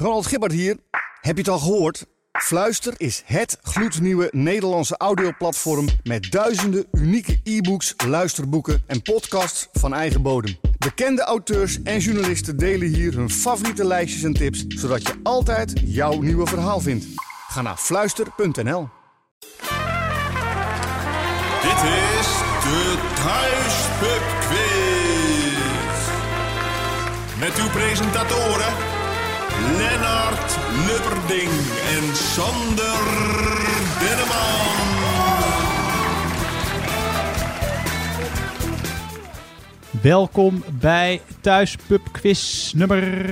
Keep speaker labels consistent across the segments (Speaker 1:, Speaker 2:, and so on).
Speaker 1: Ronald Gibbard hier. Heb je het al gehoord? Fluister is het gloednieuwe Nederlandse audioplatform met duizenden unieke e-books, luisterboeken en podcasts van eigen bodem. Bekende auteurs en journalisten delen hier hun favoriete lijstjes en tips, zodat je altijd jouw nieuwe verhaal vindt. Ga naar fluister.nl.
Speaker 2: Dit is de Thuispub Quiz. Met uw presentatoren Lennart Lubberding en Sander Denneman.
Speaker 3: Welkom bij Thuis Pub Quiz nummer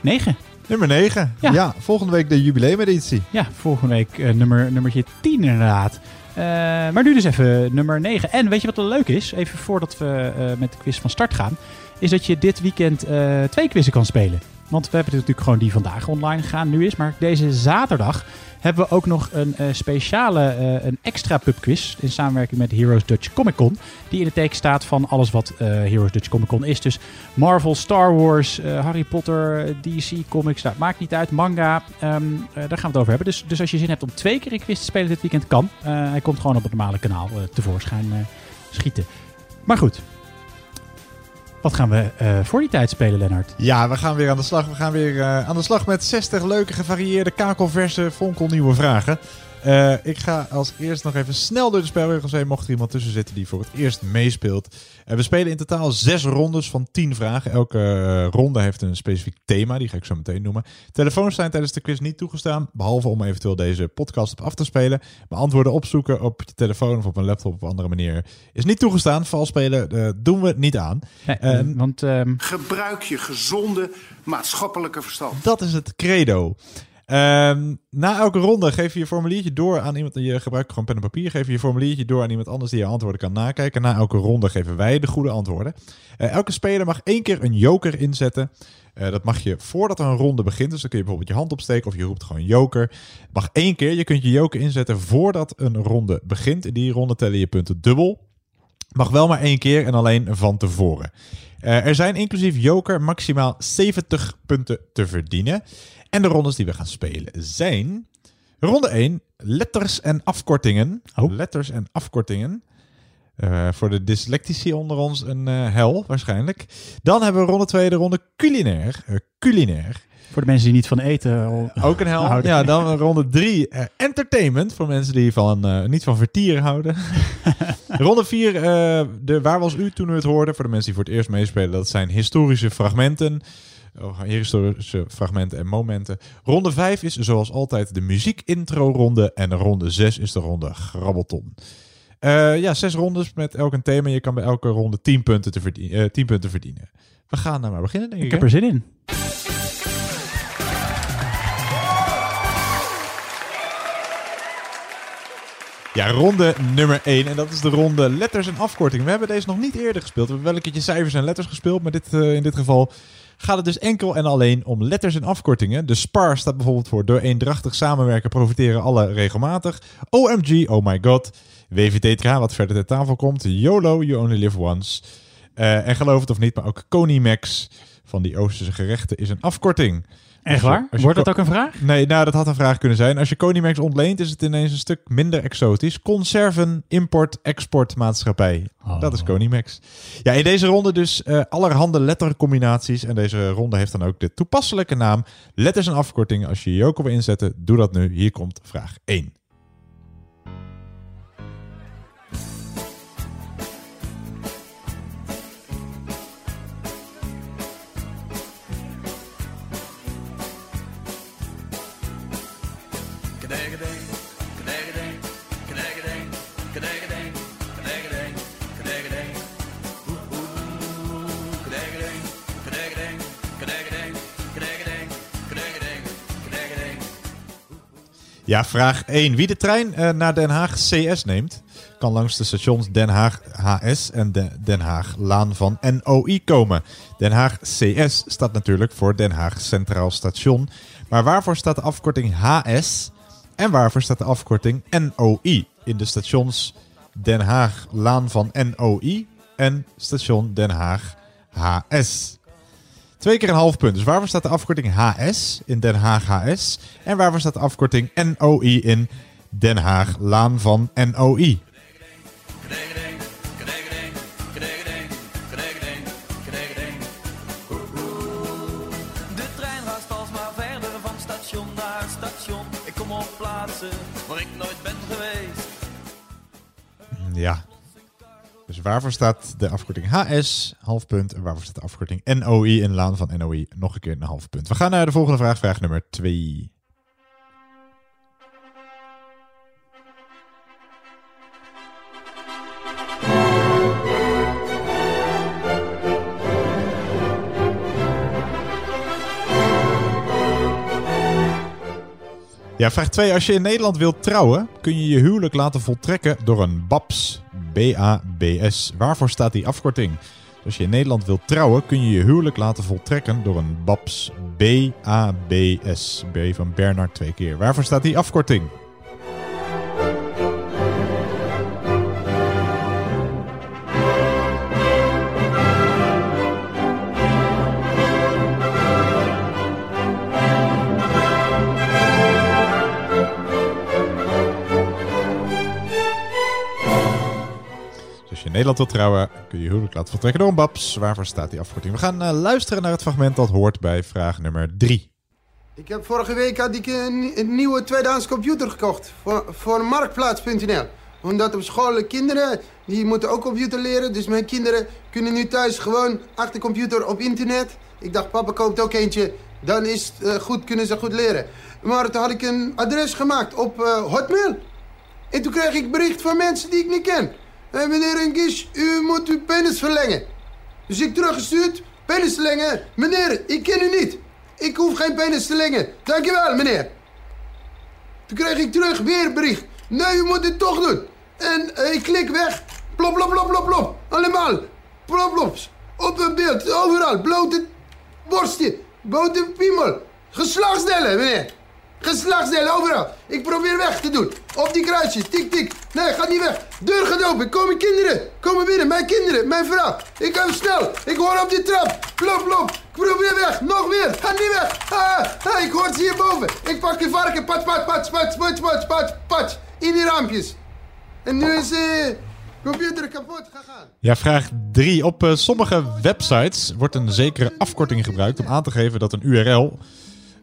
Speaker 3: 9.
Speaker 4: Nummer 9.
Speaker 3: Ja.
Speaker 4: Ja. volgende week de jubileumeditie.
Speaker 3: Ja, volgende week eh, nummer, nummertje 10 inderdaad. Eh, maar nu dus even nummer 9. En weet je wat wel leuk is? Even voordat we eh, met de quiz van start gaan. Is dat je dit weekend eh, twee quizzen kan spelen. Want we hebben natuurlijk gewoon die vandaag online gegaan, nu is. Maar deze zaterdag hebben we ook nog een eh, speciale, eh, een extra pubquiz. In samenwerking met Heroes Dutch Comic Con. Die in het teken staat van alles wat eh, Heroes Dutch Comic Con is. Dus Marvel, Star Wars, Harry Potter, DC Comics. Nou, maakt niet uit. Manga. ehm, eh, daar gaan we het over hebben. Dus, dus als je zin hebt om twee keer een quiz te spelen dit weekend, kan. Hij komt gewoon op het normale kanaal tevoorschijn schieten. Maar goed. Wat gaan we eh, voor die tijd spelen, Lennart?
Speaker 4: Ja, we gaan weer aan de slag. We gaan weer eh, aan de slag met 60 leuke, gevarieerde, kakelverse, fonkelnieuwe vragen. Eh, ik ga als eerst nog even snel door de spelregels heen, mocht er iemand tussen zitten die voor het eerst meespeelt. Eh, we spelen in totaal zes rondes van 10 vragen. Elke eh, ronde heeft een specifiek thema, die ga ik zo meteen noemen. Telefoons zijn tijdens de quiz niet toegestaan, behalve om eventueel deze podcast op af te spelen. Maar antwoorden opzoeken op je telefoon of op een laptop op een andere manier is niet toegestaan. Vals spelen doen we niet aan.
Speaker 3: Want ehm,
Speaker 5: Gebruik je gezonde maatschappelijke verstand.
Speaker 4: Dat is het credo. Ehm, na elke ronde geef je je formuliertje door aan iemand. Je gebruikt gewoon pen en papier. Geef je je formuliertje door aan iemand anders die je antwoorden kan nakijken. Na elke ronde geven wij de goede antwoorden. Eh, elke speler mag één keer een joker inzetten. Eh, dat mag je voordat er een ronde begint. Dus dan kun je bijvoorbeeld je hand opsteken of je roept gewoon joker. Mag één keer. Je kunt je joker inzetten voordat een ronde begint. In die ronde tellen je punten dubbel. Mag wel maar één keer en alleen van tevoren. Eh, er zijn inclusief joker maximaal 70 punten te verdienen. En de rondes die we gaan spelen zijn... Ronde 1, letters en afkortingen.
Speaker 3: Oh.
Speaker 4: Letters en afkortingen. Eh, voor de dyslectici onder ons een eh, hel, waarschijnlijk. Dan hebben we ronde 2, de ronde culinair. Eh, culinair.
Speaker 3: voor de mensen die niet van eten...
Speaker 4: Ook een hel.
Speaker 3: houden.
Speaker 4: Ja, dan ronde 3, entertainment. Voor mensen die van, niet van vertieren houden. ronde 4, de waar was u toen u het hoorde? Voor de mensen die voor het eerst meespelen. Dat zijn historische fragmenten. Oh, historische fragmenten en momenten. Ronde 5 is zoals altijd de muziek-intro-ronde. En ronde 6 is de ronde grabbelton. Eh, ja, zes rondes met elk een thema. Je kan bij elke ronde 10 punten, te verdien- eh, 10 punten verdienen. We gaan nou maar beginnen, denk ik.
Speaker 3: Ik heb
Speaker 4: hè?
Speaker 3: er zin in.
Speaker 4: Ja, ronde nummer 1. En dat is de ronde letters en afkortingen. We hebben deze nog niet eerder gespeeld. We hebben wel een keertje cijfers en letters gespeeld. Maar dit, eh, in dit geval gaat het dus enkel en alleen om letters en afkortingen. De SPAR staat bijvoorbeeld voor door eendrachtig samenwerken profiteren alle regelmatig. OMG, oh my god. WVTK, wat verder ter tafel komt. YOLO, you only live once. Eh, en geloof het of niet, maar ook Conimax van die Oosterse gerechten is een afkorting.
Speaker 3: Echt waar?
Speaker 4: je
Speaker 3: Wordt dat ook een vraag?
Speaker 4: Nee, nou, dat had een vraag kunnen zijn. Als je Conimax ontleent, is het ineens een stuk minder exotisch. Conserven, import, export, maatschappij.
Speaker 3: Oh.
Speaker 4: Dat is Conimax. Ja, in deze ronde dus eh, allerhande lettercombinaties. En deze ronde heeft dan ook de toepasselijke naam. Letters en afkortingen. Als je je joker wil inzetten, doe dat nu. Hier komt vraag 1. Ja, vraag 1. Wie de trein eh, naar Den Haag CS neemt, kan langs de stations Den Haag HS en de Den Haag Laan van NOI komen. Den Haag CS staat natuurlijk voor Den Haag Centraal Station. Maar waarvoor staat de afkorting HS en waarvoor staat de afkorting NOI in de stations Den Haag Laan van NOI en station Den Haag HS? Twee keer een half punt. Dus waarvoor staat de afkorting HS in Den Haag HS? En waarvoor staat de afkorting NOI in Den Haag Laan van NOI?
Speaker 6: De trein raast alsmaar verder van station naar station. Ik kom op plaatsen waar ik nooit ben geweest.
Speaker 4: Ja. Dus waarvoor staat de afkorting HS, half punt. En waarvoor staat de afkorting NOI in Laan van NOI, nog een keer een half punt. We gaan naar de volgende vraag, vraag nummer 2. Ja, vraag 2. Als je in Nederland wilt trouwen, kun je je huwelijk laten voltrekken door een BABS. B-A-B-S. Waarvoor staat die afkorting? Als je in Nederland wilt trouwen, kun je je huwelijk laten voltrekken door een BABS. B-A-B-S. B van Bernard twee keer. Waarvoor staat die afkorting? In Nederland wilt trouwen, kun je huwelijk laten voltrekken door een BABS. Waarvoor staat die afkorting? We gaan eh, luisteren naar het fragment dat hoort bij vraag nummer 3.
Speaker 7: Ik heb vorige week had ik een, nieuwe tweedehands computer gekocht voor, marktplaats.nl. Omdat op school de kinderen die moeten ook computer leren. Dus mijn kinderen kunnen nu thuis gewoon achter de computer op internet. Ik dacht, papa koopt ook eentje. Dan is het eh, goed, kunnen ze goed leren. Maar toen had ik een adres gemaakt op eh, Hotmail. En toen kreeg ik bericht van mensen die ik niet ken. Hé, meneer Engish, u moet uw penis verlengen. Dus ik teruggestuurd, penis verlengen. Meneer, ik ken u niet. Ik hoef geen penis te lengen. Dankjewel, meneer. Toen kreeg ik terug weer een bericht. Nee, u moet het toch doen. En eh, ik klik weg. Plop, plop, plop, plop, plop. Allemaal. Plop, plops. Op een beeld, overal. Blote borstje. Blote piemel. Geslachtsdelen, meneer. Geslachtsdelen, overal. Ik probeer weg te doen. Op die kruisjes. Tik, tik. Nee, gaat niet weg. Deur gaat open. Komen kinderen. Komen binnen. Mijn kinderen. Mijn vrouw. Ik ga snel. Ik hoor op die trap. Plop, plop. Ik probeer weg. Nog weer. Ga niet weg. Ah, ah, ik hoor ze hierboven. Ik pak die varken. Pat, pat, pat, pat, pat, pat, pat, pat. In die raampjes. En nu is de computer kapot gegaan.
Speaker 4: Ja, vraag 3. Op eh, sommige websites wordt een zekere afkorting gebruikt om aan te geven dat een URL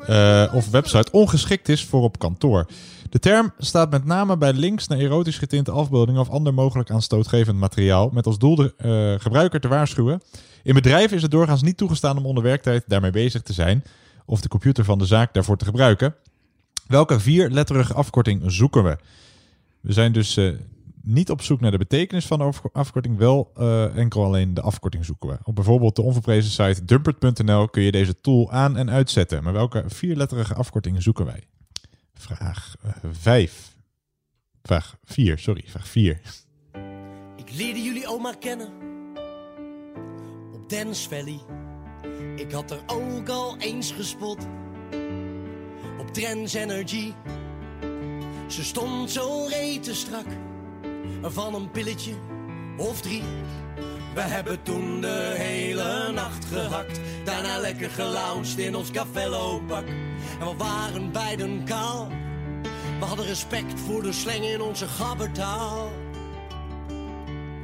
Speaker 4: eh, of website ongeschikt is voor op kantoor. De term staat met name bij links naar erotisch getinte afbeeldingen of ander mogelijk aanstootgevend materiaal met als doel de eh, gebruiker te waarschuwen. In bedrijven is het doorgaans niet toegestaan om onder werktijd daarmee bezig te zijn of de computer van de zaak daarvoor te gebruiken. Welke vierletterige afkorting zoeken we? We zijn dus eh, niet op zoek naar de betekenis van de af- afkorting, wel eh, enkel alleen de afkorting zoeken we. Op bijvoorbeeld de onverprezen site dumpert.nl kun je deze tool aan- en uitzetten. Maar welke vierletterige afkorting zoeken wij? Vraag 5. Vraag 4, sorry, vraag 4.
Speaker 8: Ik leerde jullie oma kennen op Dance Valley. Ik had er ook al eens gespot op Trends Energy. Ze stond zo rete strak van een pilletje of drie. We hebben toen de hele nacht gehakt, daarna lekker gelounged in ons cafello-pak. En we waren beiden kaal, we hadden respect voor de slang in onze gabbertaal.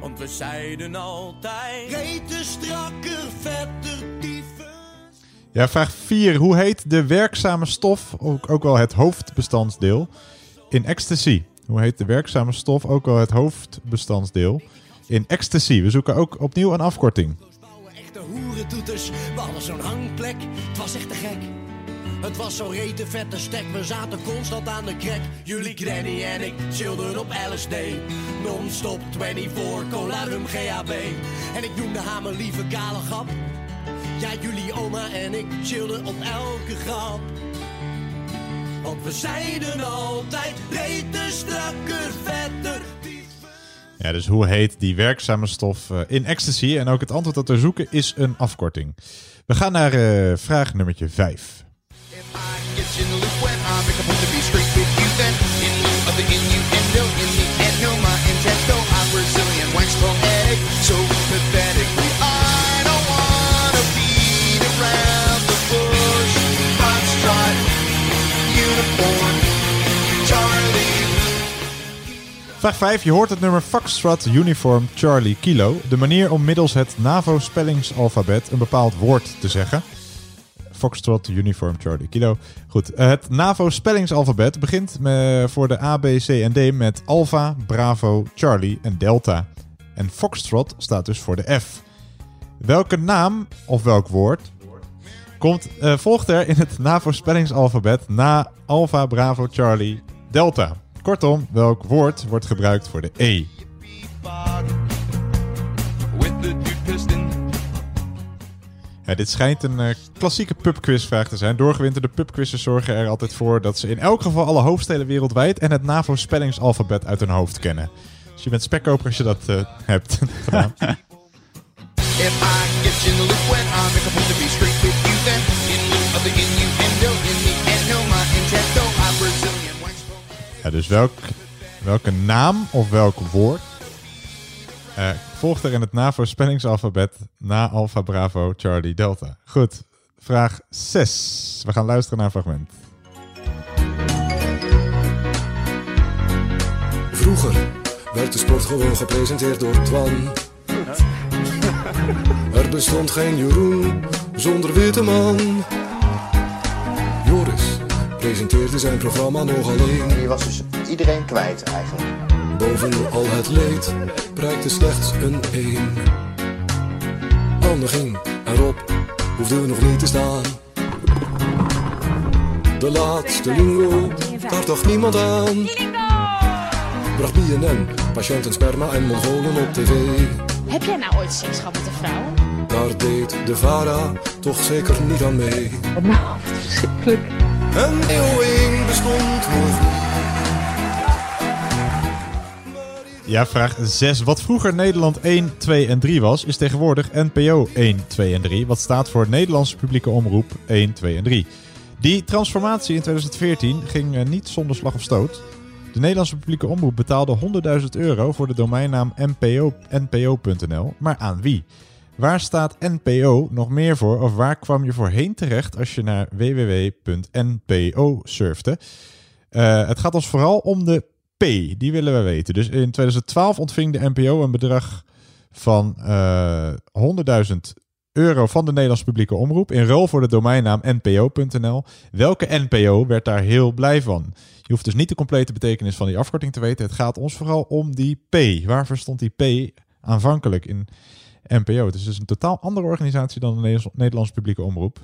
Speaker 8: Want we zeiden altijd... Rete strakker, vetter, tyfus.
Speaker 4: Ja, vraag 4. Hoe heet de werkzame stof, ook, ook wel het hoofdbestandsdeel, in ecstasy? Hoe heet de werkzame stof, ook wel het hoofdbestandsdeel, in ecstasy? We zoeken ook opnieuw een afkorting.
Speaker 8: Echte hoerentoeters, we hadden zo'n hangplek. Het was echt te gek. Het was zo rete vette stek, we zaten constant aan de crack. Jullie granny en ik chillden op LSD. Non-stop 24, cola rum GHB. En ik noemde haar mijn lieve kale grap. Ja, jullie oma en ik chillden op elke grap. Want we zeiden altijd, rete strakker, vetter,
Speaker 4: Ja, dus hoe heet die werkzame stof eh, in ecstasy? En ook het antwoord dat we zoeken is een afkorting. We gaan naar eh, vraag nummertje 5. Vraag 5. Je hoort het nummer Foxtrot Uniform Charlie Kilo. De manier om middels het NAVO-spellingsalfabet een bepaald woord te zeggen. Foxtrot Uniform Charlie Kilo. Goed. eh, Het NAVO-spellingsalfabet begint voor de A, B, C en D met Alpha, Bravo, Charlie en Delta. En Foxtrot staat dus voor de F. Welke naam of welk woord komt, eh, volgt er in het NAVO-spellingsalfabet na Alpha, Bravo, Charlie, Delta? Kortom, welk woord wordt gebruikt voor de E? Ja, dit schijnt een eh, klassieke pubquizvraag te zijn. Doorgewinterde pubquizzers zorgen er altijd voor dat ze in elk geval alle hoofdsteden wereldwijd en het NAVO-spellingsalfabet uit hun hoofd kennen. Dus je bent spekkoper als je dat eh, hebt gedaan. Ja, dus welk, welke naam of welk woord eh, volgt er in het NAVO-spellingsalfabet na Alpha, Bravo, Charlie, Delta? Goed, vraag 6. We gaan luisteren naar een fragment.
Speaker 9: Vroeger werd de sport gewoon gepresenteerd door Twan. Er bestond geen Jeroen zonder Witteman. Joris presenteerde zijn programma nog alleen.
Speaker 10: Je was dus iedereen kwijt eigenlijk.
Speaker 9: Boven al het leed prijkte slechts een één. Anne ging erop, hoefde nog niet te staan. De laatste lingo, daar dacht niemand aan. Bracht BNN, patiënten, sperma en mongolen op tv.
Speaker 11: Heb jij nou ooit seks gehad met een vrouw?
Speaker 9: Daar deed de VARA toch zeker niet aan mee.
Speaker 11: Nou, verschrikkelijk.
Speaker 9: Een eeuwing bestond nog
Speaker 4: Ja, vraag 6. Wat vroeger Nederland 1, 2 en 3 was, is tegenwoordig NPO 1, 2 en 3. Wat staat voor Nederlandse publieke omroep 1, 2 en 3. Die transformatie in 2014 ging eh, niet zonder slag of stoot. De Nederlandse publieke omroep betaalde 100.000 euro voor de domeinnaam NPO, npo.nl. Maar aan wie? Waar staat NPO nog meer voor? Of waar kwam je voorheen terecht als je naar www.npo surfte? Eh, het gaat ons vooral om de P. Die willen we weten. Dus in 2012 ontving de NPO een bedrag van eh 100.000 euro van de Nederlandse publieke omroep in ruil voor de domeinnaam npo.nl. Welke NPO werd daar heel blij van? Je hoeft dus niet de complete betekenis van die afkorting te weten. Het gaat ons vooral om die P. Waarvoor stond die P aanvankelijk in NPO? Het is dus een totaal andere organisatie dan de Nederlands- Nederlandse publieke omroep.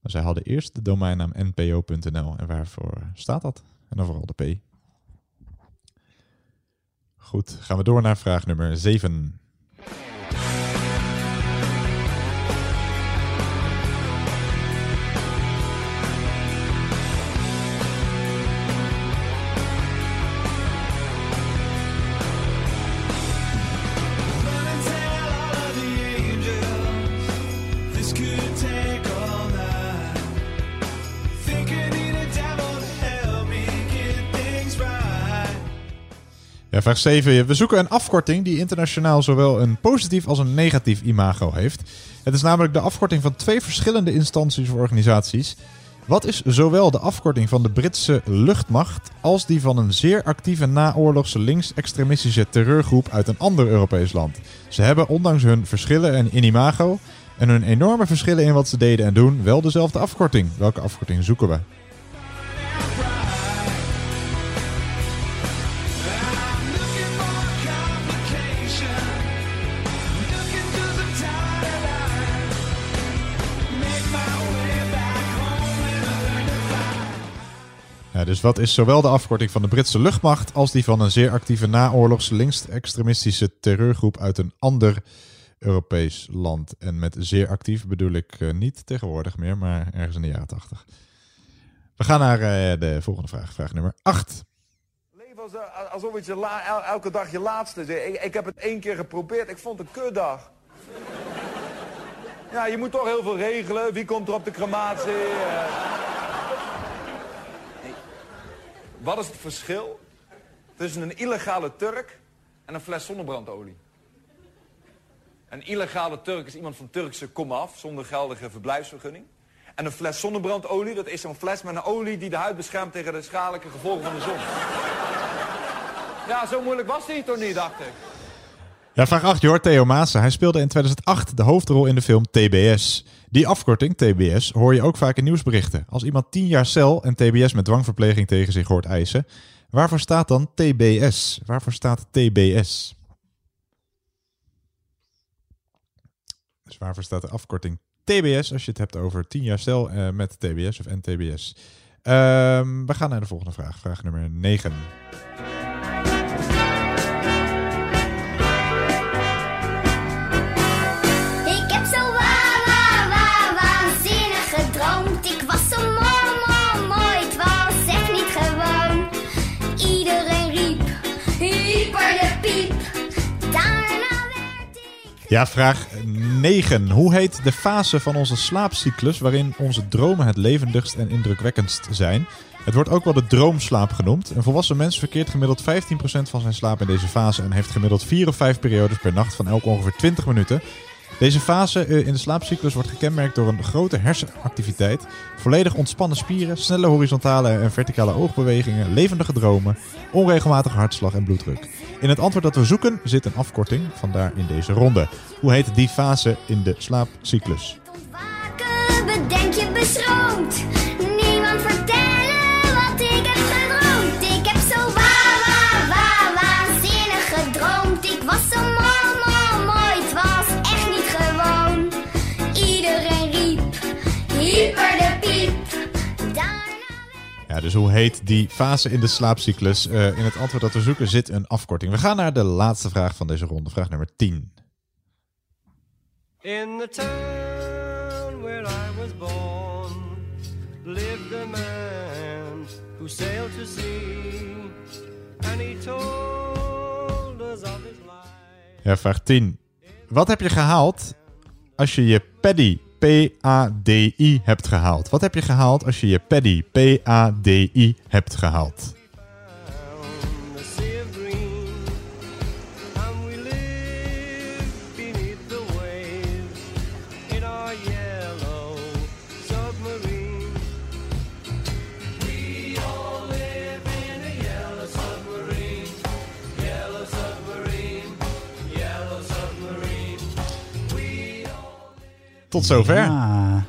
Speaker 4: Maar zij hadden eerst de domeinnaam npo.nl. En waarvoor staat dat? En dan vooral de P. Goed, gaan we door naar vraag nummer 7. Ja, vraag 7. We zoeken een afkorting die internationaal zowel een positief als een negatief imago heeft. Het is namelijk de afkorting van twee verschillende instanties of organisaties. Wat is zowel de afkorting van de Britse luchtmacht als die van een zeer actieve naoorlogse linksextremistische terreurgroep uit een ander Europees land? Ze hebben ondanks hun verschillen en in imago en hun enorme verschillen in wat ze deden en doen wel dezelfde afkorting. Welke afkorting zoeken we? Dus wat is zowel de afkorting van de Britse luchtmacht als die van een zeer actieve naoorlogse linksextremistische terreurgroep uit een ander Europees land? En met zeer actief bedoel ik eh, niet tegenwoordig meer, maar ergens in de jaren 80. We gaan naar eh, de volgende vraag, vraag nummer 8.
Speaker 12: Leven eh, alsof het je elke dag je laatste is. Ik, ik heb het één keer geprobeerd. Ik vond het een kutdag. Ja, je moet toch heel veel regelen. Wie komt er op de crematie? Wat is het verschil tussen een illegale Turk en een fles zonnebrandolie? Een illegale Turk is iemand van Turkse komaf, zonder geldige verblijfsvergunning. En een fles zonnebrandolie, dat is zo'n fles met een olie die de huid beschermt tegen de schadelijke gevolgen van de zon. Ja, zo moeilijk was die toch niet, dacht ik.
Speaker 4: Ja, vraag 8. Je hoort Theo Maassen. Hij speelde in 2008 de hoofdrol in de film TBS. Die afkorting, TBS, hoor je ook vaak in nieuwsberichten. Als iemand 10 jaar cel en TBS met dwangverpleging tegen zich hoort eisen. Waarvoor staat dan TBS? Waarvoor staat TBS? Dus waarvoor staat de afkorting TBS als je het hebt over 10 jaar cel eh, met TBS of NTBS? Ehm, we gaan naar de volgende vraag. Vraag nummer 9. Ja, vraag 9. Hoe heet de fase van onze slaapcyclus waarin onze dromen het levendigst en indrukwekkendst zijn? Het wordt ook wel de droomslaap genoemd. Een volwassen mens verkeert gemiddeld 15% van zijn slaap in deze fase en heeft gemiddeld 4 of 5 periodes per nacht van elk ongeveer 20 minuten. Deze fase eh, in de slaapcyclus wordt gekenmerkt door een grote hersenactiviteit, volledig ontspannen spieren, snelle horizontale en verticale oogbewegingen, levendige dromen, onregelmatige hartslag en bloeddruk. In het antwoord dat we zoeken zit een afkorting, vandaar in deze ronde. Hoe heet die fase in de slaapcyclus?
Speaker 13: bedenk je beschroomd.
Speaker 4: Dus hoe heet die fase in de slaapcyclus? Eh, in het antwoord dat we zoeken zit een afkorting. We gaan naar de laatste vraag van deze ronde, vraag nummer 10.
Speaker 14: In the town where I was born lived a man who sailed to sea, and he told us of his life.
Speaker 4: Ja, vraag 10. Wat heb je gehaald als je je paddy, P-A-D-I, hebt gehaald? Wat heb je gehaald als je je paddy, P-A-D-I, hebt gehaald? Tot zover.
Speaker 3: Ja.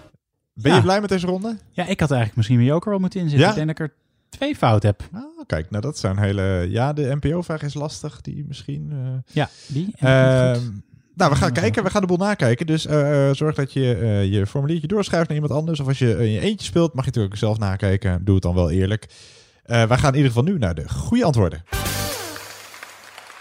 Speaker 4: Ben je blij met deze ronde?
Speaker 3: Ja, ik had eigenlijk misschien mijn joker wel moeten inzetten.
Speaker 4: Ja?
Speaker 3: Ik denk dat ik er twee fout heb.
Speaker 4: Oh, kijk, nou dat zijn hele... Ja, de NPO-vraag is lastig, die misschien... eh,
Speaker 3: Ja, die.
Speaker 4: Ehm, nou, we gaan kijken. We gaan de boel nakijken. Dus eh, eh, zorg dat je je formuliertje doorschrijft naar iemand anders. Of als je in je eentje speelt, mag je natuurlijk ook zelf nakijken. Doe het dan wel eerlijk. Wij gaan in ieder geval nu naar de goede antwoorden.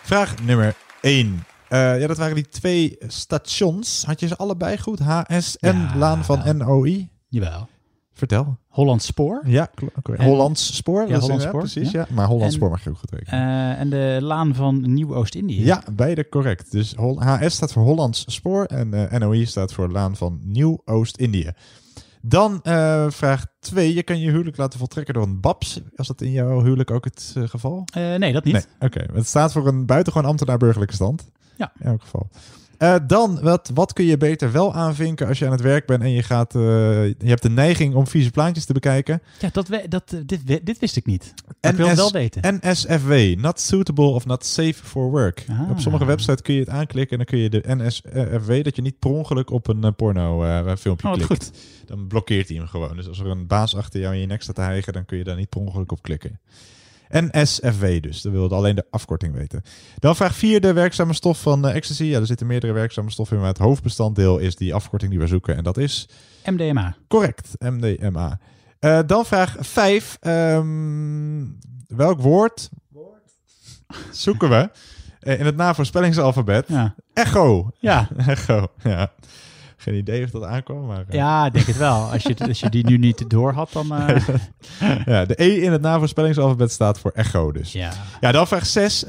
Speaker 4: Vraag nummer 1. Ja, dat waren die twee stations. Had je ze allebei goed? HS en
Speaker 3: Ja.
Speaker 4: Laan van NOI?
Speaker 3: Jawel.
Speaker 4: Vertel.
Speaker 3: Hollands Spoor.
Speaker 4: Ja, Hollands Spoor.
Speaker 3: Ja,
Speaker 4: is
Speaker 3: Hollands Spoor.
Speaker 4: Precies, ja. Maar Hollands
Speaker 3: En-
Speaker 4: Spoor mag je ook goed rekenen.
Speaker 3: Eh, en de laan van Nieuw-Oost-Indië.
Speaker 4: Ja, beide correct. Dus HS staat voor Hollands Spoor en eh, NOI staat voor Laan van Nieuw-Oost-Indië. Dan eh, vraag 2. Je kan je huwelijk laten voltrekken door een BABS. Was dat in jouw huwelijk ook het eh, geval?
Speaker 3: Eh, nee, dat niet.
Speaker 4: Nee, oké. Het staat voor een buitengewoon ambtenaar burgerlijke stand.
Speaker 3: Ja.
Speaker 4: In elk geval. Eh, dan, wat, wat kun je beter wel aanvinken als je aan het werk bent en je, gaat, eh, je hebt de neiging om vieze plaatjes te bekijken?
Speaker 3: Ja, dat we, dat, eh, dit, dit wist ik niet. Ik wil het wel weten.
Speaker 4: NSFW, not suitable of not safe for work.
Speaker 3: Ah.
Speaker 4: Op sommige websites kun je het aanklikken en dan kun je de NSFW, dat je niet per ongeluk op een porno filmpje
Speaker 3: Oh,
Speaker 4: klikt. Dan blokkeert hij hem gewoon. Dus als er een baas achter jou in je nek staat te hijgen, dan kun je daar niet per ongeluk op klikken. NSFW dus, dan wilde alleen de afkorting weten. Dan vraag 4, de werkzame stof van eh, ecstasy. Ja, er zitten meerdere werkzame stoffen in, maar het hoofdbestanddeel is die afkorting die we zoeken. En dat is...
Speaker 3: MDMA.
Speaker 4: Correct, MDMA. Eh, dan vraag 5. welk woord zoeken we eh, in het navoorspellingsalfabet?
Speaker 3: Ja.
Speaker 4: Echo.
Speaker 3: Ja.
Speaker 4: Echo, ja. Geen idee of dat aankwam, maar... eh,
Speaker 3: Ja, ik denk het wel. Als je, als je die nu niet door had, dan... eh,
Speaker 4: ja, de E in het navoorspellingsalfabet staat voor echo dus.
Speaker 3: Ja.
Speaker 4: Ja, dan vraag 6.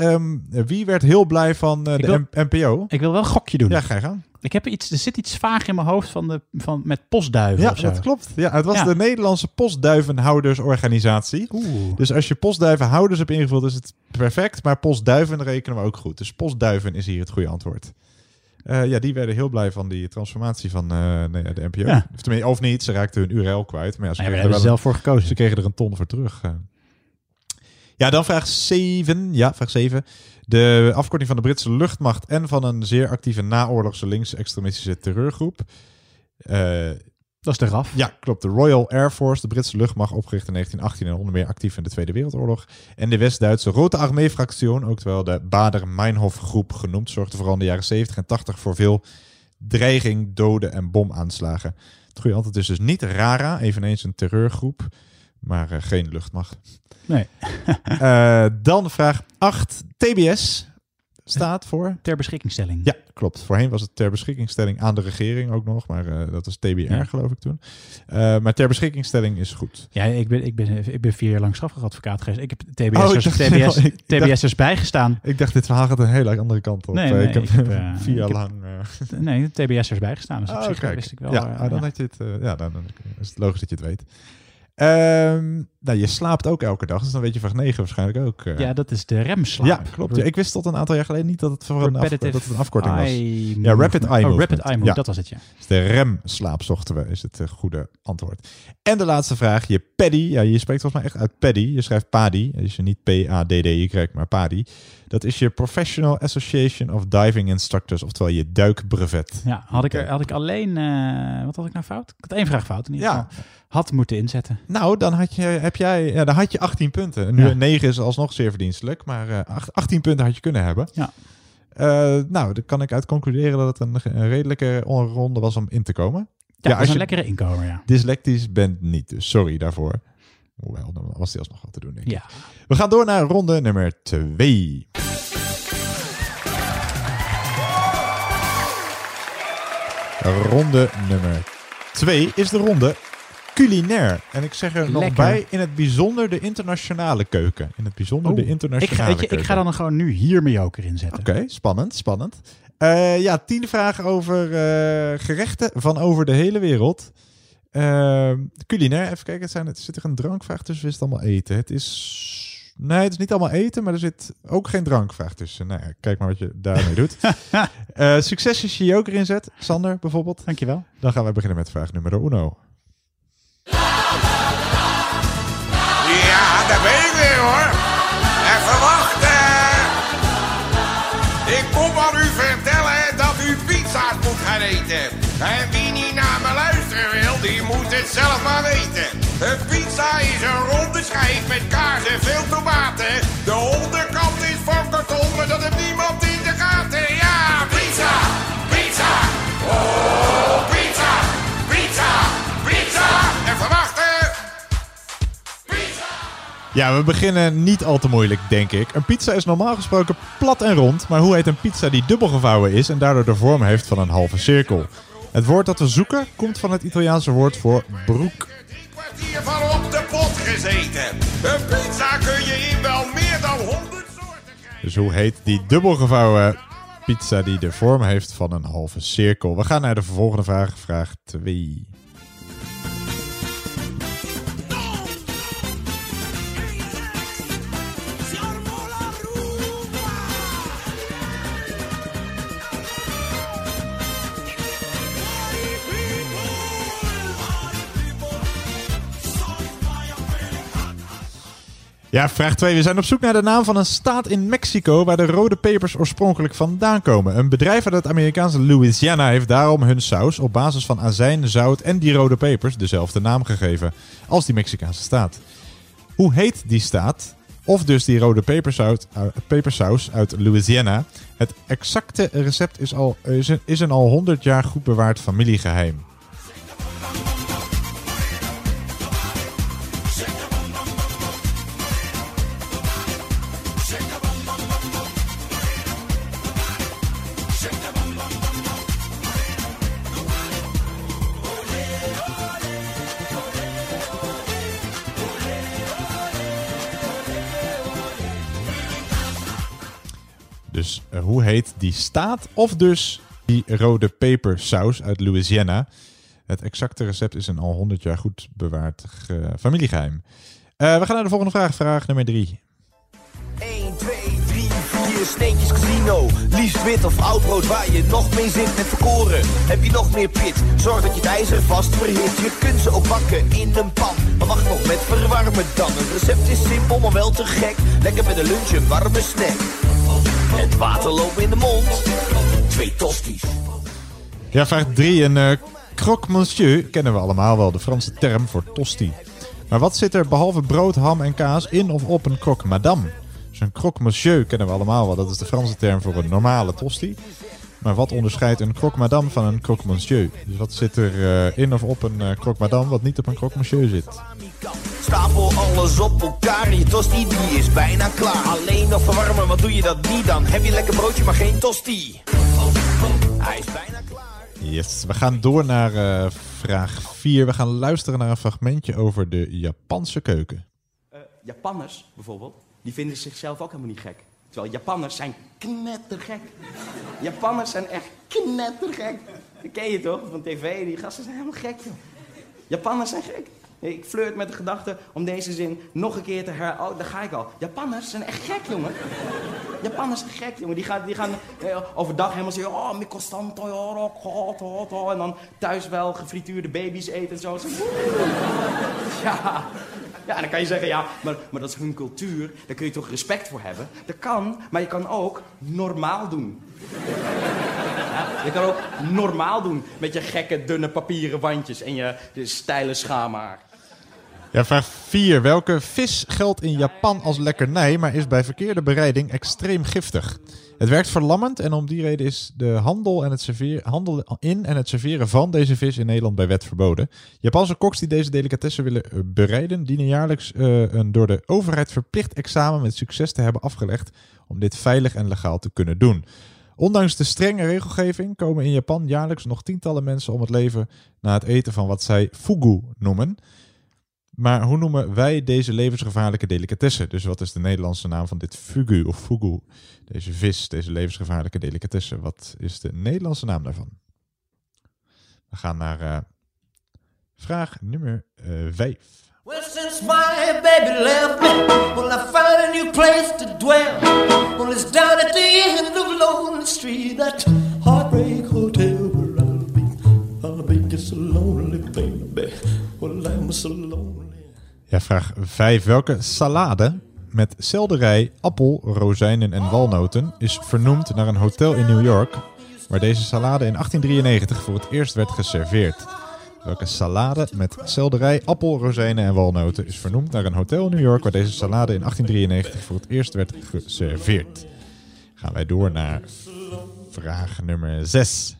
Speaker 4: wie werd heel blij van eh, de
Speaker 3: wil-
Speaker 4: NPO?
Speaker 3: ik wil wel een gokje doen.
Speaker 4: Ja, ga je gang.
Speaker 3: Ik heb iets, er zit iets vaag in mijn hoofd van de, van, met postduiven
Speaker 4: Ja, dat klopt. Ja, het was
Speaker 3: Ja.
Speaker 4: de Nederlandse postduivenhoudersorganisatie. Dus als je postduivenhouders hebt ingevuld, is het perfect. Maar postduiven rekenen we ook goed. Dus postduiven is hier het goede antwoord. Eh, ja, die werden heel blij van die transformatie van eh, nee, de NPO.
Speaker 3: Ja.
Speaker 4: Of, tenminste, of niet, ze raakten hun URL kwijt. Maar ja, ze, kregen
Speaker 3: hebben
Speaker 4: er
Speaker 3: er
Speaker 4: wel
Speaker 3: zelf voor gekozen.
Speaker 4: ze kregen er een ton voor terug. eh. Ja, dan vraag 7. Ja, vraag 7. De afkorting van de Britse luchtmacht en van een zeer actieve naoorlogse links-extremistische terreurgroep.
Speaker 3: Dat is de RAF.
Speaker 4: ja, klopt. De Royal Air Force, de Britse luchtmacht, opgericht in 1918 en onder meer actief in de Tweede Wereldoorlog. En de West-Duitse Rote Armee-fractie, ook wel de Bader-Meinhof-groep genoemd, zorgde vooral in de jaren 70 en 80 voor veel dreiging, doden en bomaanslagen. Het goede antwoord is dus niet RARA, eveneens een terreurgroep, maar eh, geen luchtmacht.
Speaker 3: Nee.
Speaker 4: Eh, dan vraag 8. TBS staat voor...
Speaker 3: Ter beschikkingstelling.
Speaker 4: Ja, klopt. Voorheen was het ter beschikkingstelling aan de regering ook nog, maar eh, dat was TBR
Speaker 3: Ja.
Speaker 4: geloof ik toen. Eh, maar ter beschikkingstelling is goed.
Speaker 3: Ja, ik ben, ik, ben, ik ben vier jaar lang strafrechtadvocaat geweest. Ik heb
Speaker 4: Oh,
Speaker 3: TBS'ers
Speaker 4: ik
Speaker 3: TBS,
Speaker 4: ik dacht-
Speaker 3: TBS'ers bijgestaan.
Speaker 4: Ik dacht, dit verhaal gaat een hele andere kant op.
Speaker 3: Nee,
Speaker 4: Eh,
Speaker 3: nee,
Speaker 4: ik heb,
Speaker 3: ik heb,
Speaker 4: vier jaar
Speaker 3: heb-
Speaker 4: lang...
Speaker 3: Nee, TBS'ers bijgestaan. Dus op
Speaker 4: Oh,
Speaker 3: zich
Speaker 4: kijk.
Speaker 3: wist ik wel.
Speaker 4: Ja, ah, dan had je het. ja, dan, dan is het logisch dat je het weet. Ehm, nou, je slaapt ook elke dag, dus dan weet je vraag 9 waarschijnlijk ook. eh.
Speaker 3: Ja, dat is de remslaap.
Speaker 4: Ja, klopt. Ja, ik wist tot een aantal jaar geleden niet dat het, voor een, af, dat het een afkorting was. Ja, rapid eye
Speaker 3: movement. Oh, rapid eye movement, dat was het, ja.
Speaker 4: Dus de remslaap zochten we, is het eh, goede antwoord. En de laatste vraag, je PADI. Ja, je spreekt volgens mij echt uit PADI. Je schrijft is je niet P-A-D-D-Y, maar PADI. Dat is je Professional Association of Diving Instructors, oftewel je duikbrevet.
Speaker 3: Ja, had ik, er, had ik alleen... eh, wat had ik nou fout? Ik had één vraag fout in ieder
Speaker 4: Ja.
Speaker 3: geval. Had moeten inzetten.
Speaker 4: Nou, dan had je, heb jij, ja, dan had je 18 punten. En nu
Speaker 3: Ja.
Speaker 4: 9 is alsnog zeer verdienstelijk, maar eh, acht- 18 punten had je kunnen hebben.
Speaker 3: Ja.
Speaker 4: Eh, nou, dan kan ik uit concluderen dat het een, een redelijke ronde was om in te komen.
Speaker 3: Ja, dat
Speaker 4: als
Speaker 3: is een
Speaker 4: je
Speaker 3: lekkere inkomer, ja.
Speaker 4: dyslectisch bent niet, dus sorry daarvoor. Hoewel, dan was die alsnog wat te doen, denk ik.
Speaker 3: Ja.
Speaker 4: We gaan door naar ronde nummer 2. Ronde nummer 2 is de ronde culinair. En ik zeg er nog bij, in het bijzonder de internationale keuken. In het bijzonder de internationale
Speaker 3: ik, ga, weet je,
Speaker 4: keuken.
Speaker 3: ik ga dan gewoon nu hier mijn joker inzetten.
Speaker 4: Oké, spannend, spannend. Eh, ja, tien vragen over eh, gerechten van over de hele wereld. Eh, culinair, even kijken, het zijn, het zit er een drankvraag tussen, is het allemaal eten? Het is... Nee, het is niet allemaal eten, maar er zit ook geen drankvraag tussen. Nou ja, kijk maar wat je daarmee doet. Eh succes als je je joker inzet. Sander, bijvoorbeeld.
Speaker 3: Dankjewel.
Speaker 4: Dan gaan we beginnen met vraag nummer uno.
Speaker 15: Ja, daar ben ik weer hoor. Zelf maar weten. Een pizza is een ronde schijf met kaas en veel tomaten. De onderkant is van karton, maar dat heeft niemand in de gaten. Ja, pizza, pizza. Oh, pizza, pizza, pizza. Even wachten.
Speaker 4: Ja, we beginnen niet al te moeilijk, denk ik. Een pizza is normaal gesproken plat en rond, maar hoe heet een pizza die dubbel gevouwen is en daardoor de vorm heeft van een halve cirkel? Het woord dat we zoeken komt van het Italiaanse woord voor broek.
Speaker 15: hier van op de pot gezeten. Een pizza kun je in wel meer dan 100
Speaker 4: Dus hoe heet die dubbel gevouwen pizza die de vorm heeft van een halve cirkel? We gaan naar de volgende vraag, vraag 2. Ja, vraag 2. We zijn op zoek naar de naam van een staat in Mexico waar de rode pepers oorspronkelijk vandaan komen. Een bedrijf uit het Amerikaanse Louisiana heeft daarom hun saus op basis van azijn, zout en die rode pepers dezelfde naam gegeven als die Mexicaanse staat. Hoe heet die staat? Of dus die rode pepersaus, uh, uit Louisiana. Het exacte recept is, al, een, is een al 100 jaar goed bewaard familiegeheim. Die staat? Of dus die rode pepersaus uit Louisiana. Het exacte recept is een al 100 jaar goed bewaard ge- familiegeheim. Eh, we gaan naar de volgende vraag. Vraag nummer 3.
Speaker 16: 1, 2, 3, 4, je sneetjes casino. Liefst wit of oud brood waar je nog mee zit met verkoren. Heb je nog meer pit? Zorg dat je het ijzer vast verhit. Je kunt ze ook bakken in een pan. Maar wacht nog met verwarmen dan. Het recept is simpel, maar wel te gek. Lekker met een lunch, een warme snack. Het water loopt in de mond. Twee tosties.
Speaker 4: Ja, vraag 3. Een eh croque monsieur kennen we allemaal wel, de Franse term voor tosti. Maar wat zit er behalve brood, ham en kaas in of op een croque madame? Dus een croque monsieur kennen we allemaal wel, dat is de Franse term voor een normale tosti. Maar wat onderscheidt een croque madame van een croque monsieur? Dus wat zit er eh, in of op een eh, croque madame wat niet op een croque monsieur zit?
Speaker 16: Stapel alles op elkaar. Je tosti die is bijna klaar. Alleen nog verwarmen, wat doe je dat niet dan? Heb je lekker broodje, maar geen tosti. Hij is bijna klaar.
Speaker 4: Yes, we gaan door naar eh, vraag 4. We gaan luisteren naar een fragmentje over de Japanse keuken.
Speaker 17: Eh, Japanners bijvoorbeeld, die vinden zichzelf ook helemaal niet gek. Terwijl Japanners zijn knettergek. Japanners zijn echt knettergek. Dat ken je toch van tv? Die gasten zijn helemaal gek, joh. Japanners zijn gek. Ik flirt met de gedachte om deze zin nog een keer te her... Oh, daar ga ik al. Japanners zijn echt gek, jongen. Japanners zijn gek, jongen. Die gaan, die gaan eh, overdag helemaal zeggen... Oh, mi costanto, ja, ro, hot, hot, hot. En dan thuis wel gefrituurde baby's eten en zo. Zo, Ja. dan kan je zeggen... Ja, maar, maar dat is hun cultuur. Daar kun je toch respect voor hebben? Dat kan, maar je kan ook normaal doen. Ja, je kan ook normaal doen met je gekke, dunne papieren wandjes en je, je steile schaamhaar.
Speaker 4: Ja, vraag 4. Welke vis geldt in Japan als lekkernij, maar is bij verkeerde bereiding extreem giftig? Het werkt verlammend en om die reden is de handel, en het handel in en het serveren van deze vis in Nederland bij wet verboden. Japanse koks die deze delicatessen willen eh, bereiden, dienen jaarlijks eh, een door de overheid verplicht examen met succes te hebben afgelegd om dit veilig en legaal te kunnen doen. Ondanks de strenge regelgeving komen in Japan jaarlijks nog tientallen mensen om het leven na het eten van wat zij fugu noemen. Maar hoe noemen wij deze levensgevaarlijke delicatessen? Dus wat is de Nederlandse naam van dit fugu of fugu? Deze vis, deze levensgevaarlijke delicatesse. Wat is de Nederlandse naam daarvan? We gaan naar eh, vraag nummer 5.
Speaker 6: Well, since my baby left me, well, I found a new place to dwell. Well, it's down at the end of Lonely Street, that heartbreak hotel where I'll be. I'll be just lonely, baby. Well, I'm so lonely.
Speaker 4: Ja, vraag 5. Welke salade met selderij, appel, rozijnen en walnoten is vernoemd naar een hotel in New York waar deze salade in 1893 voor het eerst werd geserveerd? Welke salade met selderij, appel, rozijnen en walnoten is vernoemd naar een hotel in New York waar deze salade in 1893 voor het eerst werd geserveerd? Gaan wij door naar vraag nummer 6.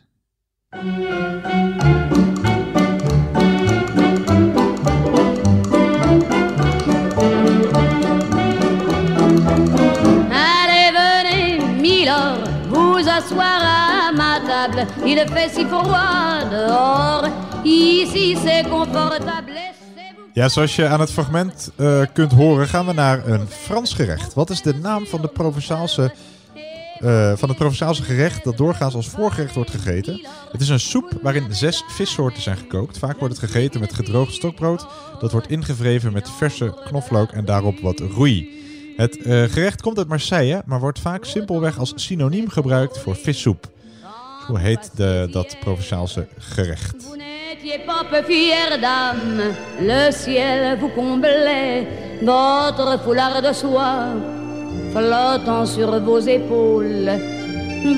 Speaker 18: Il fait si froid dehors, ici c'est confortable.
Speaker 4: Ja, zoals je aan het fragment eh, kunt horen, gaan we naar een Frans gerecht. Wat is de naam van, de Provençaalse, eh, van het Provençaalse gerecht dat doorgaans als voorgerecht wordt gegeten? Het is een soep waarin zes vissoorten zijn gekookt. Vaak wordt het gegeten met gedroogd stokbrood. Dat wordt ingevreven met verse knoflook en daarop wat roei. Het eh, gerecht komt uit Marseille, maar wordt vaak simpelweg als synoniem gebruikt voor vissoep. Hoe heet de, dat Provençaalse gerecht?
Speaker 18: N'étiez pas peu fière dame, le ciel vous comblait, votre foulard de soie flottant sur vos épaules.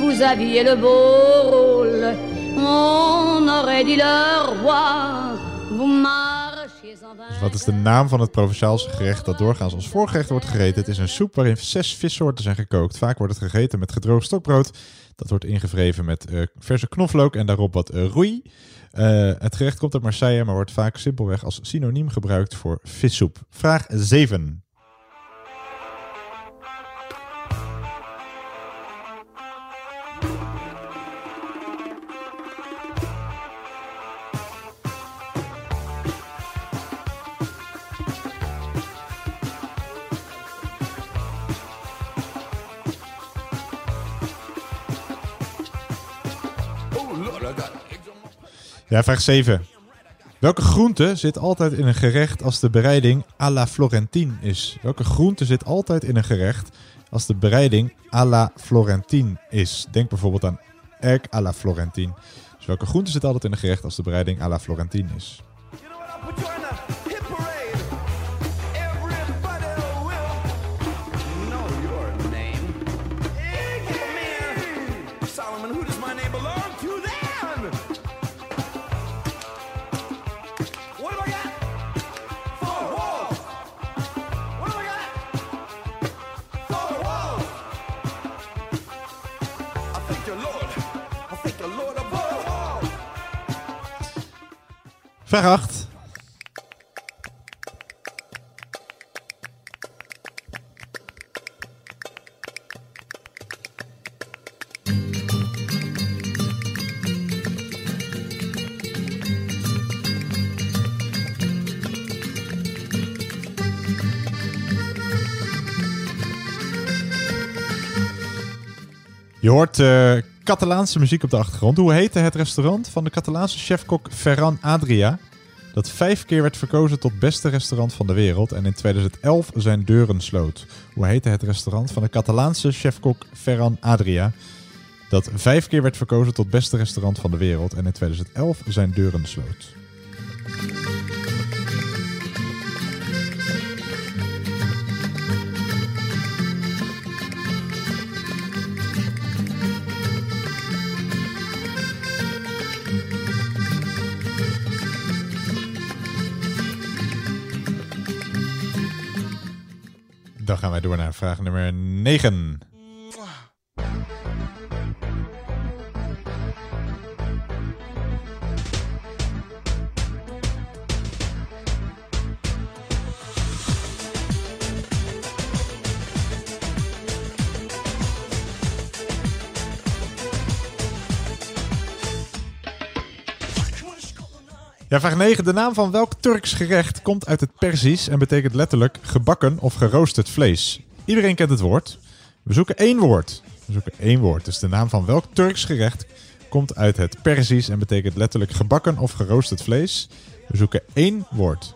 Speaker 18: Vous aviez le beau rôle, on aurait dit le roi. Vous marchiez en vain.
Speaker 4: Dus wat is de naam van het Provençaalse gerecht dat doorgaans als voorgerecht wordt gegeten? Het is een soep waarin zes vissoorten zijn gekookt. Vaak wordt het gegeten met gedroogd stokbrood. Dat wordt ingevreven met eh, verse knoflook en daarop wat eh, roei. Eh, het gerecht komt uit Marseille, maar wordt vaak simpelweg als synoniem gebruikt voor vissoep. Vraag 7. Ja, vraag 7. Welke groente zit altijd in een gerecht als de bereiding à la Florentine is? Welke groente zit altijd in een gerecht als de bereiding à la Florentine is? Denk bijvoorbeeld aan erk à la Florentine. Dus welke groente zit altijd in een gerecht als de bereiding à la Florentine is?
Speaker 14: know
Speaker 4: 8. Je hoort eh, Catalaanse muziek op de achtergrond. Hoe heette het restaurant van de Catalaanse chefkok Ferran Adria? Dat vijf keer werd verkozen tot beste restaurant van de wereld en in 2011 zijn deuren sloot. Hoe heette het restaurant van de Catalaanse chefkok Ferran Adria? Dat vijf keer werd verkozen tot beste restaurant van de wereld en in 2011 zijn deuren sloot. Dan gaan wij door naar vraag nummer 9. Ja, vraag 9. De naam van welk Turks gerecht komt uit het Perzisch en betekent letterlijk gebakken of geroosterd vlees? Iedereen kent het woord. We zoeken één woord. We zoeken één woord. Dus de naam van welk Turks gerecht komt uit het Perzisch en betekent letterlijk gebakken of geroosterd vlees? We zoeken één woord.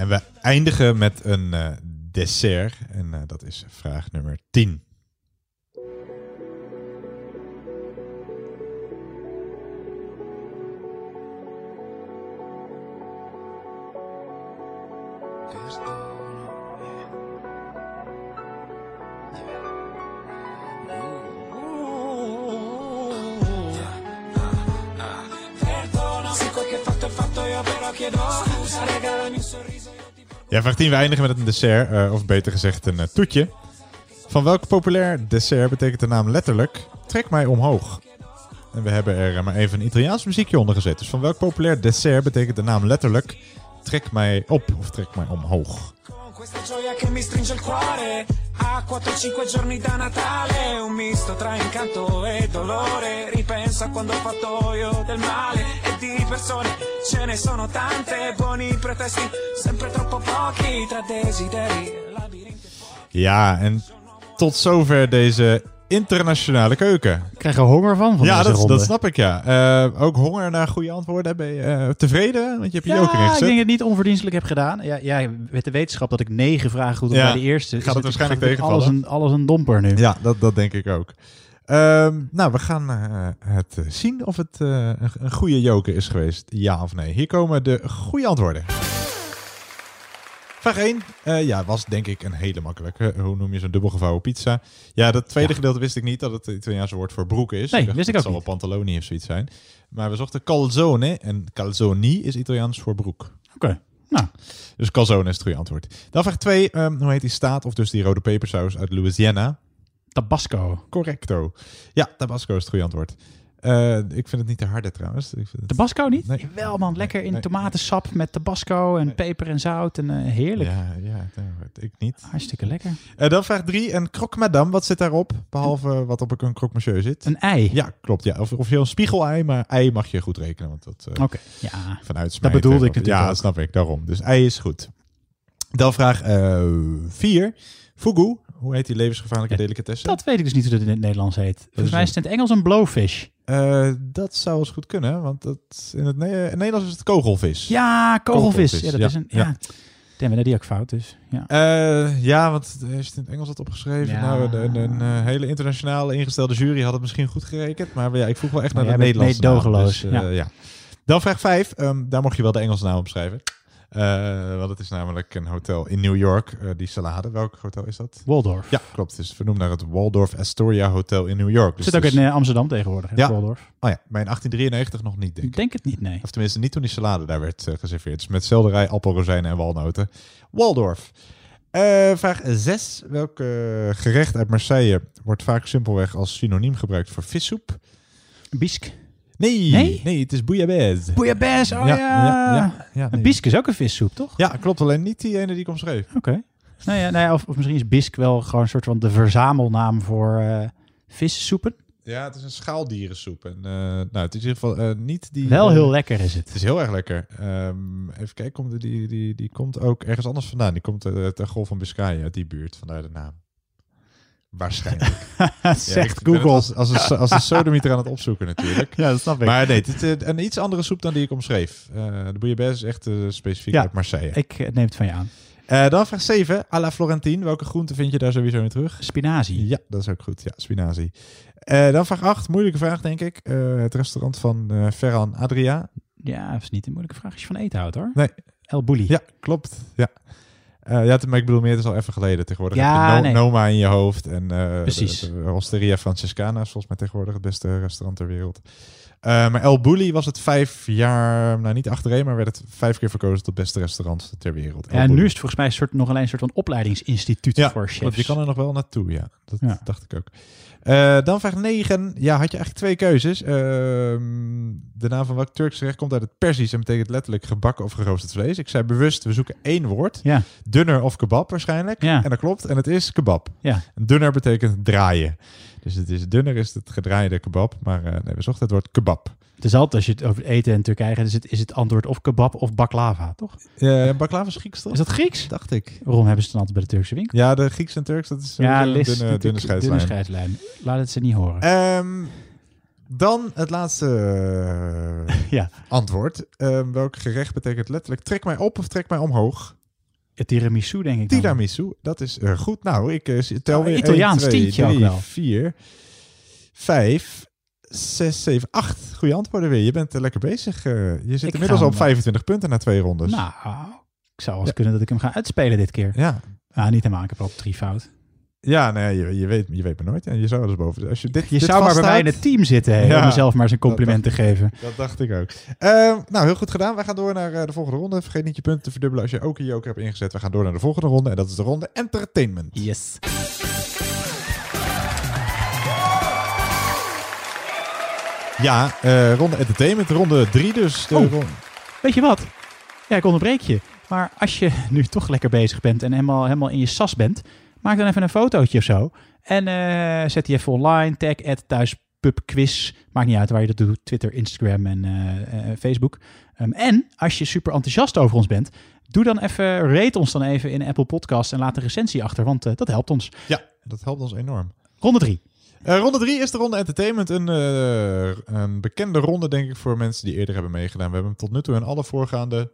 Speaker 4: En we eindigen met een eh, dessert. En eh, dat is vraag nummer 10. Ja, vraag 10. We eindigen met een dessert, eh, of beter gezegd een eh, toetje. Van welk populair dessert betekent de naam letterlijk trek mij omhoog? En we hebben er eh, maar even een Italiaans muziekje onder gezet. Dus van welk populair dessert betekent de naam letterlijk trek mij op of trek mij omhoog?
Speaker 14: Questa gioia che mi stringe il cuore. A 4-5 giorni da Natale Un misto tra incanto e dolore. Ripenso a quando ho fatto io del male. E di persone ce ne sono tante. Buoni pretesti, sempre troppo pochi. Tra desideri
Speaker 4: Ja, en tot zover deze internationale keuken.
Speaker 3: Ik krijg er honger van, van
Speaker 4: ja, dat, dat snap ik, ja. Eh, ook honger naar goede antwoorden. Ben je eh, tevreden? Want je hebt je
Speaker 3: Ja, ik
Speaker 4: ingezet.
Speaker 3: denk dat ik het niet onverdienstelijk heb gedaan. Ja, ja, met de wetenschap dat ik negen vragen goed
Speaker 4: Ja,
Speaker 3: bij de eerste.
Speaker 4: gaat het waarschijnlijk tegenvallen.
Speaker 3: Alles een, alles een domper nu.
Speaker 4: Ja, dat, dat denk ik ook. Ehm, nou, we gaan eh, het zien of het een, een goede joker is geweest. Ja of nee. Hier komen de goede antwoorden. Vraag 1. Eh, ja, was denk ik een hele makkelijke. Hoe noem je zo'n dubbelgevouwen pizza? Ja, dat tweede gedeelte wist ik niet dat het het Italiaanse woord voor broek is.
Speaker 3: Nee,
Speaker 4: dacht,
Speaker 3: wist ik
Speaker 4: het
Speaker 3: ook
Speaker 4: zal wel pantaloni of zoiets zijn. Maar we zochten calzone. En calzoni is Italiaans voor broek.
Speaker 3: Oké, nou.
Speaker 4: Dus calzone is het goede antwoord. Dan vraag 2. hoe heet die staat of dus die rode pepersaus uit Louisiana?
Speaker 3: Tabasco.
Speaker 4: Correcto. Ja, Tabasco is het goede antwoord. Eh, ik vind het niet te harde trouwens. Ik vind het-
Speaker 3: Tabasco niet?
Speaker 4: Nee.
Speaker 3: Wel man, lekker in
Speaker 4: Nee.
Speaker 3: tomatensap met tabasco en peper en zout. En eh, heerlijk.
Speaker 4: Ja, ja, ik niet.
Speaker 3: Hartstikke lekker.
Speaker 4: Eh, dan vraag drie. En croque madame, wat zit daarop? Behalve wat op een croque monsieur zit.
Speaker 3: Een ei.
Speaker 4: Ja, klopt. Ja. Of, of je een spiegelei, maar ei mag je goed rekenen. Want dat,
Speaker 3: Oké, ja.
Speaker 4: Vanuit
Speaker 3: Dat bedoelde ik
Speaker 4: Ja,
Speaker 3: natuurlijk ook.
Speaker 4: snap ik. Daarom. Dus ei is goed. Dan vraag vier. Fugu. Hoe heet die levensgevaarlijke delicatesse?
Speaker 3: Dat weet ik dus niet hoe dat in het Nederlands heet. Volgens mij is het in het Engels een blowfish.
Speaker 4: Eh, dat zou eens goed kunnen, want dat, in, het, Ne- in het Nederlands is het kogelvis.
Speaker 3: Ja, kogelvis. Ja, dat
Speaker 4: ja,
Speaker 3: is een...
Speaker 4: ja.
Speaker 3: Dat die ook fout dus. Ja.
Speaker 4: Eh, ja, want is het in het Engels had opgeschreven?
Speaker 3: Ja.
Speaker 4: Nou, een, een, hele internationale ingestelde jury had het misschien goed gerekend. Maar ja, ik vroeg wel echt
Speaker 3: Maar
Speaker 4: naar de Nederlandse naam.
Speaker 3: meedogenloos,
Speaker 4: Dus, eh,
Speaker 3: ja.
Speaker 4: Dan vraag 5. daar mocht je wel de Engelse naam opschrijven. Eh want het is namelijk een hotel in New York, eh, die salade. Welk hotel is dat?
Speaker 3: Waldorf.
Speaker 4: Ja, klopt. Het is vernoemd naar het Waldorf Astoria Hotel in New York. Dus
Speaker 3: Zit ook
Speaker 4: het
Speaker 3: in eh, Amsterdam tegenwoordig, hè,
Speaker 4: Ja.
Speaker 3: Waldorf.
Speaker 4: Oh ja, maar in 1893 nog niet, denk ik.
Speaker 3: Ik denk het niet, nee.
Speaker 4: Of tenminste, niet toen die salade daar werd eh, geserveerd. Dus met selderij, appelrozijnen en walnoten. Waldorf. Eh, vraag 6. Welk eh, gerecht uit Marseille wordt vaak simpelweg als synoniem gebruikt voor vissoep?
Speaker 3: Bisque.
Speaker 4: Nee,
Speaker 3: Nee?
Speaker 4: nee, het is bouillabaisse.
Speaker 3: Bouillabaisse, oh
Speaker 4: Ja,
Speaker 3: ja.
Speaker 4: ja, nee.
Speaker 3: bisque is ook een vissoep, toch?
Speaker 4: Ja, klopt. Alleen niet die ene die ik omschreef.
Speaker 3: Oké. Nou ja, nou ja, of, of misschien is bisque wel gewoon een soort van de verzamelnaam voor eh vissoepen.
Speaker 4: Ja, het is een schaaldierensoep. En, eh, nou, het is in ieder geval eh, niet die...
Speaker 3: Wel heel lekker is het.
Speaker 4: Het is heel erg lekker. Ehm, even kijken, komt die, die, die komt ook ergens anders vandaan. Die komt uit de Golf van Biscay, uit die buurt. Vandaar de naam. Waarschijnlijk.
Speaker 3: Zegt
Speaker 4: het
Speaker 3: Google.
Speaker 4: Als, als, een, als een sodemieter aan het opzoeken natuurlijk.
Speaker 3: Ja, dat snap ik.
Speaker 4: Maar nee, het is eh, een iets andere soep dan die ik omschreef. Eh, de bouillabaisse is echt eh, specifiek
Speaker 3: Ja,
Speaker 4: uit Marseille.
Speaker 3: Ik neem het van je aan.
Speaker 4: Dan vraag 7. À la Florentine. Welke groente vind je daar sowieso in terug?
Speaker 3: Spinazie.
Speaker 4: Ja, dat is ook goed. Ja, spinazie. Dan vraag 8. Moeilijke vraag, denk ik. Het restaurant van Ferran Adria.
Speaker 3: Ja, dat is niet een moeilijke vraag als je van eten houdt, hoor.
Speaker 4: Nee.
Speaker 3: El Bulli.
Speaker 4: Ja, klopt. Ja. Eh, ja, maar ik bedoel meer, het is al even geleden. Tegenwoordig
Speaker 3: Ja,
Speaker 4: heb je
Speaker 3: nee.
Speaker 4: no- Noma in je hoofd. En eh,
Speaker 3: Precies.
Speaker 4: de- de Osteria Francescana is volgens mij tegenwoordig het beste restaurant ter wereld. Eh, maar El Bulli was het vijf jaar, nou niet achtereen, maar werd het vijf keer verkozen tot beste restaurant ter wereld. El
Speaker 3: Ja, en nu is het volgens mij een soort, nog alleen een soort van opleidingsinstituut
Speaker 4: Ja,
Speaker 3: voor chefs.
Speaker 4: je kan er nog wel naartoe, ja. Dat
Speaker 3: Ja.
Speaker 4: dacht ik ook. Eh, dan vraag 9. Ja, had je eigenlijk twee keuzes. Ehm, de naam van welk Turks gerecht komt uit het Persisch en betekent letterlijk gebakken of geroosterd vlees. Ik zei bewust, we zoeken één woord.
Speaker 3: Ja.
Speaker 4: Dunner of kebab waarschijnlijk.
Speaker 3: Ja.
Speaker 4: En dat klopt. En het is kebab.
Speaker 3: Ja.
Speaker 4: En dunner betekent draaien. Dus het is dunner is het gedraaide kebab. Maar eh, nee, we zochten het woord kebab.
Speaker 3: Het is altijd, als je het over eten in Turkije gaat, is het, is het antwoord of kebab of baklava, toch?
Speaker 4: Ja, baklava is Grieks toch?
Speaker 3: Is dat Grieks?
Speaker 4: Dacht ik.
Speaker 3: Waarom hebben ze het dan altijd bij de Turkse winkel?
Speaker 4: Ja, de Grieks en Turks, dat is
Speaker 3: Ja,
Speaker 4: een
Speaker 3: Lis,
Speaker 4: dunne, dunne scheidslijn.
Speaker 3: dunne scheidslijn. Laat het ze niet horen.
Speaker 4: Ehm, dan het laatste eh,
Speaker 3: Ja.
Speaker 4: antwoord. Ehm, welk gerecht betekent letterlijk trek mij op of trek mij omhoog?
Speaker 3: Het tiramisu, denk ik dan.
Speaker 4: Tiramisu, dat is eh, goed. Nou, ik eh, tel
Speaker 3: Oh,
Speaker 4: weer
Speaker 3: Italiaans
Speaker 4: 1, 2,
Speaker 3: tientje ook
Speaker 4: 3,
Speaker 3: wel.
Speaker 4: 4, 5, 6, 7, 8. Goede antwoorden weer. Je bent eh, lekker bezig. eh. je zit
Speaker 3: Ik
Speaker 4: inmiddels al op
Speaker 3: hem,
Speaker 4: 25 punten na twee rondes.
Speaker 3: Nou, ik zou wel eens kunnen dat ik hem ga uitspelen dit keer.
Speaker 4: Ja.
Speaker 3: Ah, niet helemaal, ik heb al drie fout.
Speaker 4: Ja, nee, je, je, weet, je weet maar nooit. En je zou dus boven. Als je dit,
Speaker 3: Je
Speaker 4: dit
Speaker 3: zou maar bij mij in het team zitten hè,
Speaker 4: Ja.
Speaker 3: om mezelf maar
Speaker 4: Dat
Speaker 3: compliment te geven.
Speaker 4: Dat dacht ik ook. Ehm, nou, heel goed gedaan. Wij gaan door naar eh, de volgende ronde. Vergeet niet je punten te verdubbelen als je ook een joker hebt ingezet. We gaan door naar de volgende ronde. En dat is de ronde entertainment.
Speaker 3: Yes.
Speaker 4: Ja, eh, ronde entertainment. Ronde drie dus. De
Speaker 3: Oh.
Speaker 4: ron-
Speaker 3: Weet je wat? Ja, ik onderbreek je. Maar als je nu toch lekker bezig bent en helemaal, helemaal in je sas bent, maak dan even een fotootje of zo. En eh, zet die even online. Tag at thuispubquiz. Maakt niet uit waar je dat doet. Twitter, Instagram en eh, eh, Facebook. Ehm, en als je super enthousiast over ons bent, doe dan even, rate ons dan even in Apple Podcasts en laat een recensie achter, want dat helpt ons.
Speaker 4: Ja, dat helpt ons enorm.
Speaker 3: Ronde drie.
Speaker 4: Ronde drie is de ronde entertainment. Een, een bekende ronde, denk ik, voor mensen die eerder hebben meegedaan. We hebben hem tot nu toe in alle voorgaande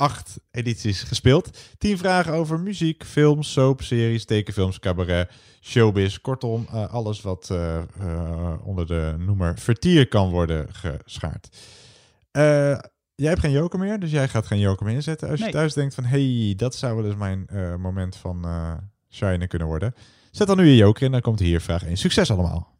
Speaker 4: acht edities gespeeld. Tien vragen over muziek, films, soap, series, tekenfilms, cabaret, showbiz. Kortom, eh, alles wat eh, eh, onder de noemer vertier kan worden geschaard. Jij hebt geen joker meer, dus jij gaat geen joker meer inzetten. Als je thuis denkt van, hey, dat zou wel eens mijn moment van shinen kunnen worden. Zet dan nu je joker in, dan komt hier vraag 1. Succes allemaal.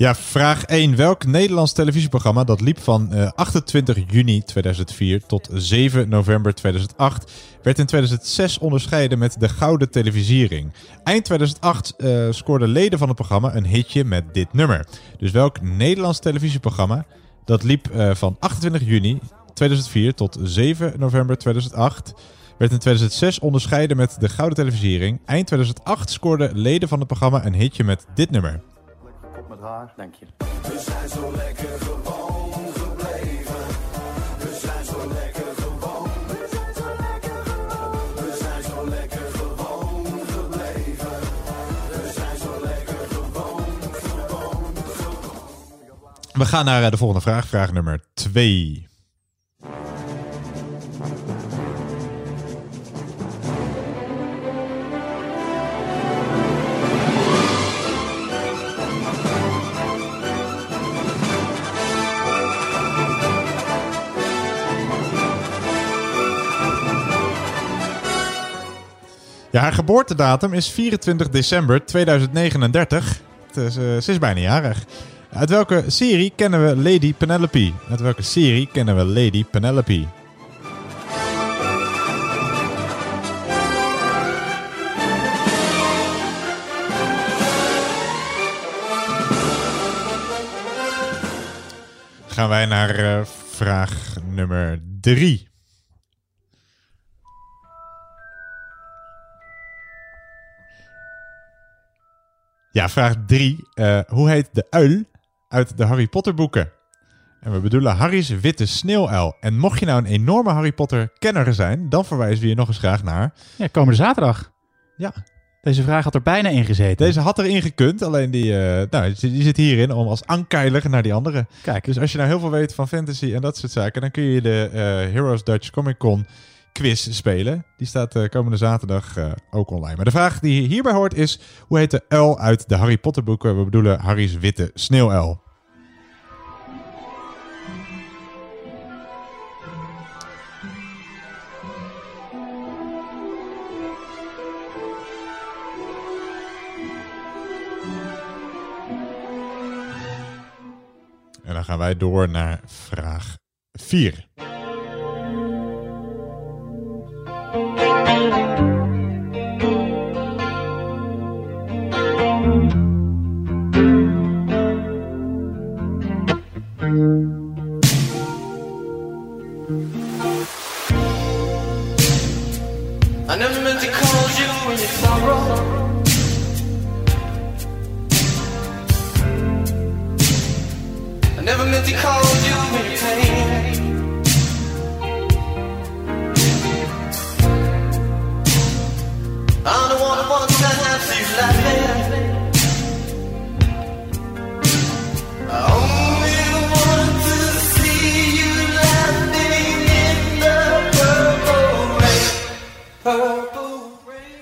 Speaker 4: Ja, vraag 1. Welk Nederlands televisieprogramma dat liep van eh, 28 juni 2004 tot 7 november 2008 werd in 2006 onderscheiden met de Gouden Televisiering. Eind 2008 eh, scoorden leden van het programma een hitje met dit nummer. Dus welk Nederlands televisieprogramma dat liep eh, van 28 juni 2004 tot 7 november 2008 werd in 2006 onderscheiden met de Gouden Televisiering. Eind 2008 scoorden leden van het programma een hitje met dit nummer.
Speaker 17: Met haar. Dank je.
Speaker 19: We zijn zo lekker gewoon gebleven. We zijn zo lekker gewoon. We zijn zo lekker gewoon. We zijn zo lekker gewoon gebleven. We zijn zo lekker gewoon, gewoon, gewoon.
Speaker 4: We gaan naar eh, de volgende vraag. Vraag nummer 2. Ja, haar geboortedatum is 24 december 2039. Het is, eh, ze is bijna jarig. Uit welke serie kennen we Lady Penelope? Uit welke serie kennen we Lady Penelope? Gaan wij naar eh, vraag nummer 3. Ja, vraag 3. hoe heet de uil uit de Harry Potter boeken? En we bedoelen Harry's witte sneeuwuil. En mocht je nou een enorme Harry Potter kenner zijn, dan verwijzen we je nog eens graag naar...
Speaker 3: Ja, komende zaterdag.
Speaker 4: Ja.
Speaker 3: Deze vraag had er bijna in gezeten.
Speaker 4: Deze had erin gekund, alleen die, eh, nou, die, die zit hierin om als ankeiler naar die andere.
Speaker 3: Kijk.
Speaker 4: Dus als je nou heel veel weet van fantasy en dat soort zaken, dan kun je de eh, Heroes Dutch Comic Con quiz spelen. Die staat eh, komende zaterdag eh, ook online. Maar de vraag die hierbij hoort is, hoe heet de uil uit de Harry Potter boeken? We bedoelen Harry's witte sneeuwuil. En dan gaan wij door naar vraag 4.
Speaker 19: Never meant to call you in your sorrow. I never meant to call you in your pain.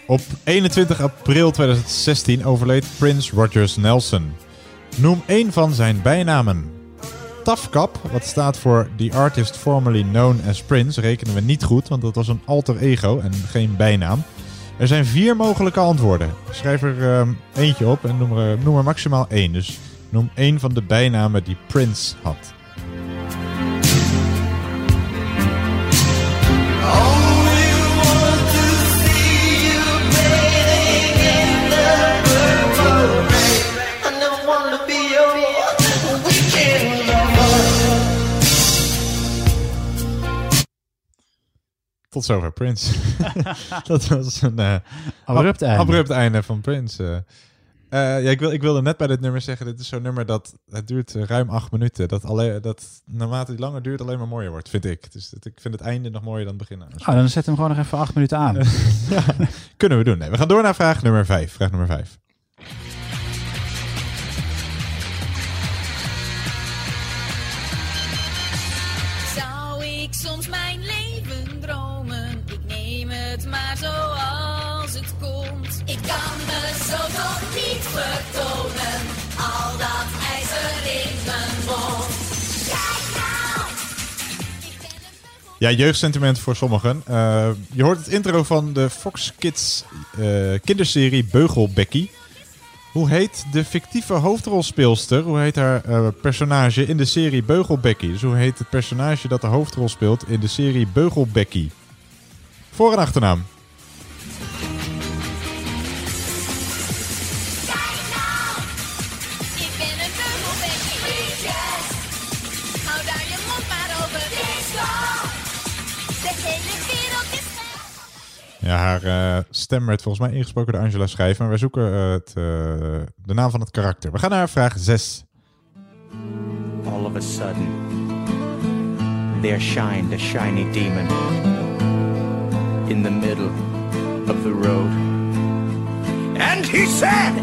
Speaker 4: Op 21 april 2016 overleed Prince Rogers Nelson. Noem één van zijn bijnamen. Tafkap, wat staat voor The Artist Formerly Known as Prince, rekenen we niet goed, want dat was een alter ego en geen bijnaam. Er zijn vier mogelijke antwoorden. Schrijf er ehm, eentje op en noem er, noem er maximaal één. Dus noem één van de bijnamen die Prince had. Tot zover Prince. dat was een eh,
Speaker 3: Abrupt
Speaker 4: ab-
Speaker 3: einde.
Speaker 4: abrupt einde van Prince. eh. Eh, ja, ik, wil, ik wilde net bij dit nummer zeggen, dit is zo'n nummer dat het duurt ruim acht minuten. Dat, alleen, dat naarmate het langer duurt alleen maar mooier wordt, vind ik. Dus dat, ik vind het einde nog mooier dan het begin.
Speaker 3: Oh, dan zet hem gewoon nog even acht minuten aan.
Speaker 4: ja, kunnen we doen. Nee, we gaan door naar vraag nummer vijf. Vraag nummer vijf. Ja, jeugdsentiment voor sommigen. Eh, je hoort het intro van de Fox Kids eh, kinderserie Becky. Hoe heet de fictieve hoofdrolspeelster, hoe heet haar eh, personage in de serie Beugelbecky? Dus hoe heet het personage dat de hoofdrol speelt in de serie Beugelbecky? Voor- en achternaam. Ja, haar eh, stem werd volgens mij ingesproken door Angela Schrijver. Maar wij zoeken eh, het, eh, de naam van het karakter. We gaan naar vraag 6.
Speaker 20: All of a sudden, there shined a shiny demon in the middle of the road.
Speaker 15: And he said,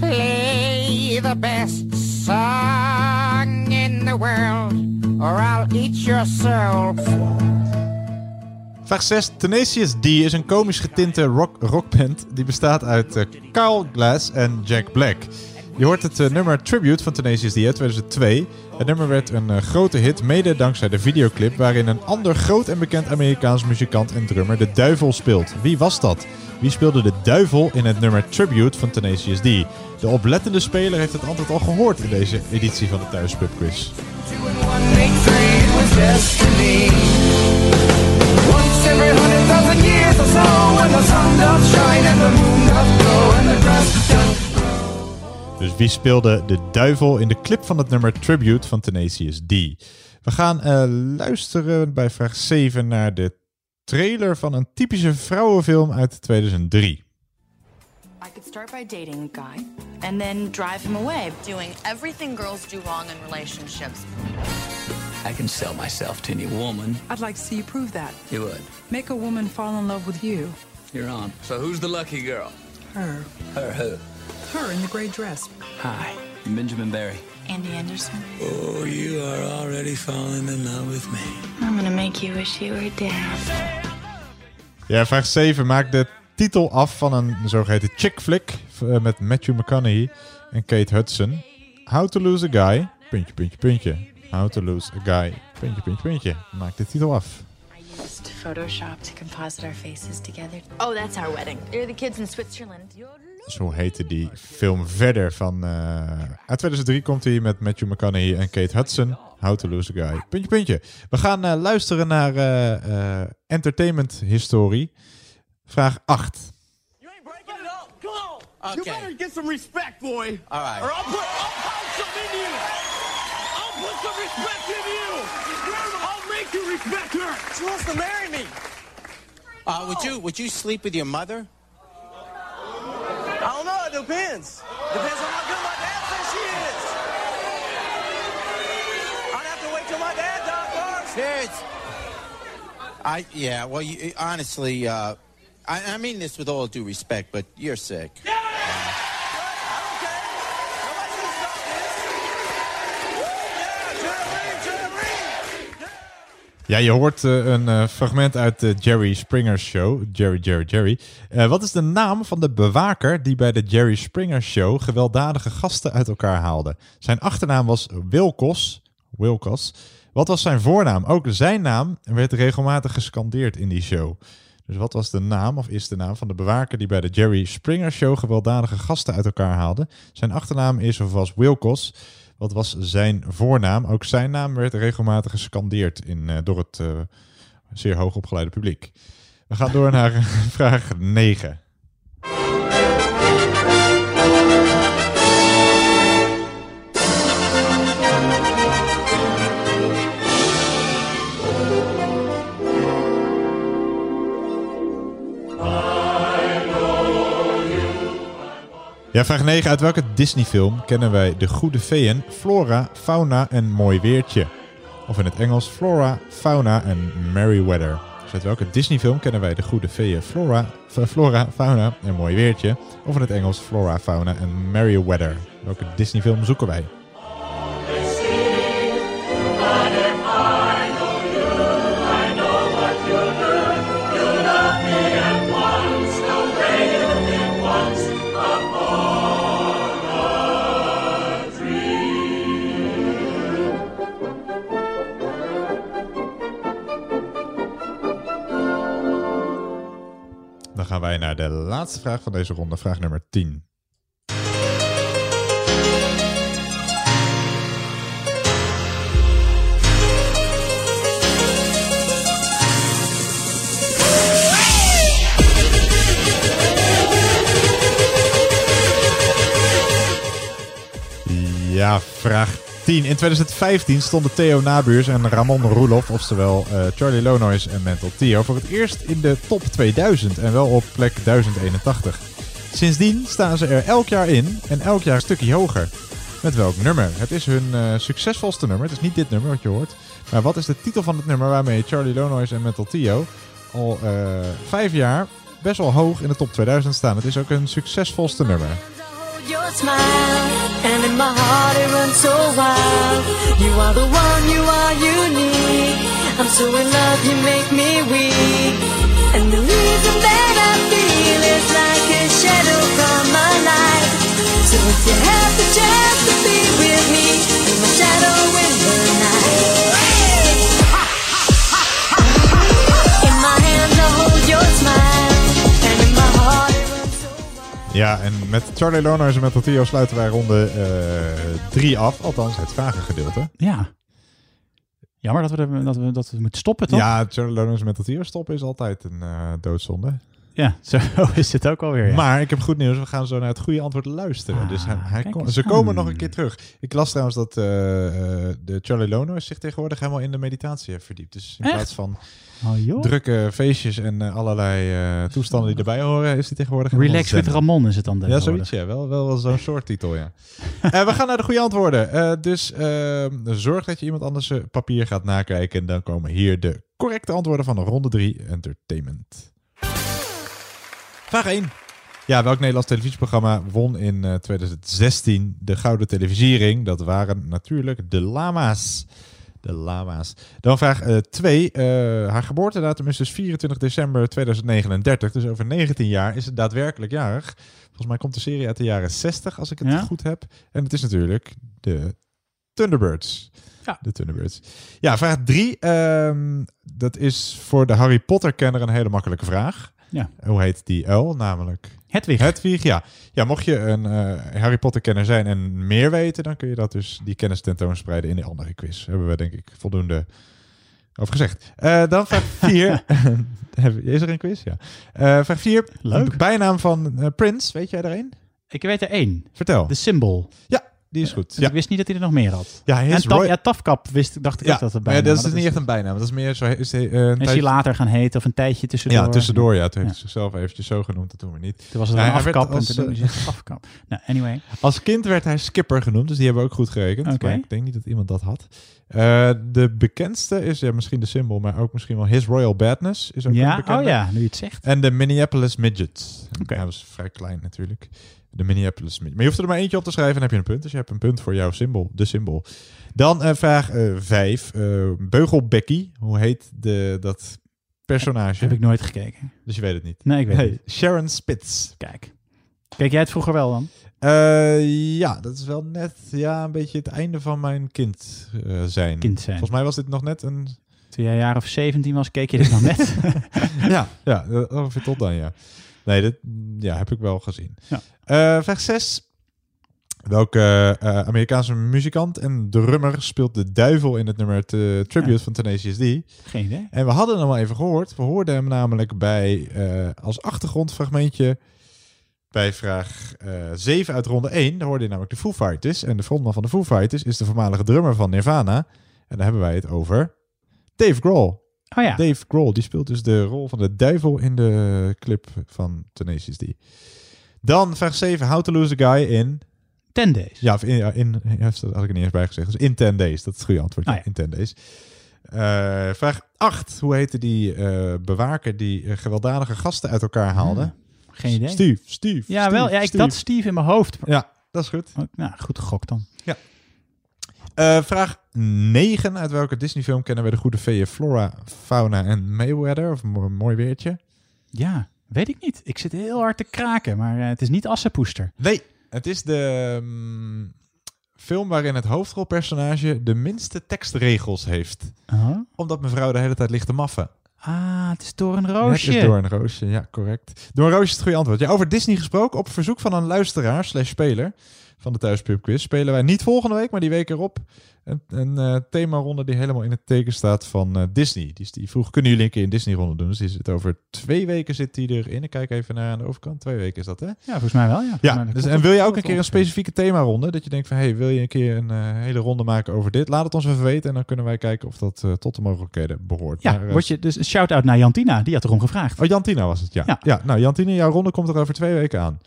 Speaker 21: Play the best song in the world, or I'll eat your soul.
Speaker 4: Vraag 6. Tenacious D is een komisch getinte rock, rockband die bestaat uit eh, Carl Glass en Jack Black. Je hoort het eh, nummer Tribute van Tenacious D uit 2002. Het nummer werd een eh, grote hit, mede dankzij de videoclip waarin een ander groot en bekend Amerikaans muzikant en drummer de duivel speelt. Wie was dat? Wie speelde de duivel in het nummer Tribute van Tenacious D? De oplettende speler heeft het antwoord al gehoord in deze editie van de Thuispub Quiz.
Speaker 21: Every hundred thousand years or so, when the sun doth shine and the moon doth glow and the grass doth
Speaker 4: Dus wie speelde de duivel in de clip van het nummer Tribute van Tenacious D? We gaan eh, luisteren bij vraag 7 naar de trailer van een typische vrouwenfilm uit 2003.
Speaker 22: I could start by dating a guy and then drive him away. Doing everything girls do wrong in relationships.
Speaker 23: I can sell myself to any woman.
Speaker 24: I'd like to see you prove that.
Speaker 23: You would.
Speaker 24: Make a woman fall in love with you.
Speaker 23: You're on. So who's the lucky girl?
Speaker 24: Her.
Speaker 23: Her who?
Speaker 24: Her in the gray dress.
Speaker 23: Hi, I'm Benjamin Barry.
Speaker 22: Andy Anderson.
Speaker 23: Oh, you are already falling in love with me.
Speaker 22: I'm gonna make you wish you were dead.
Speaker 4: Ja, vraag 7 maakt de titel af van een zogeheten chick flick eh, met Matthew McConaughey en Kate Hudson. How to lose a guy, puntje, puntje, puntje. How to lose a guy, puntje, puntje, puntje. Maakt de titel af.
Speaker 22: Used Photoshop to composite our faces together. Oh, that's our wedding. You're the kids in Switzerland.
Speaker 4: Zo heette die film verder van... eh, uit 2003 komt hij met Matthew McConaughey en Kate Hudson. How to lose a guy. Puntje, puntje. We gaan eh, luisteren naar eh, eh, entertainment historie. Vraag 8.
Speaker 15: You better get some respect, boy.
Speaker 20: All right.
Speaker 15: Or I'll put, I'll some in you. I'll put some respect in you. I'll make you respect her.
Speaker 21: She wants to marry me.
Speaker 20: Uh, would you would you sleep with your mother?
Speaker 21: I don't know. It depends. Depends on how good my dad says she is. I'd have to wait till my dad died first.
Speaker 20: There's, I yeah. Well, you, honestly, uh, I, I mean this with all due respect, but you're sick.
Speaker 4: Ja, je hoort eh, een eh, fragment uit de Jerry Springer Show. Jerry, Jerry, Jerry. Eh, wat is de naam van de bewaker die bij de Jerry Springer Show gewelddadige gasten uit elkaar haalde? Zijn achternaam was Wilkos. Wilkos. Wat was zijn voornaam? Ook zijn naam werd regelmatig gescandeerd in die show. Dus wat was de naam of is de naam van de bewaker die bij de Jerry Springer Show gewelddadige gasten uit elkaar haalde? Zijn achternaam is of was Wilkos. Wat was zijn voornaam? Ook zijn naam werd regelmatig gescandeerd in, eh, door het eh, zeer hoogopgeleide publiek. We gaan door naar vraag 9. Ja, vraag 9. Uit welke Disney-film kennen wij de goede feeën Flora, Fauna en Mooi Weertje? Of in het Engels Flora, Fauna en Merryweather. Dus uit welke Disney-film kennen wij de goede feeën Flora, Flora, Fauna en Mooi Weertje? Of in het Engels Flora, Fauna en Merryweather. Welke Disney-film zoeken wij? dan gaan wij naar de laatste vraag van deze ronde, vraag nummer 10. Ja, vraag 10. In 2015 stonden Theo Nabuurs en Ramon Roelof, oftewel eh, Charlie Lonois en Mental Theo, voor het eerst in de top 2000 en wel op plek 1081. Sindsdien staan ze er elk jaar in en elk jaar een stukje hoger. Met welk nummer? Het is hun eh, succesvolste nummer. Het is niet dit nummer wat je hoort. Maar wat is de titel van het nummer waarmee Charlie Lonois en Mental Theo al eh, vijf jaar best wel hoog in de top 2000 staan? Het is ook hun succesvolste nummer.
Speaker 25: Your smile, and in my heart it runs so wild. You are the one, you are unique. I'm so in love, you make me weak. And the reason that I feel is like a shadow from my life. So if you have the chance to be with me, be my shadow in the night.
Speaker 4: Ja, en met Charlie Lonois en Mental Theo sluiten wij ronde 3 af. Althans, het vragengedeelte.
Speaker 3: Ja. Jammer dat we, er- dat we, dat we moeten stoppen, toch?
Speaker 4: Ja, Charlie en Mental Theo stoppen is altijd een eh, doodzonde.
Speaker 3: Ja, zo is het ook alweer. Ja.
Speaker 4: Maar ik heb goed nieuws. We gaan zo naar het goede antwoord luisteren. dus hij, kom- ze komen nog een keer terug. Ik las trouwens dat eh, eh, de Charlie Lonois zich tegenwoordig helemaal in de meditatie heeft verdiept. Dus in
Speaker 3: Echt?
Speaker 4: plaats van
Speaker 3: Oh,
Speaker 4: drukke feestjes en eh, allerlei eh, toestanden die erbij horen, is hij tegenwoordig
Speaker 3: Relax with. Ramon is het dan
Speaker 4: Ja, zoiets. Ja, wel, wel, wel zo'n soort titel, ja. Eh, we gaan naar de goede antwoorden. Dus eh, zorg dat je iemand anders papier gaat nakijken. En dan komen hier de correcte antwoorden van de ronde 3 Entertainment. Vraag 1. Ja, welk Nederlands televisieprogramma won in eh, 2016 de Gouden Televisiering? Dat waren natuurlijk de Lama's. De Lama's. Dan vraag 2. haar geboortedatum is dus 24 december 2039. Dus over 19 jaar is het daadwerkelijk jarig. Volgens mij komt de serie uit de jaren 60, als ik het
Speaker 3: Ja?
Speaker 4: goed heb. En het is natuurlijk de Thunderbirds.
Speaker 3: Ja.
Speaker 4: De Thunderbirds. Ja, vraag 3. dat is voor de Harry Potter-kenner een hele makkelijke vraag.
Speaker 3: Ja.
Speaker 4: Hoe heet die uil? Namelijk...
Speaker 3: Hedwig.
Speaker 4: Hedwig, ja. Ja, mocht je een eh, Harry Potter-kenner zijn en meer weten, dan kun je dat dus, die kennis tentoonspreiden in die andere quiz. Hebben we denk ik voldoende over gezegd. Eh, dan vraag 4. is er een quiz? Ja. Eh, vraag 4.
Speaker 3: Leuk.
Speaker 4: Bijnaam van Prince. Weet jij er een?
Speaker 3: Ik weet er één.
Speaker 4: Vertel.
Speaker 3: De Symbol.
Speaker 4: Ja, die is goed.
Speaker 3: Dus
Speaker 4: Ja.
Speaker 3: Ik wist niet dat hij er nog meer had.
Speaker 4: Ja,
Speaker 3: en taf, ja, Tafkap wist, dacht ik
Speaker 4: Ja,
Speaker 3: dat het bijna.
Speaker 4: dat is niet echt een bijnaam. Dat is meer zo. Is hij, eh, een
Speaker 3: Is hij
Speaker 4: tijdje-
Speaker 3: later gaan heten of een tijdje tussendoor?
Speaker 4: Ja, tussendoor. Ja, toen heeft
Speaker 3: Ja.
Speaker 4: hij zichzelf eventjes zo genoemd. Dat doen we niet.
Speaker 3: Toen was het
Speaker 4: Ja,
Speaker 3: een afkap en toen noemde
Speaker 4: eh,
Speaker 3: hij afkap. Nou, anyway.
Speaker 4: Als kind werd hij skipper genoemd, dus die hebben we ook goed gerekend.
Speaker 3: Oké.
Speaker 4: Maar ik denk niet dat iemand dat had. Eh, de bekendste is ja, misschien de Symbol, maar ook misschien wel His Royal Badness. Is ook
Speaker 3: Ja?
Speaker 4: een bekende.
Speaker 3: Oh ja, nu je het zegt.
Speaker 4: En de Minneapolis Midget.
Speaker 3: Oké.
Speaker 4: Hij was vrij klein natuurlijk. De Minneapolis. Maar je hoeft er maar eentje op te schrijven en heb je een punt. Dus je hebt een punt voor jouw symbool, de symbool. Dan eh, vraag 5. Beugel Becky. Hoe heet de, dat personage?
Speaker 3: Heb ik nooit gekeken.
Speaker 4: Dus je weet het niet.
Speaker 3: Nee, ik weet het niet.
Speaker 4: Sharon Spitz.
Speaker 3: Kijk. Keek jij het vroeger wel dan?
Speaker 4: Eh, ja, dat is wel net ja, een beetje het einde van mijn kind eh, zijn.
Speaker 3: Kind zijn.
Speaker 4: Volgens mij was dit nog net een...
Speaker 3: Toen jij een jaar of 17 was, keek je dit nog net?
Speaker 4: ja, ja, eh, ongeveer tot dan, ja. Nee, dit ja, heb ik wel gezien.
Speaker 3: Ja.
Speaker 4: Eh, vraag 6. Welke eh, Amerikaanse muzikant en drummer speelt de duivel in het nummer te, Tribute van Tenacious D?
Speaker 3: Geen idee.
Speaker 4: En we hadden hem al even gehoord. We hoorden hem namelijk bij eh, als achtergrondfragmentje bij vraag eh 7 uit ronde 1. Daar hoorde je namelijk de Foo Fighters. En de frontman van de Foo Fighters is de voormalige drummer van Nirvana. En daar hebben wij het over Dave Grohl.
Speaker 3: Oh ja.
Speaker 4: Dave Grohl, die speelt dus de rol van de duivel in de clip van Tenacious D. Dan vraag 7, How to Lose a Guy in...
Speaker 3: 10 days.
Speaker 4: Ja, in, in, dat had ik er niet eens bij gezegd. Dus in 10 days, dat is het goede antwoord.
Speaker 3: Ah,
Speaker 4: ja. In 10 days. Eh, vraag 8, hoe heette die eh, bewaker die eh, gewelddadige gasten uit elkaar haalde?
Speaker 3: Geen idee.
Speaker 4: Steve, Steve.
Speaker 3: Ja,
Speaker 4: Steve,
Speaker 3: wel. Ja, ik
Speaker 4: Steve.
Speaker 3: dat Steve in mijn hoofd.
Speaker 4: Ja, dat is goed.
Speaker 3: Oh, Nou, goed gegokt dan.
Speaker 4: Ja. Eh, vraag 9. Uit welke Disney-film kennen we de goede veeën Flora, Fauna en Mayweather? Of mo- mooi weertje?
Speaker 3: Ja, weet ik niet. Ik zit heel hard te kraken, maar eh, het is niet Assepoester.
Speaker 4: Nee, het is de mm, film waarin het hoofdrolpersonage de minste tekstregels heeft.
Speaker 3: Oh.
Speaker 4: Omdat mevrouw de hele tijd ligt te maffen.
Speaker 3: Ah, het is door een roosje.
Speaker 4: Het is door een roosje, ja, correct. Door een roosje is het goede antwoord. Ja, over Disney gesproken, op verzoek van een luisteraar slash speler... van de Thuispub Quiz spelen wij niet volgende week, maar die week erop. Een, een eh, themaronde die helemaal in het teken staat van eh, Disney. Die, die vroeg, kunnen jullie een keer een Disney-ronde doen? Dus die zit over twee weken zit die erin. Ik kijk even naar aan de overkant. Twee weken is dat, hè?
Speaker 3: Ja, volgens mij wel, ja.
Speaker 4: Ja, dus, en wil je ook een keer een specifieke themaronde? Dat je denkt van, hey, wil je een keer een eh, hele ronde maken over dit? Laat het ons even weten en dan kunnen wij kijken of dat tot de mogelijkheden behoort.
Speaker 3: Ja,
Speaker 4: Maar,
Speaker 3: word je, dus een shout-out naar Jantina, die had erom gevraagd.
Speaker 4: Oh, Jantina was het, ja. ja.
Speaker 3: Ja.
Speaker 4: nou, Jantina, jouw ronde komt er over twee weken aan.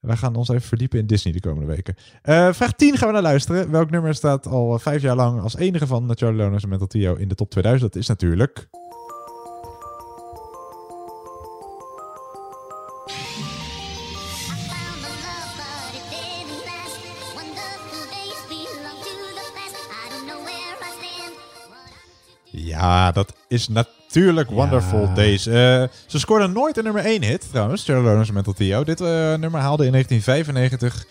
Speaker 4: Wij gaan ons even verdiepen in Disney de komende weken. Eh, vraag 10 gaan we naar luisteren. Welk nummer staat al eh, vijf jaar lang als enige van Charlie Loners en Mental Tio in de top 2000? Dat is natuurlijk... Ja, dat is natuurlijk Wonderful Days. Eh, ze scoorden nooit een nummer 1 hit, trouwens, Loners en Mental Tio. Dit eh, nummer haalde in 1995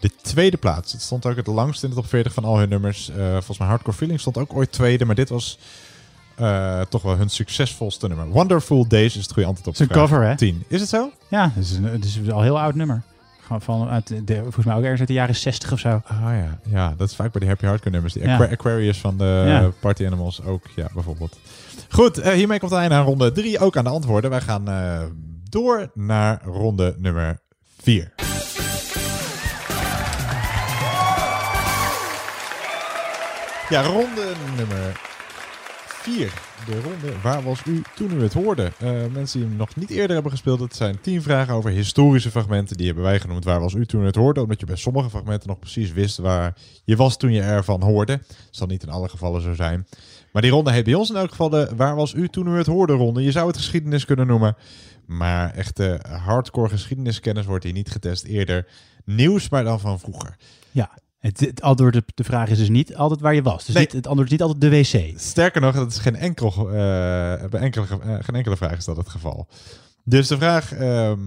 Speaker 4: de tweede plaats. Het stond ook het langst in de top 40 van al hun nummers. Eh, volgens mij Hardcore Feeling stond ook ooit tweede, maar dit was toch wel hun succesvolste nummer. Wonderful Days is het goede antwoord op
Speaker 3: Het is een
Speaker 4: vraag
Speaker 3: cover, hè?
Speaker 4: 10. Is het zo?
Speaker 3: Ja, het is, een, het is al een heel oud nummer. Gewoon van uit de, volgens mij ook ergens uit de jaren 60 of zo.
Speaker 4: Ah ja, ja, dat is vaak bij die Happy Hardcore nummers. Die
Speaker 3: Ja.
Speaker 4: Aquarius van de
Speaker 3: Ja.
Speaker 4: Party Animals ook, ja, bijvoorbeeld. Goed, eh, hiermee komt het einde aan ronde 3. Ook aan de antwoorden. Wij gaan eh, door naar ronde nummer 4. Ja, ronde nummer 4. De ronde Waar was u toen u het hoorde? Eh, mensen die hem nog niet eerder hebben gespeeld, het zijn 10 vragen over historische fragmenten. Die hebben wij genoemd Waar was u toen u het hoorde? Omdat je bij sommige fragmenten nog precies wist waar je was toen je ervan hoorde. Dat zal niet in alle gevallen zo zijn. Maar die ronde heet bij ons in elk geval de Waar was u toen u het hoorde ronde. Je zou het geschiedenis kunnen noemen. Maar echte hardcore geschiedeniskennis wordt hier niet getest eerder. Nieuws, maar dan van vroeger.
Speaker 3: Ja, het, het antwoord op de vraag is dus niet altijd waar je was. Dus
Speaker 4: Nee.
Speaker 3: niet, het antwoord is niet altijd de wc.
Speaker 4: Sterker nog, dat is geen, enkel, eh, bij enkele, eh, geen enkele vraag is dat het geval. Dus de vraag, ehm,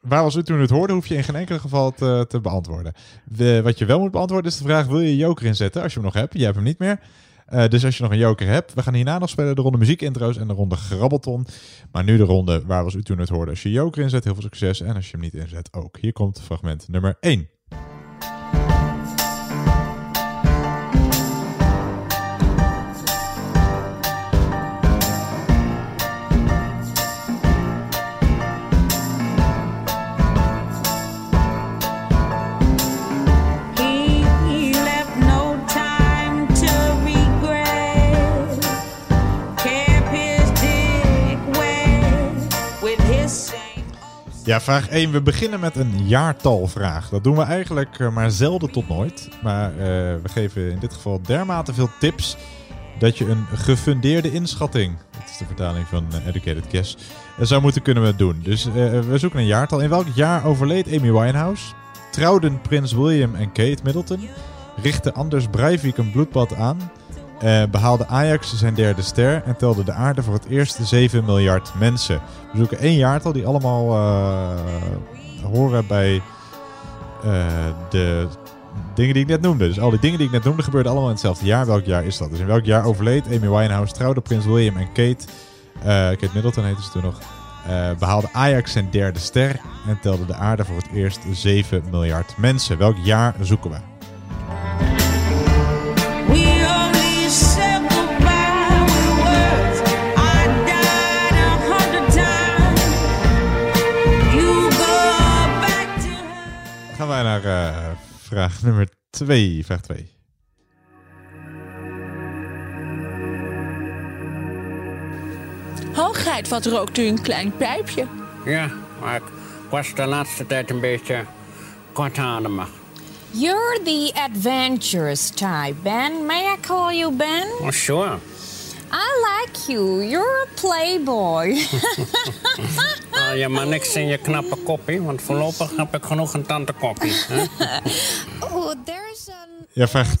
Speaker 4: waar was u toen u het hoorde, hoef je in geen enkele geval te, te beantwoorden. De, wat je wel moet beantwoorden is de vraag, wil je joker inzetten als je hem nog hebt? Je hebt hem niet meer. Eh, dus als je nog een joker hebt, we gaan hierna nog spelen de ronde muziekintro's en de ronde grabbelton. Maar nu de ronde, waar was u toen het hoorde? Als je je joker inzet, heel veel succes. En als je hem niet inzet, ook. Hier komt fragment nummer 1. Ja, vraag 1. We beginnen met een jaartalvraag. Dat doen we eigenlijk eh, maar zelden tot nooit. Maar eh, we geven in dit geval dermate veel tips dat je een gefundeerde inschatting, dat is de vertaling van eh, Educated Guess, zou moeten kunnen doen. Dus we zoeken een jaartal. In welk jaar overleed Amy Winehouse? Trouwden prins William en Kate Middleton? Richtte Anders Breivik een bloedbad aan? Eh, behaalde Ajax zijn derde ster en telde de aarde voor het eerst 7 miljard mensen. We zoeken één jaartal die allemaal eh, horen bij eh, de dingen die ik net noemde. Dus al die dingen die ik net noemde gebeurden allemaal in hetzelfde jaar. Welk jaar is dat? Dus in welk jaar overleed Amy Winehouse, trouwde Prins William en Kate, Kate Middleton heette ze toen nog, eh, behaalde Ajax zijn derde ster en telde de aarde voor het eerst 7 miljard mensen. Welk jaar zoeken? We wij naar eh, vraag nummer 2. Vraag 2.
Speaker 26: Hoogheid, wat rookt u een klein pijpje?
Speaker 27: Ja, maar ik was de laatste tijd een beetje kortademig.
Speaker 28: You're the adventurous type, Ben. May I call you Ben?
Speaker 27: Oh, sure.
Speaker 28: I like you. You're a playboy.
Speaker 27: Haal je maar niks in je knappe koppie, want voorlopig heb ik genoeg een tante koppie. hè?
Speaker 28: oh, there's a
Speaker 4: Ja, vraag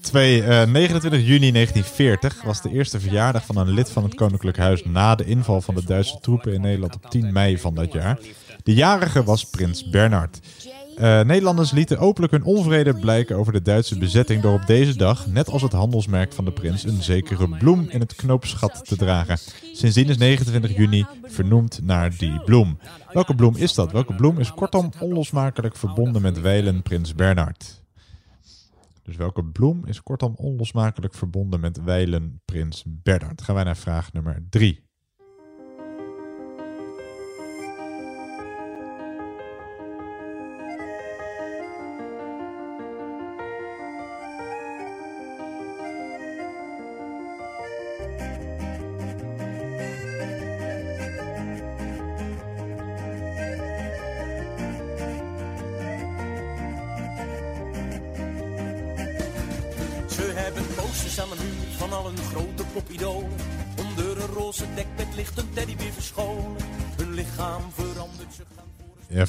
Speaker 4: 2. 29 juni 1940 was de eerste verjaardag van een lid van het Koninklijk Huis na de inval van de Duitse troepen in Nederland op 10 mei van dat jaar. De jarige was prins Bernhard. Eh, Nederlanders lieten openlijk hun onvrede blijken over de Duitse bezetting door op deze dag, net als het handelsmerk van de prins, een zekere bloem in het knoopsgat te dragen. Sindsdien is 29 juni vernoemd naar die bloem. Welke bloem is dat? Welke bloem is kortom onlosmakelijk verbonden met wijlen prins Bernhard? Dus welke bloem is kortom onlosmakelijk verbonden met wijlen prins Bernhard? Gaan wij naar vraag nummer 3.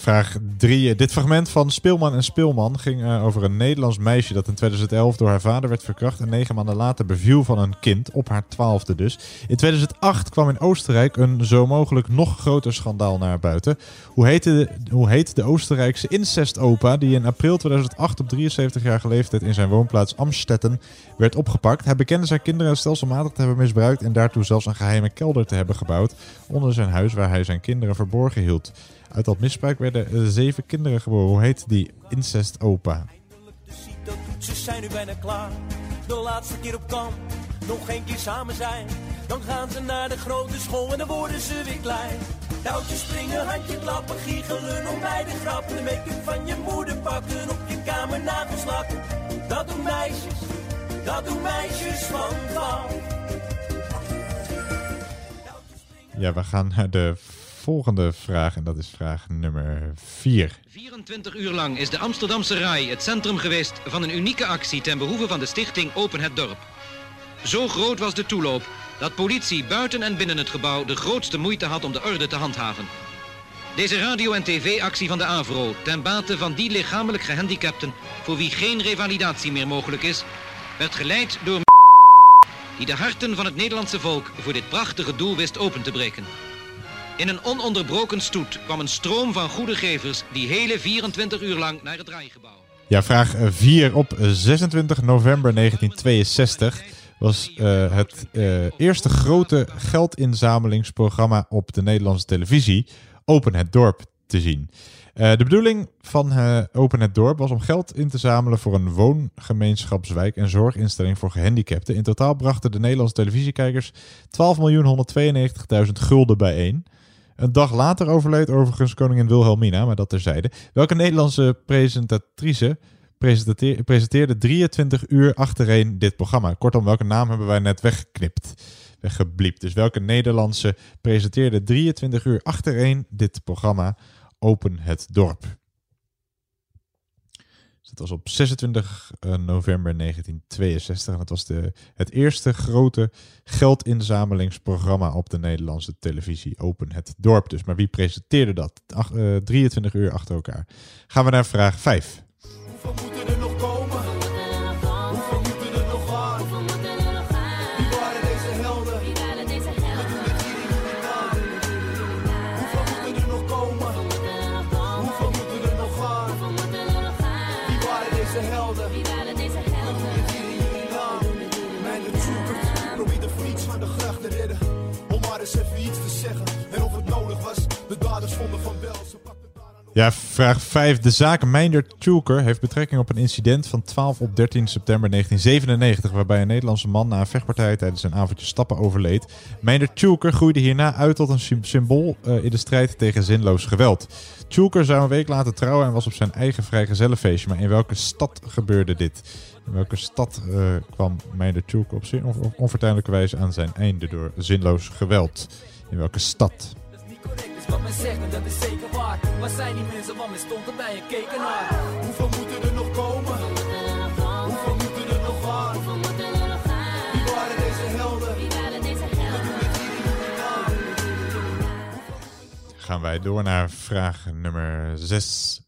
Speaker 4: Vraag 3. Dit fragment van Speelman en Speelman ging eh, over een Nederlands meisje dat in 2011 door haar vader werd verkracht en negen maanden later beviel van een kind, op haar twaalfde dus. In 2008 kwam in Oostenrijk een zo mogelijk nog groter schandaal naar buiten. Hoe, de, hoe heet de Oostenrijkse incestopa die in april 2008 op 73-jarige leeftijd in zijn woonplaats Amstetten werd opgepakt? Hij bekende zijn kinderen stelselmatig te hebben misbruikt en daartoe zelfs een geheime kelder te hebben gebouwd onder zijn huis waar hij zijn kinderen verborgen hield. Uit dat misbruik werden eh, zeven kinderen geboren. Hoe heet die incestopa?
Speaker 8: de toetsen zijn nu bijna klaar. De laatste keer op kamp, nog één keer samen zijn. Dan gaan ze naar de grote school en dan worden ze weer klein. Touwtjes springen, handje klappen, giechelen om bij de grappen. De make-up van je moeder pakken, op je kamer nagels lakken. Dat doen meisjes, dat doen meisjes van twaalf.
Speaker 4: Ja, we gaan naar de volgende vraag en dat is vraag nummer 4.
Speaker 29: 24 uur lang is de Amsterdamse Rai het centrum geweest van een unieke actie ten behoeve van de stichting Open het Dorp. Zo groot was de toeloop dat politie buiten en binnen het gebouw de grootste moeite had om de orde te handhaven. Deze radio- en tv-actie van de AVRO ten bate van die lichamelijk gehandicapten voor wie geen revalidatie meer mogelijk is, werd geleid door die de harten van het Nederlandse volk voor dit prachtige doel wist open te breken. In een ononderbroken stoet kwam een stroom van goede gevers die hele 24 uur lang naar het draaigebouw.
Speaker 4: Ja, vraag 4. Op 26 november 1962 was eh, het eh, eerste grote geldinzamelingsprogramma op de Nederlandse televisie Open het Dorp te zien. Eh, de bedoeling van eh, Open het Dorp was om geld in te zamelen voor een woongemeenschapswijk en zorginstelling voor gehandicapten. In totaal brachten de Nederlandse televisiekijkers 12.192.000 gulden bijeen. Een dag later overleed overigens koningin Wilhelmina, maar dat terzijde. Welke Nederlandse presentatrice presenteer- presenteerde 23 uur achtereen dit programma? Kortom, welke naam hebben wij net weggeknipt? Weggebliept. Dus welke Nederlandse presenteerde 23 uur achtereen dit programma Open het Dorp? Dat was op 26 eh, november 1962. En dat was de, het eerste grote geldinzamelingsprogramma op de Nederlandse televisie. Open het Dorp dus. Maar wie presenteerde dat? Ach, eh, 23 uur achter elkaar. Gaan we naar vraag 5.
Speaker 8: Hoeveel moeten er
Speaker 4: Ja, vraag 5. De zaak Meindert Tjulker heeft betrekking op een incident van 12 op 13 september 1997, waarbij een Nederlandse man na een vechtpartij tijdens een avondje stappen overleed. Meindert Tjulker groeide hierna uit tot een sym- symbool eh, in de strijd tegen zinloos geweld. Tjulker zou een week later trouwen en was op zijn eigen vrijgezellenfeestje. Maar in welke stad gebeurde dit? In welke stad eh, kwam Meindert Tjulker op of onfortuinlijke wijze aan zijn einde door zinloos geweld? In welke stad?
Speaker 8: Is wat men zegt en dat is zeker waar. Waar zijn die mensen, want men stond erbij en keken naar. Hoeveel moeten er nog komen? Hoeveel moeten er nog gaan? Wie waren deze helden?
Speaker 4: Gaan wij door naar vraag nummer 6.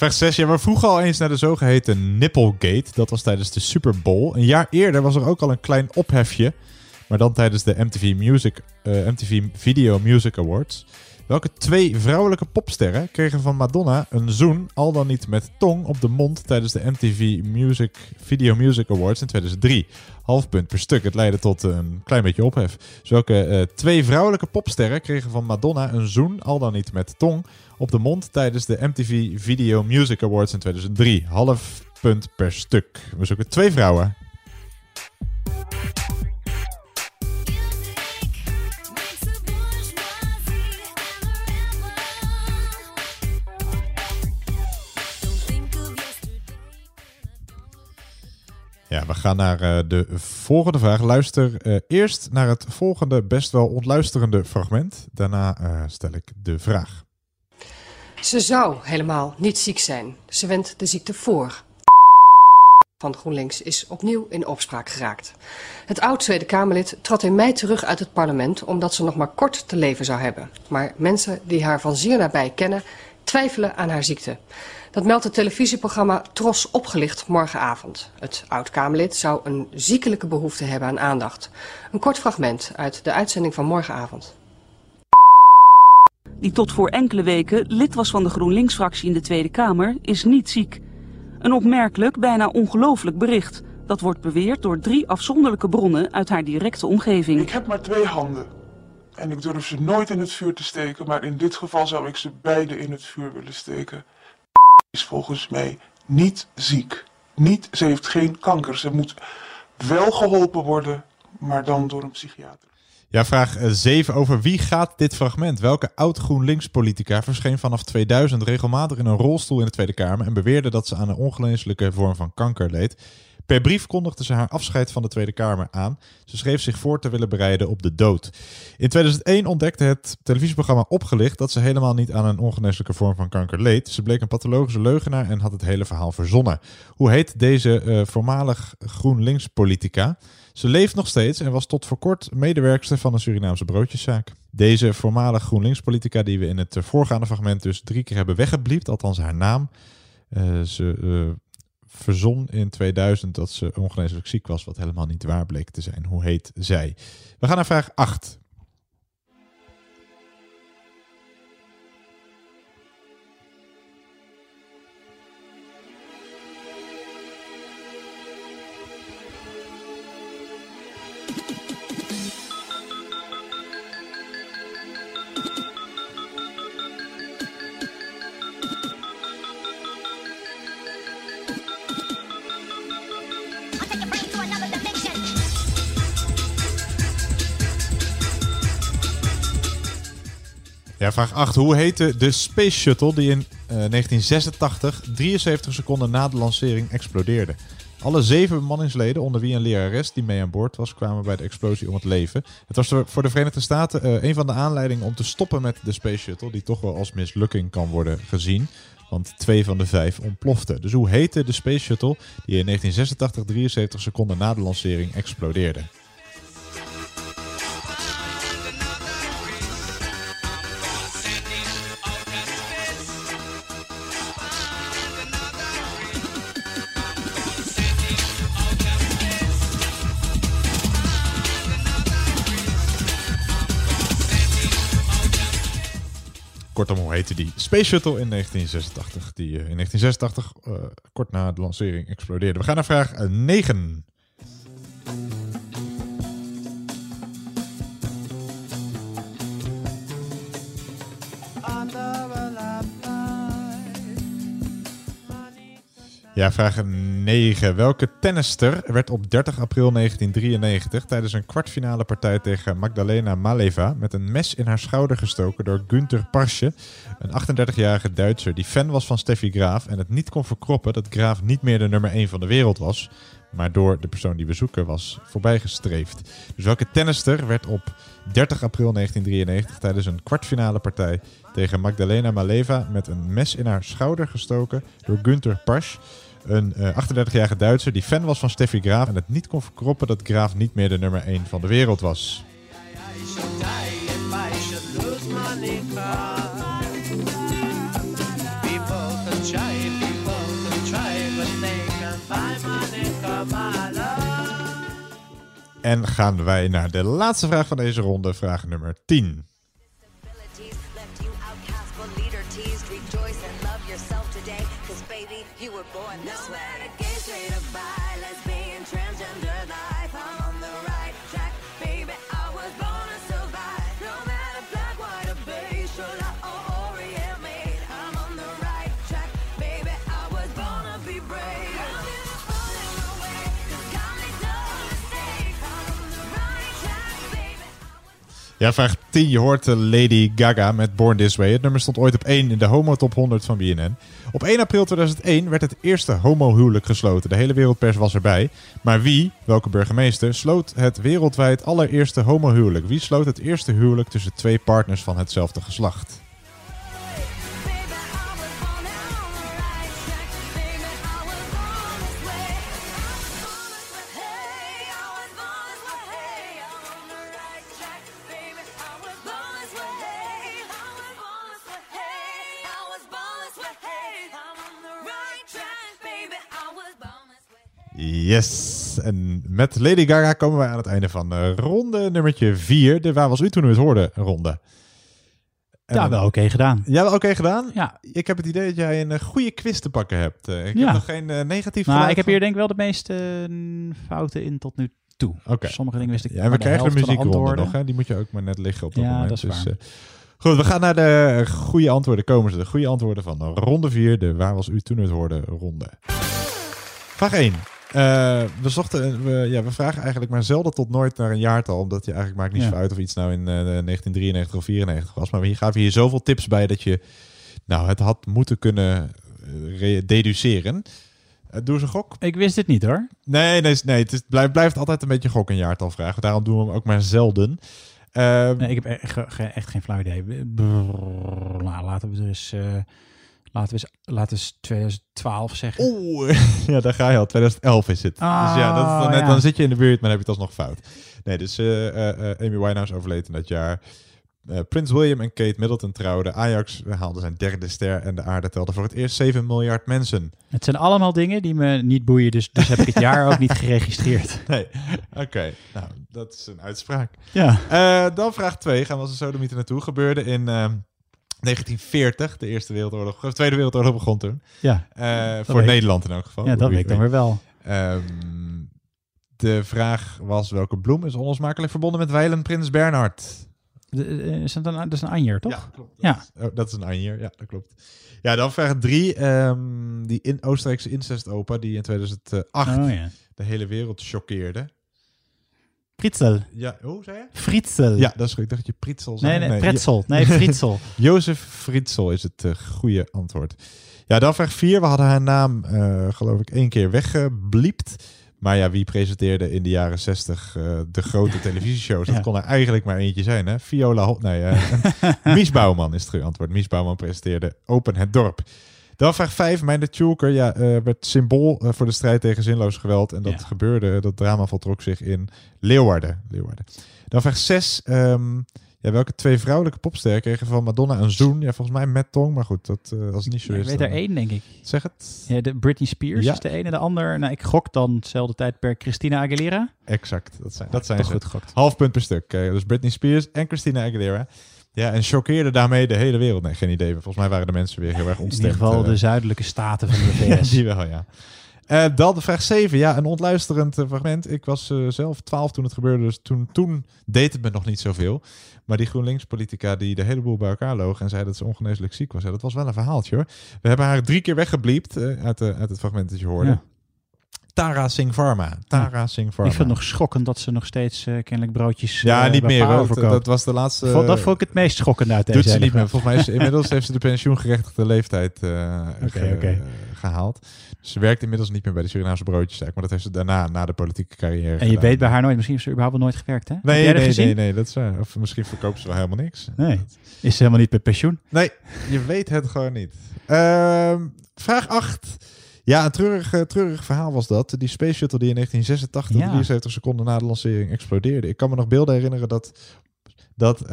Speaker 4: Vraag 6. Ja, we vroegen al eens naar de zogeheten Nipplegate. Dat was tijdens de Super Bowl. Een jaar eerder was er ook al een klein ophefje. Maar dan tijdens de MTV, Music, eh, MTV Video Music Awards. Welke twee vrouwelijke popsterren kregen van Madonna een zoen, al dan niet met tong, op de mond tijdens de MTV Music, Video Music Awards in 2003? Half punt per stuk. Het leidde tot een klein beetje ophef. Dus welke eh, twee vrouwelijke popsterren kregen van Madonna een zoen, al dan niet met tong, op de mond tijdens de MTV Video Music Awards in 2003? Half punt per stuk. We zoeken twee vrouwen. Ja, we gaan naar eh, de volgende vraag. Luister eh, eerst naar het volgende best wel ontluisterende fragment. Daarna eh, stel ik de vraag.
Speaker 30: Ze zou helemaal niet ziek zijn. Ze wendt de ziekte voor. Van GroenLinks is opnieuw in opspraak geraakt. Het oud-Tweede Kamerlid trad in mei terug uit het parlement omdat ze nog maar kort te leven zou hebben. Maar mensen die haar van zeer nabij kennen twijfelen aan haar ziekte. Dat meldt het televisieprogramma Tros opgelicht morgenavond. Het oud-Kamerlid zou een ziekelijke behoefte hebben aan aandacht. Een kort fragment uit de uitzending van morgenavond.
Speaker 31: Die tot voor enkele weken lid was van de GroenLinks-fractie in de Tweede Kamer, is niet ziek. Een opmerkelijk, bijna ongelooflijk bericht. Dat wordt beweerd door drie afzonderlijke bronnen uit haar directe omgeving.
Speaker 32: Ik heb maar twee handen. En ik durf ze nooit in het vuur te steken, maar in dit geval zou ik ze beide in het vuur willen steken. Is volgens mij niet ziek. Niet, ze heeft geen kanker. Ze moet wel geholpen worden, maar dan door een psychiater.
Speaker 4: Ja, vraag 7. Over wie gaat dit fragment? Welke oud-GroenLinks-politica verscheen vanaf 2000 regelmatig in een rolstoel in de Tweede Kamer en beweerde dat ze aan een ongeneeslijke vorm van kanker leed? Per brief kondigde ze haar afscheid van de Tweede Kamer aan. Ze schreef zich voor te willen bereiden op de dood. In 2001 ontdekte het televisieprogramma Opgelicht dat ze helemaal niet aan een ongeneeslijke vorm van kanker leed. Ze bleek een pathologische leugenaar en had het hele verhaal verzonnen. Hoe heet deze eh, voormalig GroenLinks-politica? Ze leeft nog steeds en was tot voor kort medewerkster van een Surinaamse broodjeszaak. Deze voormalig GroenLinks-politica, die we in het eh, voorgaande fragment dus drie keer hebben weggebliept, althans haar naam. Eh, ze eh, verzon in 2000 dat ze ongeneeslijk ziek was, wat helemaal niet waar bleek te zijn. Hoe heet zij? We gaan naar vraag 8. Vraag 8. Hoe heette de Space Shuttle die in eh, 1986, 73 seconden na de lancering, explodeerde? Alle zeven bemanningsleden, onder wie een lerares die mee aan boord was, kwamen bij de explosie om het leven. Het was voor de Verenigde Staten eh, een van de aanleidingen om te stoppen met de Space Shuttle, die toch wel als mislukking kan worden gezien. Want twee van de vijf ontploften. Dus hoe heette de Space Shuttle die in 1986, 73 seconden na de lancering explodeerde? Kortom, hoe heette die Space Shuttle in 1986? Die eh, in 1986, eh, kort na de lancering, explodeerde. We gaan naar vraag eh, 9. Ja, vraag 9. Welke tennister werd op 30 april 1993 tijdens een kwartfinale partij tegen Magdalena Maleva met een mes in haar schouder gestoken door Günther Parsche, een 38-jarige Duitser die fan was van Steffi Graaf en het niet kon verkroppen dat Graaf niet meer de nummer 1 van de wereld was, maar door de persoon die we zoeken was voorbijgestreefd. Dus welke tennister werd op 30 april 1993 tijdens een kwartfinale partij tegen Magdalena Maleva met een mes in haar schouder gestoken door Günther Pasch. Een eh, 38-jarige Duitser die fan was van Steffi Graaf en het niet kon verkroppen dat Graaf niet meer de nummer 1 van de wereld was. En gaan wij naar de laatste vraag van deze ronde, vraag nummer 10. Ja, vraag 10. Je hoort eh, Lady Gaga met Born This Way. Het nummer stond ooit op 1 in de Homo Top 100 van BNN. Op 1 april 2001 werd het eerste homohuwelijk gesloten. De hele wereldpers was erbij. Maar wie, welke burgemeester, sloot het wereldwijd allereerste homohuwelijk? Wie sloot het eerste huwelijk tussen twee partners van hetzelfde geslacht? Yes. En met Lady Gaga komen wij aan het einde van eh, ronde nummertje 4. De Waar was u toen u het hoorde ronde? En
Speaker 3: Ja, wel oké gedaan.
Speaker 4: Ja, wel oké gedaan?
Speaker 3: Ja.
Speaker 4: Ik heb het idee dat jij een eh, goede quiz te pakken hebt. Eh, ik
Speaker 3: Ja.
Speaker 4: heb nog geen negatief
Speaker 3: Nou, ik heb hier denk ik wel de meeste fouten in tot nu toe.
Speaker 4: Oké.
Speaker 3: Sommige dingen wist ik
Speaker 4: Ja, en we
Speaker 3: de
Speaker 4: krijgen de muziekronde nog. Hè? Die moet je ook maar net liggen op dat
Speaker 3: Ja,
Speaker 4: moment.
Speaker 3: dat is
Speaker 4: dus,
Speaker 3: waar.
Speaker 4: goed, we gaan naar de goede antwoorden. Komen ze. De goede antwoorden van ronde 4. De Waar was u toen u het hoorde ronde. Vraag 1. Eh, we, zochten, we, ja, we vragen eigenlijk maar zelden tot nooit naar een jaartal. Omdat je eigenlijk maakt niet
Speaker 3: Ja.
Speaker 4: zo uit of iets nou in eh, 1993 of 94 was. Maar we gaven hier zoveel tips bij dat je nou, het had moeten kunnen eh, re- deduceren. Eh, doe eens een gok.
Speaker 3: Ik wist dit niet hoor.
Speaker 4: Nee, nee, nee het is, blijft, blijft altijd een beetje gok en jaartal vragen. Daarom doen we hem ook maar zelden. Ehm,
Speaker 3: Nee, ik heb echt, ge- echt geen flauw idee. Brrr, nou, laten we eh, laten we eens, laten we eens 2012 zeggen.
Speaker 4: Oeh, ja, daar ga je al. 2011 is het. dus ja, dat is dan,
Speaker 3: Ah,
Speaker 4: net,
Speaker 3: ja.
Speaker 4: dan zit je in de buurt, maar dan heb je het alsnog fout. Nee, dus eh, eh, eh, Amy Winehouse overleed in dat jaar. Eh, Prins William en Kate Middleton trouwden. Ajax haalde zijn derde ster en de aarde telde voor het eerst 7 miljard mensen.
Speaker 3: Het zijn allemaal dingen die me niet boeien, dus, dus heb ik het jaar ook niet geregistreerd.
Speaker 4: Nee, oké. Nou, dat is een uitspraak.
Speaker 3: Ja.
Speaker 4: Dan vraag 2. Gaan we als een sodemieter naartoe. Gebeurde in ehm, 1940. De Eerste Wereldoorlog. Of Tweede Wereldoorlog begon toen.
Speaker 3: Ja,
Speaker 4: Eh,
Speaker 3: dat
Speaker 4: voor. Nederland in elk geval.
Speaker 3: Ja, dat weet ik dan weer wel.
Speaker 4: Ehm, de vraag was welke bloem is onlosmakelijk verbonden met wijlen Prins Bernhard?
Speaker 3: Eh, Is dat, een, dat is een anjer, toch?
Speaker 4: Ja, klopt.
Speaker 3: Ja.
Speaker 4: Oh, dat is een anjer, ja, dat klopt. Ja, dan vraag 3. die in Oostenrijkse incestopa die in 2008
Speaker 3: Oh, ja.
Speaker 4: de hele wereld choqueerde.
Speaker 3: Pritzel.
Speaker 4: Ja, hoe zei je?
Speaker 3: Fritzel.
Speaker 4: Ja, dat is goed. Ik dacht dat je Pritzel zei.
Speaker 3: Nee, nee, pretzel. Nee, Fritzel.
Speaker 4: Jozef Fritzel is het eh, goede antwoord. Ja, dan vraag 4. We hadden haar naam, eh, geloof ik, één keer weggebliept. Maar ja, wie presenteerde in de jaren 60 eh, de grote televisieshows? Dat
Speaker 3: Ja.
Speaker 4: kon er eigenlijk maar eentje zijn, hè? Viola Hot. Nee, Mies Bouwman is het goede antwoord. Mies Bouwman presenteerde Open het Dorp. Dan vraag 5. Mijn de Tjulker ja, eh, werd symbool eh, voor de strijd tegen zinloos geweld. En dat
Speaker 3: Ja.
Speaker 4: gebeurde, dat drama voltrok zich in Leeuwarden. Leeuwarden. Dan vraag 6. ja, welke twee vrouwelijke popsterren kregen van Madonna een zoen? Ja, volgens mij met tong, maar goed, dat, eh, als het niet zo
Speaker 3: ik
Speaker 4: is.
Speaker 3: weet
Speaker 4: dan-
Speaker 3: er één, denk ik.
Speaker 4: Zeg het.
Speaker 3: Ja, de Britney Spears
Speaker 4: Ja.
Speaker 3: is de ene. De ander, nou, ik gok dan hetzelfde tijdperk Christina Aguilera.
Speaker 4: Exact, dat zijn, dat zijn ze.
Speaker 3: goed gegokt.
Speaker 4: Half punt per stuk. Dus Britney Spears en Christina Aguilera. Ja, en choqueerde daarmee de hele wereld. Nee, geen idee. Volgens mij waren de mensen weer heel erg
Speaker 3: In
Speaker 4: ontstemd.
Speaker 3: ieder geval
Speaker 4: eh.
Speaker 3: de zuidelijke staten van de VS.
Speaker 4: die wel, ja. Eh, dan vraag 7. Ja, een ontluisterend eh, fragment. Ik was zelf 12 toen het gebeurde, dus toen, toen deed het me nog niet zoveel. Maar die GroenLinks-politica die de hele boel bij elkaar loog en zei dat ze ongeneeslijk ziek was, ja, dat was wel een verhaaltje hoor. We hebben haar drie keer weggebliept uit, uit het fragment dat je hoorde.
Speaker 3: Ja.
Speaker 4: Tara Singh Pharma. Tara Singh Pharma.
Speaker 3: Ik vind het nog schokkend dat ze nog steeds eh, kennelijk broodjes
Speaker 4: Ja,
Speaker 3: eh,
Speaker 4: niet meer. Dat,
Speaker 3: verkoopt.
Speaker 4: dat was de laatste.
Speaker 3: Dat vond ik het meest schokkend uit deze
Speaker 4: Doet ze niet meer. Volgens mij is ze, inmiddels heeft ze de pensioengerechtigde leeftijd eh, gehaald. Dus ze werkt inmiddels niet meer bij de Surinaamse broodjes. Maar dat heeft ze daarna, na de politieke carrière
Speaker 3: En je
Speaker 4: gedaan.
Speaker 3: weet bij haar nooit, misschien heeft ze überhaupt wel nooit gewerkt, hè?
Speaker 4: Nee, nee,
Speaker 3: gezien?
Speaker 4: nee, nee, dat is waar. Of misschien verkoopt ze wel helemaal niks.
Speaker 3: Nee. Is ze helemaal niet met pensioen?
Speaker 4: Nee, je weet het gewoon niet. Ehm, vraag 8. Ja, een treurig, eh, treurig verhaal was dat. Die Space Shuttle die in 1986,
Speaker 3: Ja.
Speaker 4: 73 seconden na de lancering, explodeerde. Ik kan me nog beelden herinneren dat dat eh,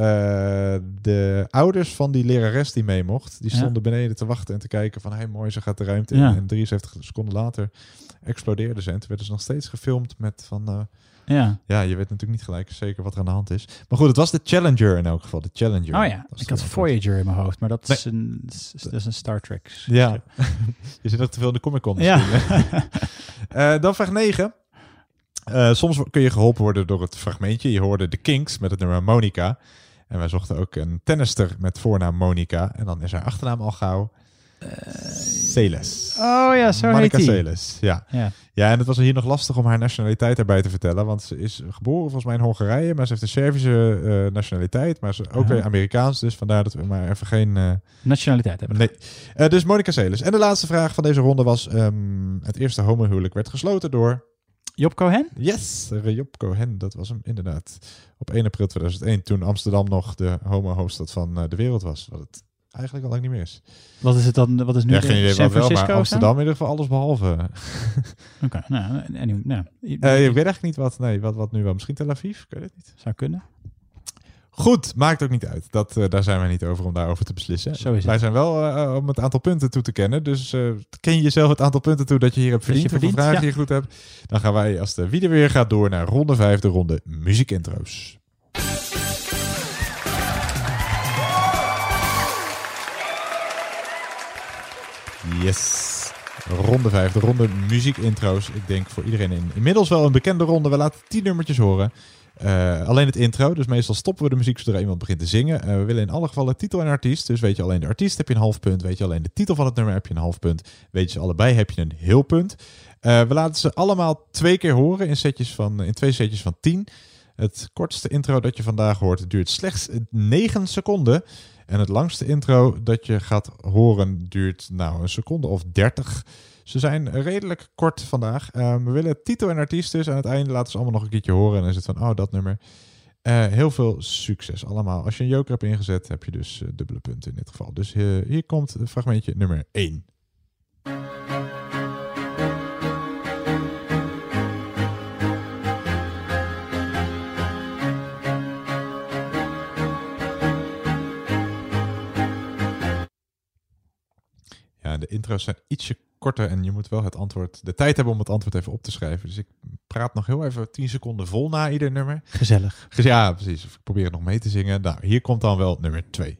Speaker 4: de ouders van die lerares die mee mocht, die
Speaker 3: Ja.
Speaker 4: stonden beneden te wachten en te kijken van, hey mooi, ze gaat de ruimte in.
Speaker 3: Ja.
Speaker 4: En 73 seconden later explodeerde ze. En toen werden ze nog steeds gefilmd met van...
Speaker 3: Ja.
Speaker 4: ja, je weet natuurlijk niet gelijk zeker wat er aan de hand is. Maar goed, het was de Challenger in elk geval. De Challenger.
Speaker 3: Oh ja, ik had Voyager in mijn hoofd, maar dat, is, een, dat is een Star Trek.
Speaker 4: Ja, je zit nog te veel in de Comic Con.
Speaker 3: Ja.
Speaker 4: Eh, dan vraag 9. Eh, soms kun je geholpen worden door het fragmentje. Je hoorde de Kinks met het nummer Monica. En wij zochten ook een tennister met voornaam Monica. En dan is haar achternaam al gauw Celes.
Speaker 3: Oh ja, zo
Speaker 4: Monica
Speaker 3: heet die.
Speaker 4: Celes, ja.
Speaker 3: Ja.
Speaker 4: ja. en het was hier nog lastig om haar nationaliteit erbij te vertellen. Want ze is geboren volgens mij in Hongarije. Maar ze heeft een Servische eh, nationaliteit. Maar ze ook weer Amerikaans. Dus vandaar dat we maar even geen... eh,
Speaker 3: Nationaliteit hebben.
Speaker 4: Nee. Eh, dus Monica Celis. En de laatste vraag van deze ronde was... ehm, het eerste homohuwelijk werd gesloten door...
Speaker 3: Job Cohen?
Speaker 4: Yes, Job Cohen. Dat was hem inderdaad. Op 1 april 2001. Toen Amsterdam nog de homo-hoofdstad van de wereld was. Wat het eigenlijk al lang niet meer is.
Speaker 3: Wat is het dan? Wat is nu
Speaker 4: ja, geen idee
Speaker 3: San
Speaker 4: wel, maar
Speaker 3: of?
Speaker 4: Amsterdam in ieder geval alles behalve.
Speaker 3: Oké, nou, anyway, nou,
Speaker 4: Eh, ik weet eigenlijk niet wat, nee, wat, wat nu wel. Misschien Tel Aviv? Ik weet het niet.
Speaker 3: Zou kunnen.
Speaker 4: Goed, maakt ook niet uit. Dat, eh, daar zijn wij niet over om daarover te beslissen.
Speaker 3: Zo is het.
Speaker 4: Wij zijn wel eh, om het aantal punten toe te kennen. Dus ken je jezelf het aantal punten toe dat je hier hebt
Speaker 3: je
Speaker 4: verdiend? Hoeveel
Speaker 3: verdient,
Speaker 4: vragen
Speaker 3: ja.
Speaker 4: je goed hebt? Dan gaan wij, als de wie er weer gaat, door naar ronde 5, de ronde muziekintro's. Yes. Ronde 5, de ronde muziekintro's. Ik denk voor iedereen in, inmiddels wel een bekende ronde. We laten 10 nummertjes horen. Eh, alleen het intro, dus meestal stoppen we de muziek zodra iemand begint te zingen. Eh, we willen in alle gevallen titel en artiest. Dus weet je alleen de artiest heb je een half punt. Weet je alleen de titel van het nummer heb je een half punt. Weet je ze allebei heb je een heel punt. Eh, we laten ze allemaal twee keer horen in, setjes van, in twee setjes van 10. Het kortste intro dat je vandaag hoort duurt slechts 9 seconden. En het langste intro dat je gaat horen duurt nou een seconde of 30. Ze zijn redelijk kort vandaag. Eh, we willen titel en artiest dus. Aan het einde laten ze allemaal nog een keertje horen. En dan is het van, oh, dat nummer. Eh, heel veel succes allemaal. Als je een joker hebt ingezet, heb je dus eh, dubbele punten in dit geval. Dus eh, hier komt fragmentje nummer 1. De intro's zijn ietsje korter en je moet wel het antwoord, de tijd hebben om het antwoord even op te schrijven. Dus ik praat nog heel even 10 seconden vol na ieder nummer.
Speaker 3: Gezellig.
Speaker 4: Dus ja, precies. Of ik probeer het nog mee te zingen. Nou, hier komt dan wel nummer 2.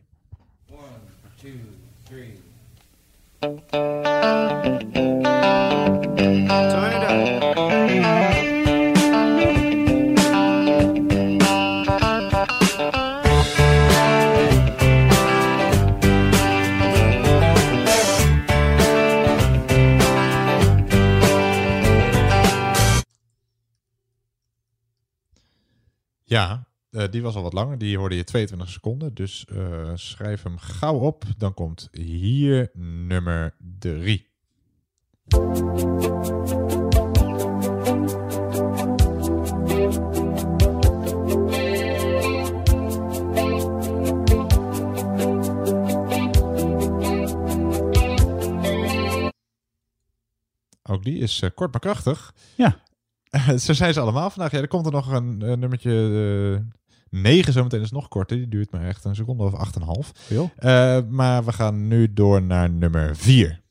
Speaker 4: Ja, eh, die was al wat langer. Die hoorde je 22 seconden. Dus eh, schrijf hem gauw op. Dan komt hier nummer 3. Ook die is eh, kort maar krachtig.
Speaker 3: Ja.
Speaker 4: Zo zijn ze allemaal vandaag. Ja, er komt er nog een eh, nummertje eh 9 zometeen is nog korter. Die duurt maar echt een seconde of 8,5.
Speaker 3: Veel.
Speaker 4: Eh, maar we gaan nu door naar nummer 4.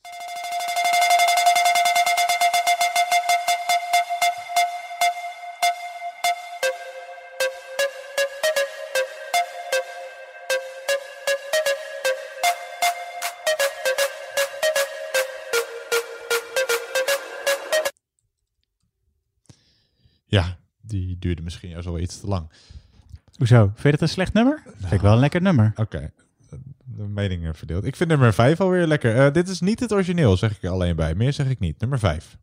Speaker 4: Die duurde misschien juist wel iets te lang.
Speaker 3: Hoezo? Vind je het een slecht nummer? Vind ik wel een lekker nummer.
Speaker 4: Oké, de meningen verdeeld. Ik vind nummer 5 alweer lekker. Eh, dit is niet het origineel, zeg ik er alleen bij. Meer zeg ik niet. Nummer 5.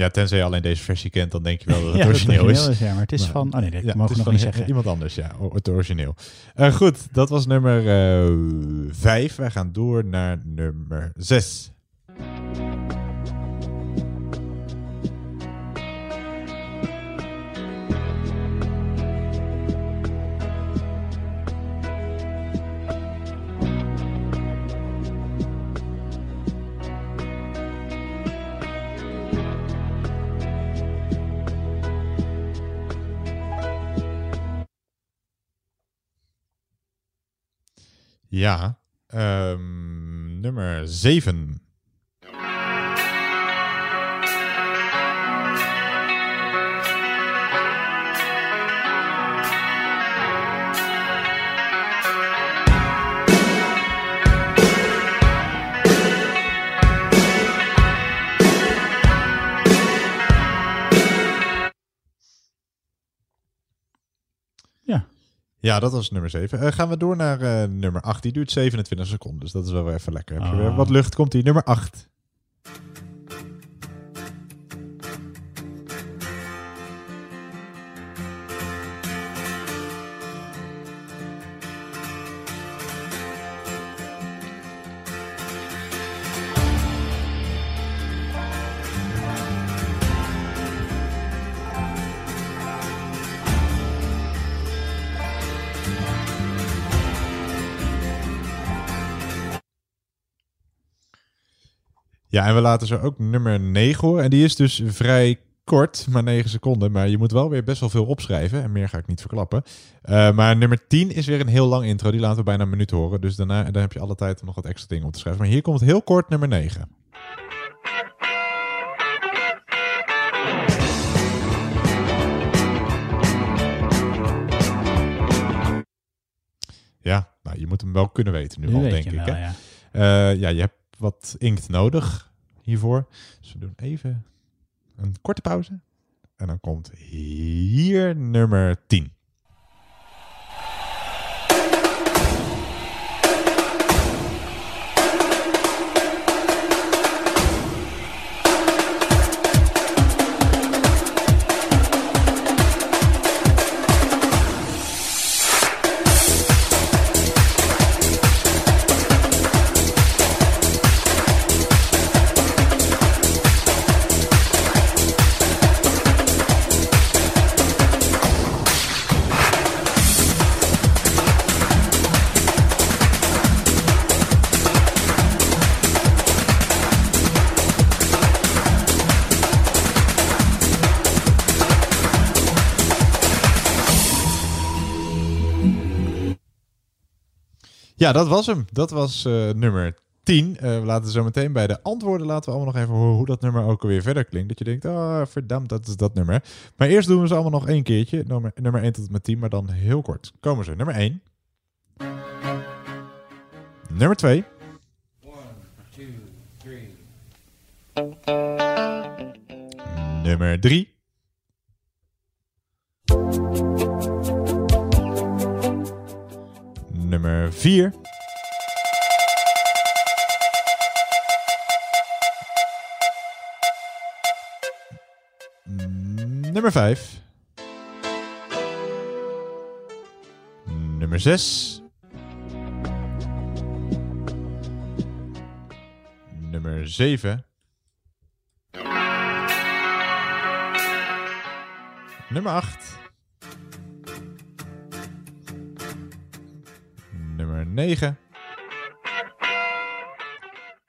Speaker 4: Ja, tenzij je alleen deze versie kent, dan denk je wel dat het
Speaker 3: Ja, dat het
Speaker 4: origineel,
Speaker 3: origineel
Speaker 4: is.
Speaker 3: is, ja, maar het is van- oh nee, dat mogen
Speaker 4: het
Speaker 3: we
Speaker 4: is
Speaker 3: nog niet zeggen.
Speaker 4: Iemand anders, ja, het origineel. Eh, goed, dat was nummer 5. Wij gaan door naar nummer 6. Ja. Ehm, nummer 7.
Speaker 3: Ja,
Speaker 4: dat was nummer 7. gaan we door naar eh, nummer 8. Die duurt 27 seconden, dus dat is wel weer even lekker. Heb je
Speaker 3: Ah.
Speaker 4: weer wat lucht? Komt die nummer 8. Ja, en we laten zo ook nummer 9 horen. En die is dus vrij kort, maar 9 seconden. Maar je moet wel weer best wel veel opschrijven. En meer ga ik niet verklappen. Eh, maar nummer 10 is weer een heel lang intro. Die laten we bijna een minuut horen. Dus daarna dan heb je alle tijd om nog wat extra dingen op te schrijven. Maar hier komt heel kort nummer 9. Ja, nou, je moet hem wel kunnen weten nu,
Speaker 3: Nu
Speaker 4: al, denk ik.
Speaker 3: wel,
Speaker 4: hè?
Speaker 3: ja.
Speaker 4: Eh, ja, je hebt wat inkt nodig hiervoor. Dus we doen even een korte pauze. En dan komt hier nummer 10. Ja, dat was hem. Dat was eh, nummer 10. Eh, we laten zo meteen bij de antwoorden laten we allemaal nog even horen hoe dat nummer ook alweer verder klinkt. Dat je denkt, ah, verdammt, dat is dat nummer. Maar eerst doen we ze allemaal nog één keertje. Nummer, nummer 1 tot en met 10, maar dan heel kort. Komen ze. Nummer 1. Nummer 2. Nummer 3. Nummer 4. Nummer 5. Nummer 6. Nummer 7. Nummer 8. 9.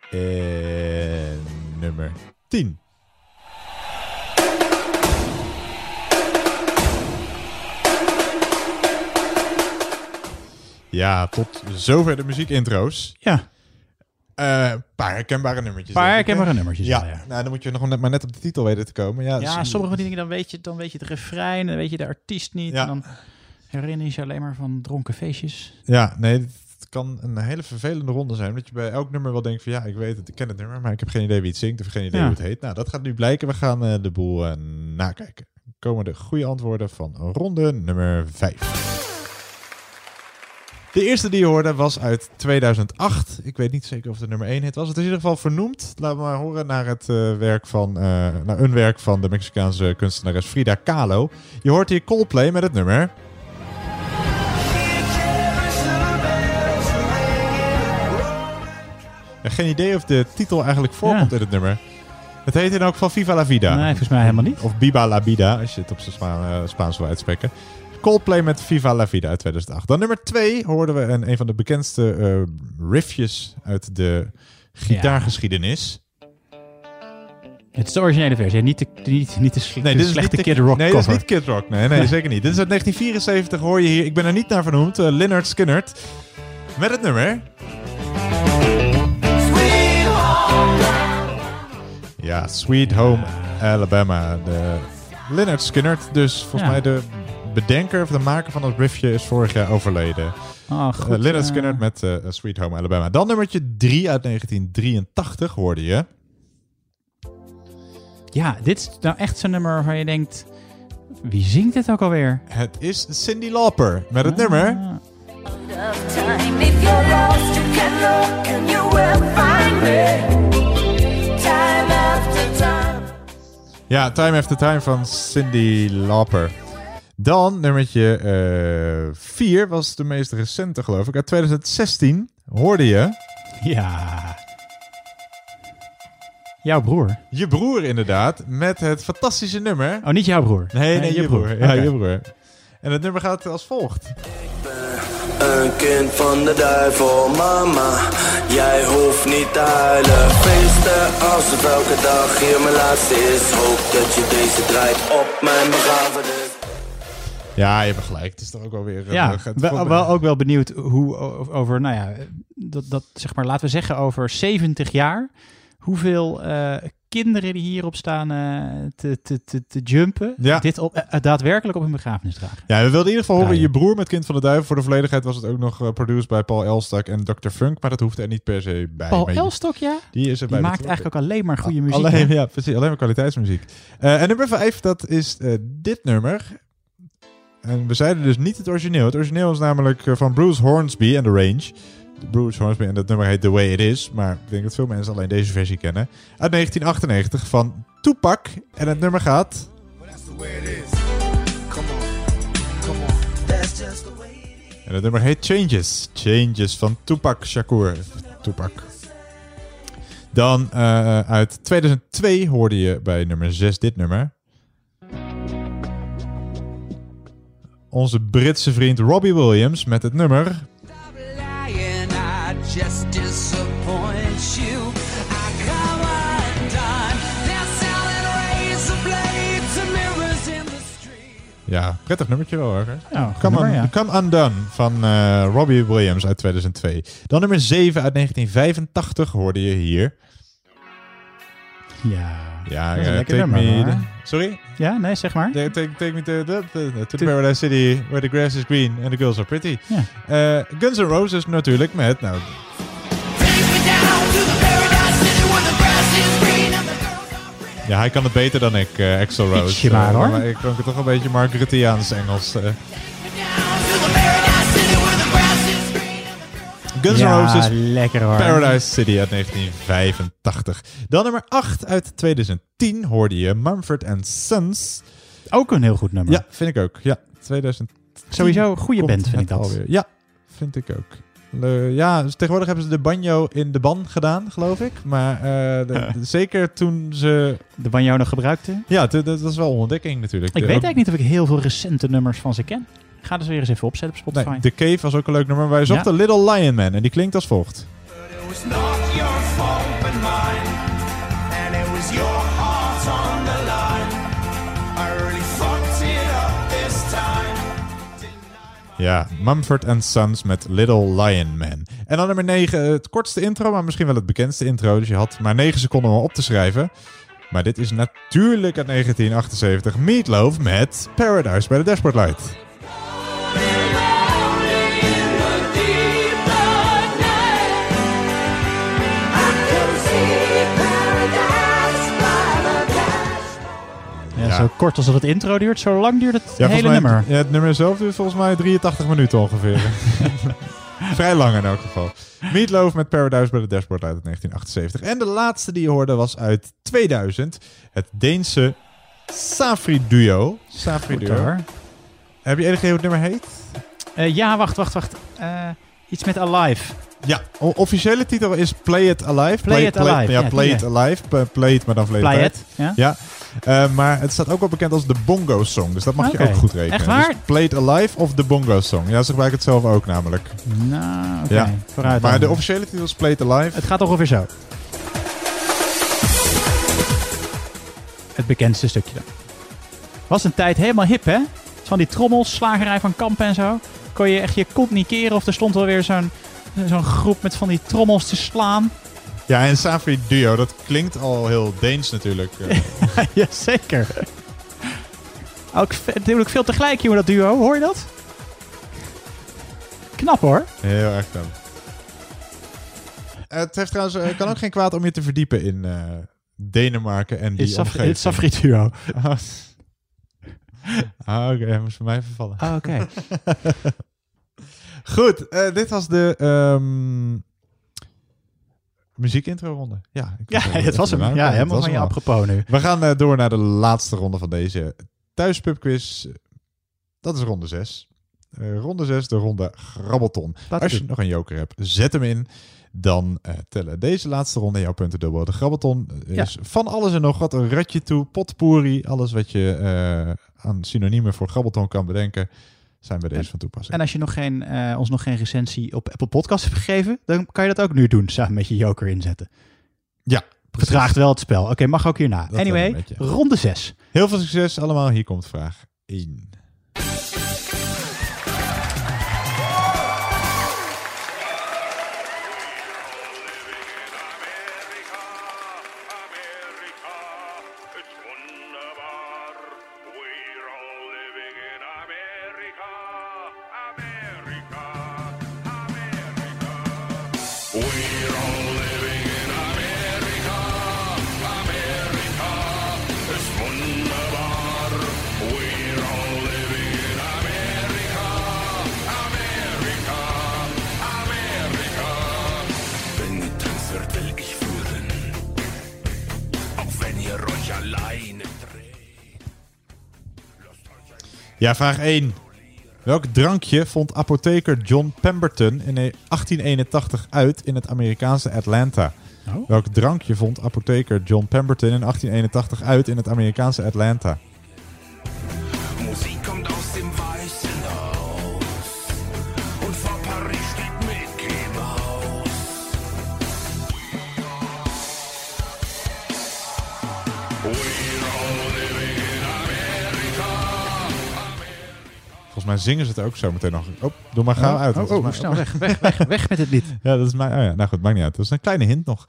Speaker 4: En nummer 10. Ja, tot zover de muziekintro's.
Speaker 3: Ja.
Speaker 4: Een paar herkenbare nummertjes.
Speaker 3: Paar
Speaker 4: hè?
Speaker 3: herkenbare nummertjes,
Speaker 4: Ja. Nou, dan moet je nog net, maar net op de titel weten te komen. Ja,
Speaker 3: Ja,
Speaker 4: dus-
Speaker 3: sommige van die dingen, dan weet je, dan weet je het refrein, dan weet je de artiest niet.
Speaker 4: Ja.
Speaker 3: En dan herinner je je alleen maar van dronken feestjes.
Speaker 4: Ja, nee, kan een hele vervelende ronde zijn. Dat je bij elk nummer wel denkt van ja, ik weet het, ik ken het nummer, maar ik heb geen idee wie het zingt of geen idee
Speaker 3: Ja.
Speaker 4: hoe het heet. Nou, dat gaat nu blijken. We gaan eh, de boel eh, nakijken. Komen de goede antwoorden van ronde nummer 5. De eerste die je hoorde was uit 2008. Ik weet niet zeker of het nummer 1 hit was. Het is in ieder geval vernoemd. Laten we maar horen naar, het, eh, werk van, naar een werk van de Mexicaanse kunstenares Frida Kahlo. Je hoort hier Coldplay met het nummer. Geen idee of de titel eigenlijk voorkomt in het nummer. Het heet in elk geval Viva la Vida.
Speaker 3: Nee, volgens mij helemaal niet.
Speaker 4: Of Biba la Vida, als je het op zijn Spa- eh, Spaans wil uitspreken. Coldplay met Viva la Vida uit 2008. Dan nummer 2 hoorden we een, een van de bekendste eh, riffjes uit de gitaargeschiedenis.
Speaker 3: Het is de originele versie, niet de, niet, niet de, sle-
Speaker 4: Nee,
Speaker 3: de
Speaker 4: dit is
Speaker 3: slechte
Speaker 4: niet de-
Speaker 3: Kid Rock
Speaker 4: Nee,
Speaker 3: cover.
Speaker 4: dat is niet Kid Rock. Nee, nee zeker niet. Dit is uit 1974, hoor je hier. Ik ben er niet naar vernoemd. Uh, Leonard Skinnert. Met het nummer... Ja, Sweet Home Alabama. De Leonard Skinner, dus volgens
Speaker 3: Ja.
Speaker 4: mij de bedenker of de maker van dat riffje is vorig jaar overleden.
Speaker 3: Oh, goed,
Speaker 4: Leonard
Speaker 3: eh.
Speaker 4: Skinner met eh, Sweet Home Alabama. Dan nummertje 3 uit 1983 hoorde je.
Speaker 3: Ja, dit is nou echt zo'n nummer waarvan je denkt... Wie zingt dit ook alweer?
Speaker 4: Het is Cindy Lauper met het nummer... Ja, Time After Time van Cindy Lauper. Dan nummertje 4 was de meest recente, geloof ik. Uit 2016 hoorde je...
Speaker 3: Ja. Jouw broer.
Speaker 4: Je broer inderdaad, met het fantastische nummer...
Speaker 3: Oh, niet jouw broer?
Speaker 4: Nee, nee, je, broer. Ja, je broer. En het nummer gaat als volgt.
Speaker 19: Een kind van de duivel, mama. Jij hoeft niet te huilen. Feesten alsof elke dag hier mijn laatste is. Hoop dat je deze draait op mijn begrafenis.
Speaker 4: Ja, je hebt gelijk. Het is toch ook wel weer...
Speaker 3: Ja,
Speaker 4: eh, het-
Speaker 3: wel, wel ook wel benieuwd hoe over, nou ja, dat, dat zeg maar, laten we zeggen over 70 jaar, hoeveel eh, kinderen die hierop staan eh, te, te, te, te jumpen,
Speaker 4: Ja.
Speaker 3: dit op, eh, daadwerkelijk op hun begrafenis dragen.
Speaker 4: Ja, we wilden in ieder geval horen je broer met Kind van de Duivel. Voor de volledigheid was het ook nog eh, produced bij Paul Elstak en Dr. Funk. Maar dat hoeft er niet per se bij.
Speaker 3: Paul Elstok, ja?
Speaker 4: Die is er
Speaker 3: Die
Speaker 4: bij
Speaker 3: maakt eigenlijk ook alleen maar goede muziek.
Speaker 4: Alleen,
Speaker 3: hè?
Speaker 4: ja, precies. Alleen maar kwaliteitsmuziek. Eh, en nummer 5, dat is eh, dit nummer. En we zeiden dus niet het origineel. Het origineel is namelijk eh, van Bruce Hornsby en The Range. Bruce Hornsby en dat nummer heet The Way It Is. Maar ik denk dat veel mensen alleen deze versie kennen. Uit 1998 van Tupac. En het nummer gaat... En het nummer heet Changes. Changes van Tupac Shakur. Tupac. Dan eh, uit 2002 hoorde je bij nummer 6 dit nummer. Onze Britse vriend Robbie Williams met het nummer...
Speaker 33: Just disappoint you. I come undone. They're selling razor blades and mirrors in the street.
Speaker 4: Ja, prettig nummertje wel hoor.
Speaker 3: Ja,
Speaker 4: Come,
Speaker 3: nummer,
Speaker 4: Un-
Speaker 3: ja.
Speaker 4: Come Undone van eh, Robbie Williams uit 2002. Dan nummer 7 uit 1985 hoorde je hier.
Speaker 3: Ja,
Speaker 4: Ja,
Speaker 3: dat is een
Speaker 4: eh,
Speaker 3: lekker
Speaker 4: take
Speaker 3: nummer.
Speaker 4: me
Speaker 3: hoor.
Speaker 4: Sorry?
Speaker 3: Ja, nee, zeg maar.
Speaker 4: Take, take, take me to, the, the- to the Paradise City where the grass is green and the girls are pretty.
Speaker 3: Ja.
Speaker 4: Eh, Guns N' Roses natuurlijk met... Nou, ja, hij kan het beter dan ik, eh Axel Rose.
Speaker 3: Ietsje maar,
Speaker 4: Eh,
Speaker 3: hoor.
Speaker 4: ik klonk het toch een beetje Mark Rutteaans Engels. eh. Guns N'
Speaker 3: Ja,
Speaker 4: Roses
Speaker 3: lekker hoor.
Speaker 4: Paradise City uit 1985. Dan nummer 8 uit 2010 hoorde je Mumford Sons.
Speaker 3: Ook een heel goed nummer.
Speaker 4: Ja, vind ik ook. Ja, 2010.
Speaker 3: Sowieso een goede band, vind ik dat.
Speaker 4: alweer. Ja, vind ik ook. Le- ja, dus tegenwoordig hebben ze de banjo in de ban gedaan, geloof ik. Maar eh, de- de- zeker toen ze...
Speaker 3: De banjo nog gebruikte?
Speaker 4: Ja, dat was wel een ontdekking natuurlijk.
Speaker 3: Ik
Speaker 4: De-
Speaker 3: weet eigenlijk niet of ik heel veel recente nummers van ze ken. Ga dus weer eens even opzetten op Spotify.
Speaker 4: Nee, The Cave was ook een leuk nummer. Wij
Speaker 3: Ja.
Speaker 4: zochten Little Lion Man en die klinkt als volgt.
Speaker 33: And.
Speaker 4: Ja, Mumford Sons met Little Lion Man. En dan nummer 9, het kortste intro, maar misschien wel het bekendste intro. Dus je had maar 9 seconden om op te schrijven. Maar dit is natuurlijk uit 1978 Meatloaf met Paradise by the Dashboard Light.
Speaker 3: Ja,
Speaker 4: Ja.
Speaker 3: Zo kort als dat het intro duurt, zo lang duurt het
Speaker 4: Ja,
Speaker 3: hele
Speaker 4: mij,
Speaker 3: nummer.
Speaker 4: Ja, het nummer zelf duurt volgens mij 83 minuten ongeveer. Vrij lang in elk geval. Meatloaf met Paradise by the Dashboard uit 1978. En de laatste die je hoorde was uit 2000. Het Deense Safri Duo. Safri
Speaker 3: Goed,
Speaker 4: Duo.
Speaker 3: hoor.
Speaker 4: Heb je enig idee hoe het nummer heet?
Speaker 3: Eh, ja, wacht, wacht, wacht. Eh, iets met Alive.
Speaker 4: Ja, officiële titel is Play It Alive.
Speaker 3: Play It Alive,
Speaker 4: Ja,
Speaker 3: ja,
Speaker 4: Play It
Speaker 3: ja.
Speaker 4: Alive. Play It, maar dan verleden
Speaker 3: Play
Speaker 4: tijd.
Speaker 3: It, ja.
Speaker 4: Eh, maar het staat ook wel bekend als de Bongo Song. Dus dat mag je ook goed rekenen.
Speaker 3: Echt waar?
Speaker 4: Dus Play It Alive of de Bongo Song. Ja, ze gebruiken het zelf ook namelijk.
Speaker 3: Nou, oké.
Speaker 4: Ja.
Speaker 3: Vooruit
Speaker 4: Maar
Speaker 3: dan.
Speaker 4: de officiële titel is Play It Alive.
Speaker 3: Het gaat ongeveer zo. Het bekendste stukje dan. Was een tijd helemaal hip, hè? Van die trommels, slagerij van Kampen en zo. Kon je echt je kont niet keren of er stond wel weer zo'n Zo'n groep met van die trommels te slaan.
Speaker 4: Ja, en Safri Duo, dat klinkt al heel Deens natuurlijk. eh.
Speaker 3: ja, zeker. Ook, natuurlijk veel tegelijk, jongen, dat duo. Hoor je dat? Knap hoor.
Speaker 4: Heel erg knap. Het heeft trouwens, eh, kan ook geen kwaad om je te verdiepen in eh, Denemarken en die
Speaker 3: Saf-
Speaker 4: omgeving.
Speaker 3: het Safri duo.
Speaker 4: Ah, Ah, oké, hij moest voor mij vervallen.
Speaker 3: Ah, oké.
Speaker 4: Goed, eh, dit was de ehm muziekintro ronde. Ja, ik
Speaker 3: Ja, het was hem. Ja, helemaal van je apropos nu.
Speaker 4: We gaan eh, door naar de laatste ronde van deze thuispubquiz. Dat is ronde 6. ronde 6, de ronde Grabbelton.
Speaker 3: Laat
Speaker 4: Als je
Speaker 3: doen.
Speaker 4: nog een joker hebt, zet hem in. Dan eh, tellen deze laatste ronde jouw punten dubbel. De Grabbelton is van alles en nog wat. Een ratje toe, potpourri. Alles wat je eh, aan synoniemen voor Grabbelton kan bedenken, zijn bij deze van toepassing.
Speaker 3: En als je nog geen, eh, ons nog geen recensie op Apple Podcast hebt gegeven, dan kan je dat ook nu doen, samen met je joker inzetten.
Speaker 4: Ja,
Speaker 3: Vertraagt wel het spel. Oké, mag ook hierna.
Speaker 4: Dat
Speaker 3: anyway, ronde 6.
Speaker 4: Heel veel succes allemaal. Hier komt vraag 1. Ja, vraag 1. Welk drankje vond apotheker John Pemberton in 1881 uit in het Amerikaanse Atlanta?
Speaker 3: Oh.
Speaker 4: Welk drankje vond apotheker John Pemberton in 1881 uit in het Amerikaanse Atlanta? Volgens mij zingen ze het ook zo meteen nog. Oh, doe maar gauw
Speaker 3: Oh,
Speaker 4: uit.
Speaker 3: oh, oh,
Speaker 4: maar-
Speaker 3: snel weg, weg, weg, weg met het lied.
Speaker 4: Ja, dat is mijn. Oh ja, nou goed, maakt niet uit. Dat is een kleine hint nog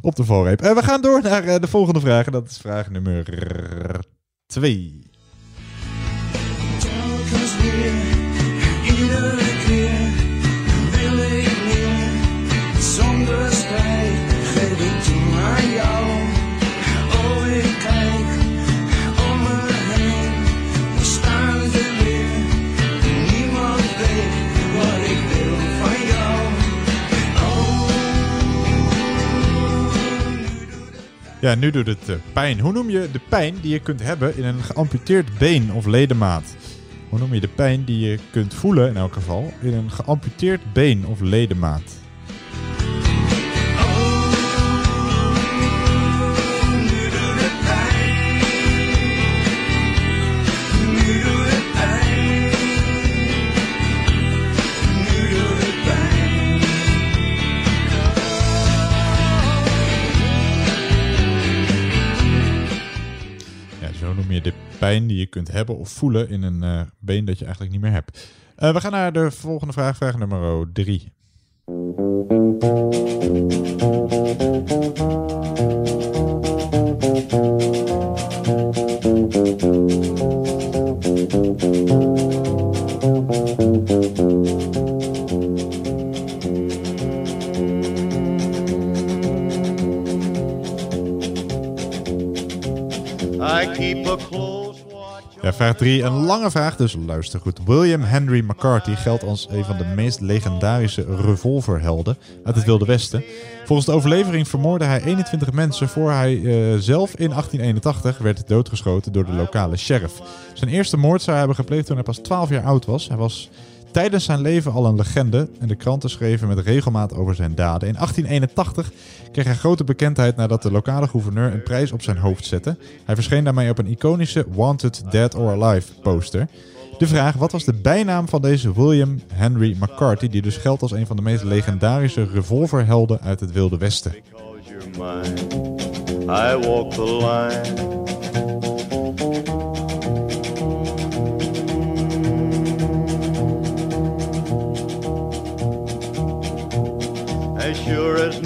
Speaker 4: op de voorreep. Eh, we gaan door naar eh, de volgende vraag. En dat is vraag nummer 2. Ja, nu doet het eh, pijn. Hoe noem je de pijn die je kunt hebben in een geamputeerd been of ledemaat? Hoe noem je de pijn die je kunt voelen, in elk geval, in een geamputeerd been of ledemaat?
Speaker 19: Pijn
Speaker 4: die je kunt hebben of voelen in een eh, been dat je eigenlijk niet meer hebt. Eh, we gaan naar de volgende vraag, vraag nummer 3. Ja, vraag 3. Een lange vraag, dus luister goed. William Henry McCarthy geldt als een van de meest legendarische revolverhelden uit het Wilde Westen. Volgens de overlevering vermoordde hij 21 mensen voor hij eh, zelf in 1881 werd doodgeschoten door de lokale sheriff. Zijn eerste moord zou hij hebben gepleegd toen hij pas 12 jaar oud was. Hij was tijdens zijn leven al een legende en de kranten schreven met regelmaat over zijn daden. In 1881 kreeg hij grote bekendheid nadat de lokale gouverneur een prijs op zijn hoofd zette. Hij verscheen daarmee op een iconische Wanted Dead or Alive poster. De vraag, wat was de bijnaam van deze William Henry McCarthy, die dus geldt als een van de meest legendarische revolverhelden uit het Wilde Westen?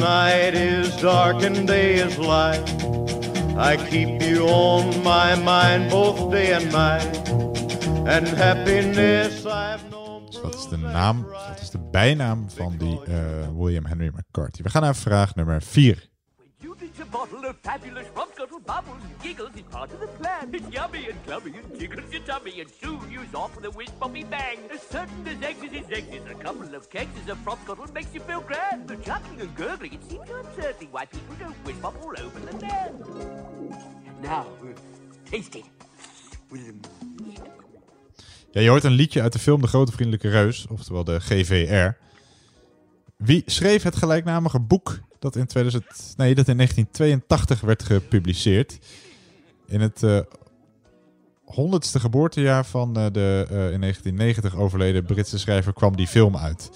Speaker 34: Night is dark and day is light. I keep you on my mind both day and night. And happiness I've known.
Speaker 4: Dus wat is de naam, wat is de bijnaam van die eh, William Henry McCarthy? We gaan naar vraag nummer 4.
Speaker 35: Bottle of fabulous rum scuttle bubbles and giggles is part of the plan. It's yummy and clubby and tickles your tummy and soon you's off with a whiz poppy bang. As certain as eggs is eggs is a couple of kegs is a frog scuttle makes you feel grand. The chuckling and gurgling it seems absurdly why people don't whiz pop all over the land. Now, taste it.
Speaker 4: Ja, je hoort een liedje uit de film De Grote Vriendelijke Reus, oftewel de GVR. Wie schreef het gelijknamige boek dat in, 2000, nee, dat in 1982 werd gepubliceerd? In het eh, honderdste geboortejaar van eh, de eh, in 1990 overleden Britse schrijver kwam die film uit.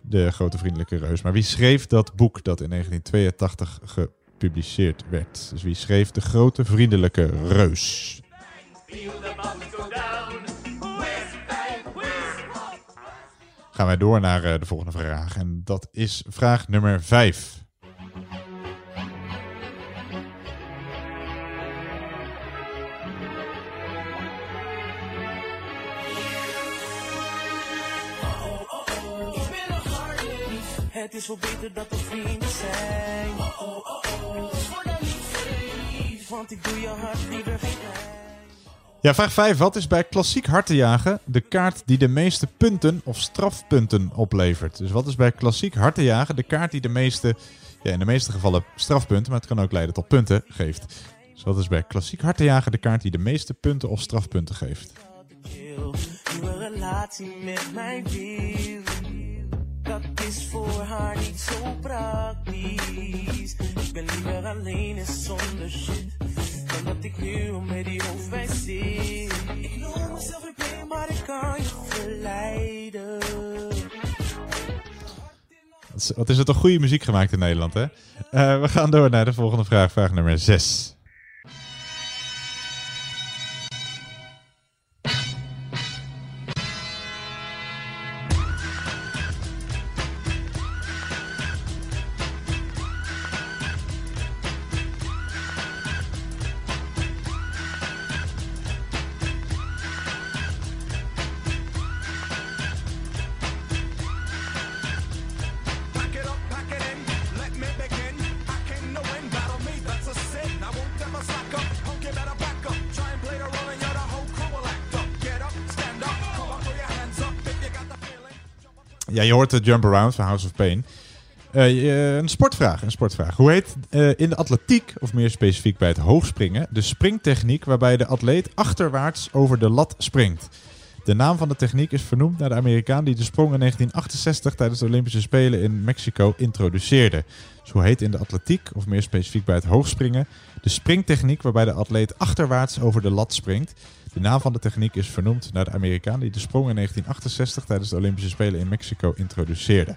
Speaker 4: De Grote Vriendelijke Reus. Maar wie schreef dat boek dat in 1982 gepubliceerd werd? Dus wie schreef De Grote Vriendelijke Reus? gaan wij door naar eh, de volgende vraag. En dat is vraag nummer 5.
Speaker 8: Het is wel beter dat we vrienden zijn. Oh, oh, oh, oh. Word dan niet verliefd, want ik doe je hart liever geen.
Speaker 4: Ja, vraag 5. Wat is bij klassiek hartenjagen de kaart die de meeste punten of strafpunten oplevert? Dus wat is bij klassiek hartenjagen de kaart die de meeste, ja, in de meeste gevallen strafpunten, maar het kan ook leiden tot punten, geeft? Dus wat is bij klassiek hartenjagen de kaart die de meeste punten of strafpunten geeft?
Speaker 8: Nieuwe relatie met mijn wil. Dat is voor haar niet zo praktisch. Ik ben liever alleen en zonder shit. Dan dat ik nu al met die hoofdpijn zit. Ik noem mezelf een play, maar ik kan je verleiden.
Speaker 4: Wat is- er toch goede muziek gemaakt in Nederland, hè? Eh, we gaan door naar de volgende vraag, vraag nummer 6. Hoort de Jump Around van House of Pain. Eh, je- een sportvraag, een sportvraag. Hoe heet eh, in de atletiek, of meer specifiek bij het hoogspringen, de springtechniek waarbij de atleet achterwaarts over de lat springt? De naam van de techniek is vernoemd naar de Amerikaan die de sprong in 1968 tijdens de Olympische Spelen in Mexico introduceerde. Dus hoe heet in de atletiek, of meer specifiek bij het hoogspringen, de springtechniek waarbij de atleet achterwaarts over de lat springt? De naam van de techniek is vernoemd naar de Amerikaan die de sprong in 1968 tijdens de Olympische Spelen in Mexico introduceerde.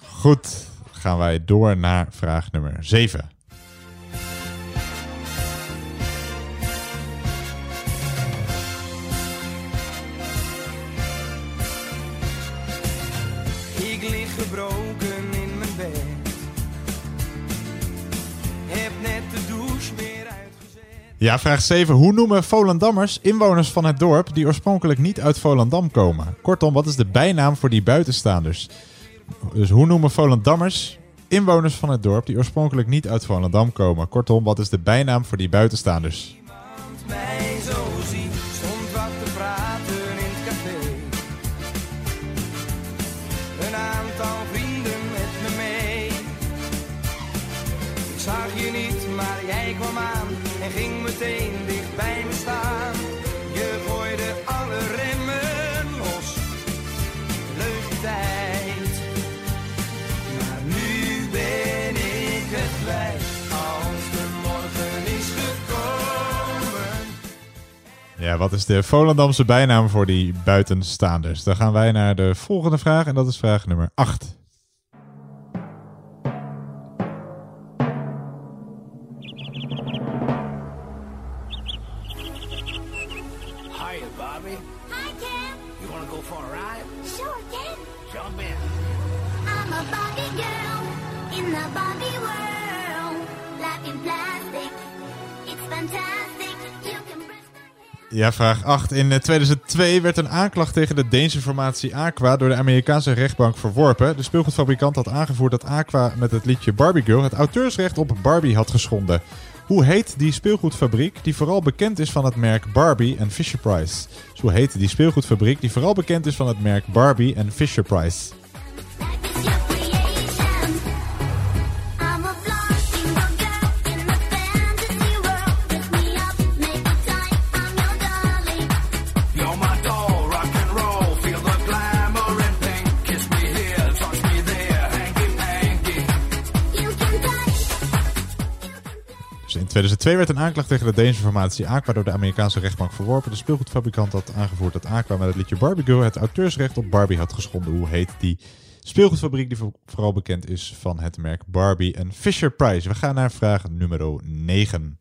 Speaker 4: Goed, gaan wij door naar vraag nummer 7. Ja, vraag 7. Hoe noemen Volendammers inwoners van het dorp die oorspronkelijk niet uit Volendam komen? Kortom, wat is de bijnaam voor die buitenstaanders? Dus hoe noemen Volendammers inwoners van het dorp die oorspronkelijk niet uit Volendam komen? Kortom, wat is de bijnaam voor die buitenstaanders? Ja, wat is de Volendamse bijnaam voor die buitenstaanders? Dan gaan wij naar de volgende vraag en dat is vraag nummer 8. Ja, vraag 8. In eh, 2002 werd een aanklacht tegen de Deense formatie Aqua door de Amerikaanse rechtbank verworpen. De speelgoedfabrikant had aangevoerd dat Aqua met het liedje Barbie Girl het auteursrecht op Barbie had geschonden. Hoe heet die speelgoedfabriek die vooral bekend is van het merk Barbie en Fisher-Price? Dus hoe heet die speelgoedfabriek die vooral bekend is van het merk Barbie en Fisher-Price?
Speaker 36: I'm
Speaker 4: 2002 werd een aanklacht tegen de Deense formatie Aqua door de Amerikaanse rechtbank verworpen. De speelgoedfabrikant had aangevoerd dat Aqua met het liedje Barbie Girl het auteursrecht op Barbie had geschonden. Hoe heet die speelgoedfabriek die voor- vooral bekend is van het merk Barbie en Fisher-Price? We gaan naar vraag nummer 9.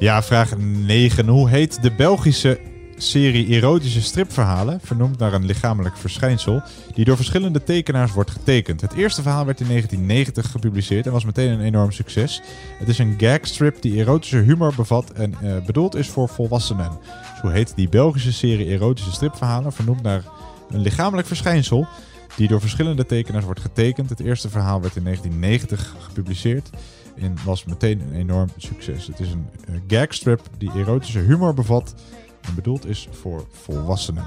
Speaker 4: Ja, vraag 9. Hoe heet de Belgische serie erotische stripverhalen, vernoemd naar een lichamelijk verschijnsel, die door verschillende tekenaars wordt getekend? Het eerste verhaal werd in 1990 gepubliceerd en was meteen een enorm succes. Het is een gagstrip die erotische humor bevat en eh, bedoeld is voor volwassenen. Dus hoe heet die Belgische serie erotische stripverhalen, vernoemd naar een lichamelijk verschijnsel, die door verschillende tekenaars wordt getekend? Het eerste verhaal werd in 1990 gepubliceerd en was meteen een enorm succes. Het is een eh, gagstrip die erotische humor bevat en bedoeld is voor volwassenen.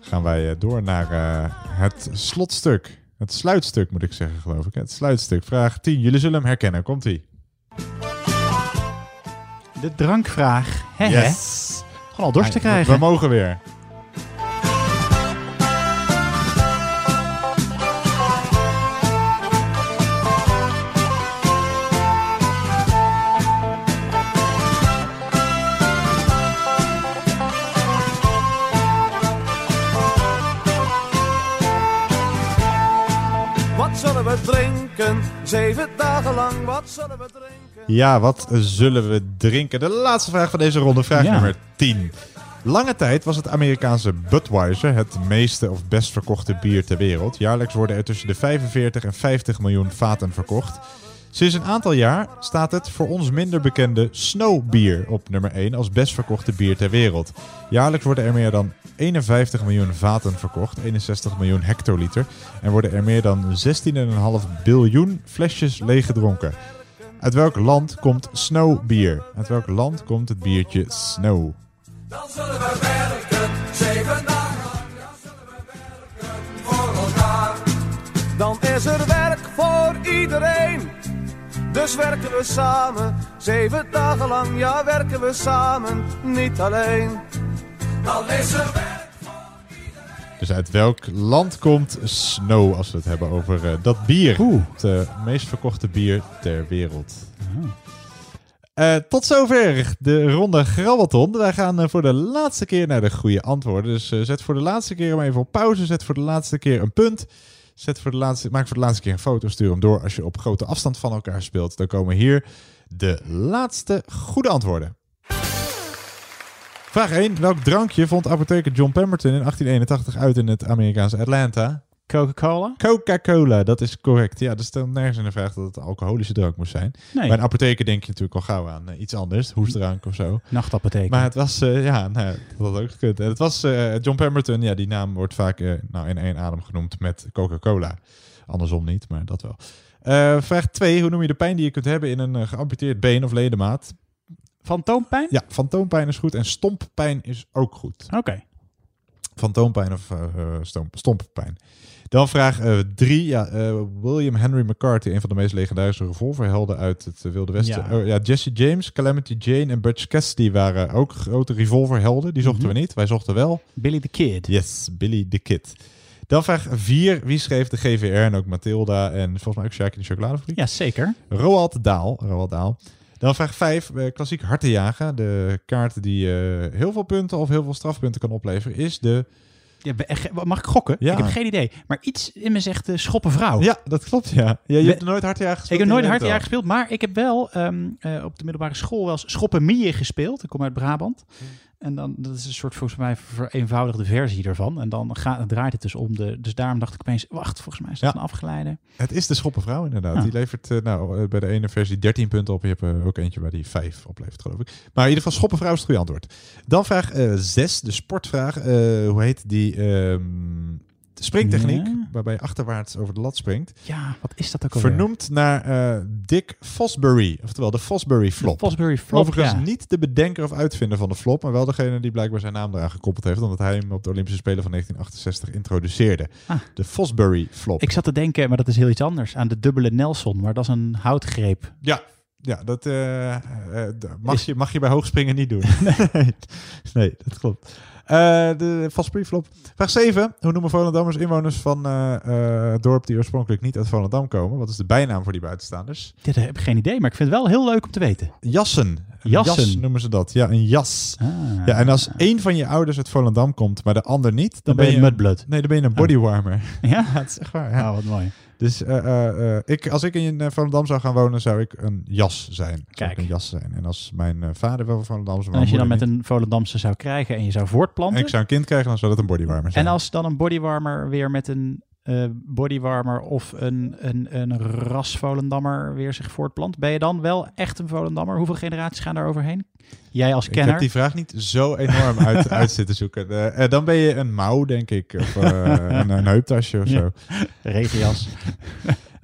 Speaker 4: Gaan wij eh, door naar eh, het slotstuk. Het sluitstuk moet ik zeggen, geloof ik. Het sluitstuk. Vraag 10. Jullie zullen hem herkennen. Komt-ie.
Speaker 3: De drankvraag. Hè?
Speaker 4: Yes.
Speaker 3: Gewoon al dorst te
Speaker 4: we-
Speaker 3: krijgen.
Speaker 4: We mogen weer.
Speaker 21: Zeven dagen lang, wat zullen we drinken?
Speaker 4: Ja, wat zullen we drinken? De laatste vraag van deze ronde, vraag
Speaker 3: Ja.
Speaker 4: nummer 10. Lange tijd was het Amerikaanse Budweiser het meeste of best verkochte bier ter wereld. Jaarlijks worden er tussen de 45 en 50 miljoen vaten verkocht. Sinds een aantal jaar staat het voor ons minder bekende Snowbier op nummer 1 als best verkochte bier ter wereld. Jaarlijks worden er meer dan 51 miljoen vaten verkocht, 61 miljoen hectoliter, en worden er meer dan 16,5 biljoen flesjes leeggedronken. Uit welk land komt Snowbier? Uit welk land komt het biertje Snow?
Speaker 19: Dan zullen we werken, zeven dagen lang, dan zullen we werken voor elkaar.
Speaker 21: Dan is er werk voor iedereen. Dus werken we samen, zeven dagen lang, ja werken we samen, niet alleen.
Speaker 19: Dan is er werk.
Speaker 4: Dus uit welk land komt Snow als we het hebben over eh, dat bier? Het eh, meest verkochte bier ter wereld. Eh, tot zover de ronde Grabbelton. Wij gaan voor de laatste keer naar de goede antwoorden. Dus zet voor de laatste keer hem even op pauze. Zet voor de laatste keer een punt. Zet voor de laatste, maak voor de laatste keer een foto. Stuur hem door als je op grote afstand van elkaar speelt. Dan komen hier de laatste goede antwoorden. Vraag 1. Welk drankje vond apotheker John Pemberton in 1881 uit in het Amerikaanse Atlanta?
Speaker 3: Coca-Cola?
Speaker 4: Coca-Cola, dat is correct. Ja, er stelt nergens in de vraag dat het een alcoholische drank moest zijn.
Speaker 3: Nee.
Speaker 4: Bij een apotheker denk je natuurlijk al gauw aan eh, iets anders. Hoestdrank of zo.
Speaker 3: Nachtapotheker.
Speaker 4: Maar het was, eh, ja, nou, dat had ook gekund. En Het was eh, John Pemberton, ja, die naam wordt vaak nou, in één adem genoemd met Coca-Cola. Andersom niet, maar dat wel. Vraag 2. Hoe noem je de pijn die je kunt hebben in een geamputeerd been of ledemaat?
Speaker 3: Fantoompijn?
Speaker 4: Ja, fantoompijn is goed en stomppijn is ook goed.
Speaker 3: Oké.
Speaker 4: Fantoompijn of eh, stomp, stomppijn. Dan vraag 3. ja, eh, William Henry McCarthy, een van de meest legendarische revolverhelden uit het Wilde Westen.
Speaker 3: Ja.
Speaker 4: Oh, ja, Jesse James, Calamity Jane en Butch Cassidy waren ook grote revolverhelden. Die zochten we niet, wij zochten wel.
Speaker 3: Billy the Kid.
Speaker 4: Yes, Billy the Kid. Dan vraag 4. Wie schreef de GVR en ook Mathilda en volgens mij ook Sjaak in de Chocoladefabriek?
Speaker 3: Ja, zeker.
Speaker 4: Roald Daal. Roald Daal. Dan vraag 5, klassiek hartenjagen. De kaart die eh, heel veel punten of heel veel strafpunten kan opleveren, is de...
Speaker 3: Ja, mag ik gokken?
Speaker 4: Ja.
Speaker 3: Ik heb geen idee. Maar iets in me zegt uh, schoppenvrouw.
Speaker 4: Ja, dat klopt, ja. ja je hebt nooit hartenjagen gespeeld?
Speaker 3: Ik heb nooit hardjaar
Speaker 4: het
Speaker 3: gespeeld, maar ik heb wel ehm, eh, op de middelbare school wel eens schoppenmieën gespeeld. Ik kom uit Brabant. En dan, dat is een soort volgens mij vereenvoudigde versie ervan. En dan gaat, draait het dus om de... Dus daarom dacht ik opeens, wacht, volgens mij is dat
Speaker 4: Ja.
Speaker 3: een afgeleide.
Speaker 4: Het is de schoppenvrouw inderdaad.
Speaker 3: Ja.
Speaker 4: Die levert eh, nou, eh, bij de ene versie 13 punten op. Je hebt er ook eentje waar die 5 oplevert, geloof ik. Maar in ieder geval, schoppenvrouw is het goede antwoord. Dan vraag 6, de sportvraag. Eh, hoe heet die? Ehm, springtechniek,
Speaker 3: Ja.
Speaker 4: waarbij je achterwaarts over de lat springt.
Speaker 3: Ja, wat is dat ook alweer?
Speaker 4: Vernoemd naar eh, Dick Fosbury, oftewel de Fosbury flop.
Speaker 3: De Fosbury flop,
Speaker 4: Overigens
Speaker 3: ja.
Speaker 4: niet de bedenker of uitvinder van de flop, maar wel degene die blijkbaar zijn naam eraan gekoppeld heeft, omdat hij hem op de Olympische Spelen van 1968 introduceerde.
Speaker 3: Ah.
Speaker 4: De Fosbury flop.
Speaker 3: Ik zat te denken, maar dat is heel iets anders, aan de dubbele Nelson. Maar dat is een houtgreep.
Speaker 4: Ja, ja dat eh, eh, mag, je, mag je bij hoogspringen niet doen. nee. nee, dat klopt. Eh, de Fosbury flop. Vraag 7. Hoe noemen Volendammers inwoners van eh, eh, het dorp die oorspronkelijk niet uit Volendam komen? Wat is de bijnaam voor die buitenstaanders?
Speaker 3: Dit heb ik geen idee, maar ik vind het wel heel leuk om te weten.
Speaker 4: Jassen. Een
Speaker 3: Jassen.
Speaker 4: Jas noemen ze dat. Ja, een jas.
Speaker 3: Ah.
Speaker 4: Ja, en als één van je ouders uit Volendam komt, maar de ander niet, dan,
Speaker 3: ben je
Speaker 4: een-
Speaker 3: mudblood.
Speaker 4: Nee, dan ben je een bodywarmer.
Speaker 3: Ja?
Speaker 4: dat is echt waar. Ja.
Speaker 3: Oh, wat mooi.
Speaker 4: Dus eh, eh, eh, ik, als ik in Volendam zou gaan wonen, zou ik een jas zijn. Zou
Speaker 3: Kijk.
Speaker 4: ik een jas zijn. En als mijn vader wel van Volendam
Speaker 3: En als je dan met een Volendamse zou krijgen en je zou voortplanten.
Speaker 4: En ik zou een kind krijgen, dan zou dat een bodywarmer zijn.
Speaker 3: En als dan een bodywarmer weer met een eh, bodywarmer of een, een, een ras Volendammer weer zich voortplant, ben je dan wel echt een Volendammer? Hoeveel generaties gaan daar overheen? Jij als
Speaker 4: ik
Speaker 3: kenner.
Speaker 4: heb die vraag niet zo enorm uit, uit zitten zoeken. Eh, eh, dan ben je een mouw, denk ik. Of een, een heuptasje of
Speaker 3: Ja.
Speaker 4: zo.
Speaker 3: Regenjas.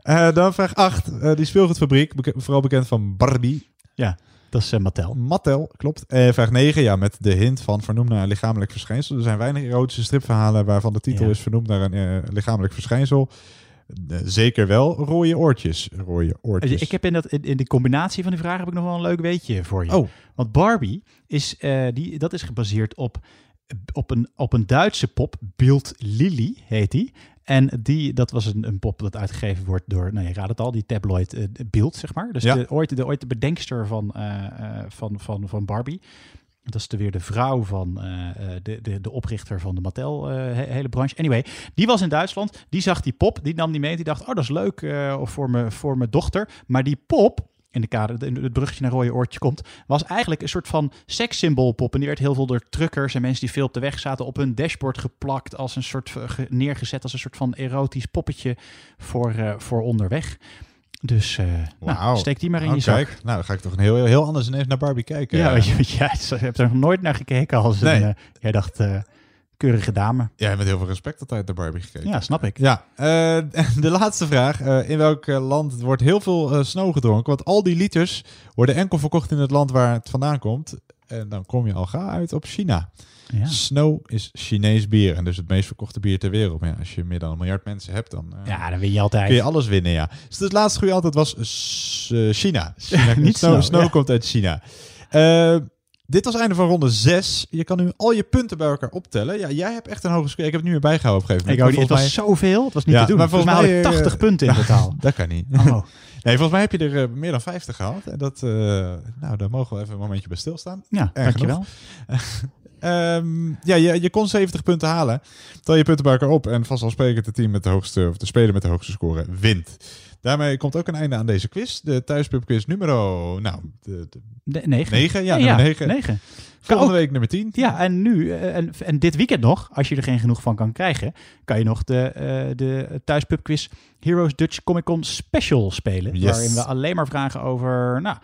Speaker 4: Eh, dan vraag 8. die speelgoedfabriek, beke- vooral bekend van Barbie.
Speaker 3: Ja, dat is eh, Mattel.
Speaker 4: Mattel, klopt. Eh, vraag 9, ja, met de hint van vernoemd naar een lichamelijk verschijnsel. Er zijn weinig erotische stripverhalen waarvan de titel
Speaker 3: Ja.
Speaker 4: is vernoemd naar een eh, lichamelijk verschijnsel. Zeker wel rode oortjes. Rode oortjes.
Speaker 3: Ik heb in, dat, in, in de combinatie van die vragen heb ik nog wel een leuk weetje voor je.
Speaker 4: Oh.
Speaker 3: Want Barbie is, die, dat is gebaseerd op, op, een, op een Duitse pop, Bild Lily heet die. En die, dat was een, een pop dat uitgegeven wordt door, nou je raadt het al, die tabloid eh, Bild, zeg maar. Dus
Speaker 4: Ja.
Speaker 3: de, ooit, de, ooit de bedenkster van, eh, eh, van, van, van Barbie. Dat is de, weer de vrouw van de, de, de oprichter van de Mattel he- hele branche. Anyway, die was in Duitsland. Die zag die pop, die nam die mee. Die dacht, oh, dat is leuk eh, voor, me, voor mijn dochter. Maar die pop, in de kader, in het bruggetje naar rode oortje komt, was eigenlijk een soort van sekssymboolpop. En die werd heel veel door truckers en mensen die veel op de weg zaten op hun dashboard geplakt als een soort eh, ge- neergezet als een soort van erotisch poppetje voor, eh, voor onderweg. Dus eh nou, steek die maar in
Speaker 4: Oh,
Speaker 3: je zak.
Speaker 4: kijk. Nou, dan ga ik toch een heel, heel anders ineens naar Barbie kijken.
Speaker 3: Ja, weet je, jij hebt er nog nooit naar gekeken als
Speaker 4: Nee.
Speaker 3: een, jij dacht, keurige dame.
Speaker 4: Jij hebt met heel veel respect altijd naar Barbie gekeken.
Speaker 3: Ja, snap ik.
Speaker 4: Ja, eh, de laatste vraag. Eh, in welk eh, land wordt heel veel eh, snow gedronken? Want al die liters worden enkel verkocht in het land waar het vandaan komt. En dan kom je al gauw uit op China.
Speaker 3: Ja.
Speaker 4: Snow is Chinees bier en dus het meest verkochte bier ter wereld. Maar ja, als je meer dan een miljard mensen hebt, dan eh,
Speaker 3: Ja, dan win je altijd.
Speaker 4: kun je alles winnen. Ja. Dus het laatste goede antwoord was China. China
Speaker 3: Niet
Speaker 4: snow,
Speaker 3: snow,
Speaker 4: snow
Speaker 3: ja.
Speaker 4: komt uit China. Dit was het einde van ronde 6. Je kan nu al je punten bij elkaar optellen. Ja, jij hebt echt een hoge score. Ik heb het nu weer bijgehouden op een gegeven
Speaker 3: Ik
Speaker 4: moment.
Speaker 3: niet. Het was
Speaker 4: Volgens
Speaker 3: zoveel. Het was niet te doen.
Speaker 4: maar
Speaker 3: Volgens
Speaker 4: volgens
Speaker 3: mij had ik
Speaker 4: mij
Speaker 3: 80
Speaker 4: eh,
Speaker 3: punten in totaal.
Speaker 4: dat kan niet.
Speaker 3: Oh.
Speaker 4: Nee, volgens mij heb je er eh, meer dan 50 gehad. En dat, eh, nou, daar mogen we even een momentje bij stilstaan.
Speaker 3: Ja,
Speaker 4: Erg
Speaker 3: dankjewel.
Speaker 4: Ehm, ja, je, je kon 70 punten halen. Tel je punten bij elkaar op en vanzelfsprekend het team met de hoogste, of de speler met de hoogste score wint. Daarmee komt ook een einde aan deze quiz. De thuispubquiz nummer, nou, de, de
Speaker 3: De, negen.
Speaker 4: negen, ja,
Speaker 3: ja,
Speaker 4: nummer negen.
Speaker 3: negen.
Speaker 4: Volgende
Speaker 3: Kan ook-
Speaker 4: week nummer 10.
Speaker 3: Ja, en nu, eh, en, en dit weekend nog, als je er geen genoeg van kan krijgen, kan je nog de, eh de thuispubquiz Heroes Dutch Comic Con Special spelen.
Speaker 4: Yes.
Speaker 3: Waarin we alleen maar vragen over, nou,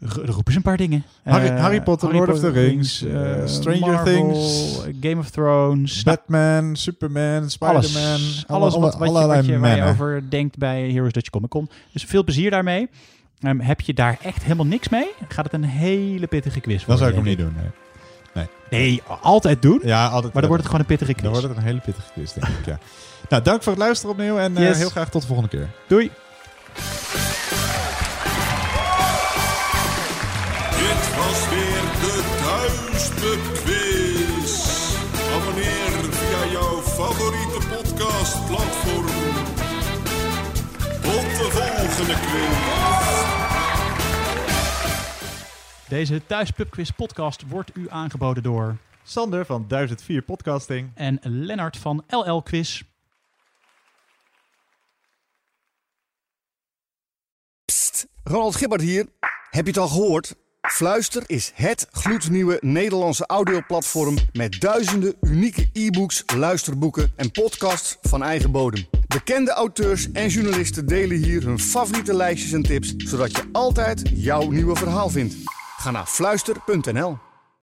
Speaker 3: ro- roep eens een paar dingen.
Speaker 4: Harry,
Speaker 3: Eh,
Speaker 4: Harry Potter,
Speaker 3: Harry
Speaker 4: Lord of the Rings,
Speaker 3: eh,
Speaker 4: eh, Stranger
Speaker 3: Marvel,
Speaker 4: Things,
Speaker 3: Game of Thrones.
Speaker 4: Batman, Superman, Spider-Man.
Speaker 3: alles,
Speaker 4: alle-
Speaker 3: alles wat,
Speaker 4: alle-
Speaker 3: wat,
Speaker 4: allerlei
Speaker 3: wat je, waar je over denkt bij Heroes Dutch Comic Con. Dus veel plezier daarmee. Ehm, heb je daar echt helemaal niks mee? Gaat het een hele pittige quiz
Speaker 4: Dan
Speaker 3: worden,
Speaker 4: zou ik hem niet doen, nee. Nee,
Speaker 3: Nee, altijd doen.
Speaker 4: Ja, altijd.
Speaker 3: Maar dan wordt het gewoon een pittige
Speaker 4: Dan
Speaker 3: quiz.
Speaker 4: wordt het een hele pittige quiz, denk ik, ja. Nou, dank voor het luisteren opnieuw en
Speaker 3: Yes.
Speaker 4: heel graag tot de volgende keer.
Speaker 3: Doei.
Speaker 19: Volgende quiz.
Speaker 3: Deze Thuispubquiz podcast wordt u aangeboden door...
Speaker 4: Sander van 1004 Podcasting.
Speaker 3: En Lennart van LL Quiz.
Speaker 37: Ronald Gibbert hier. Heb je het al gehoord? Fluister is het gloednieuwe Nederlandse audioplatform met duizenden unieke e-books, luisterboeken en podcasts van eigen bodem. Bekende auteurs en journalisten delen hier hun favoriete lijstjes en tips, zodat je altijd jouw nieuwe verhaal vindt. Ga naar fluister.nl.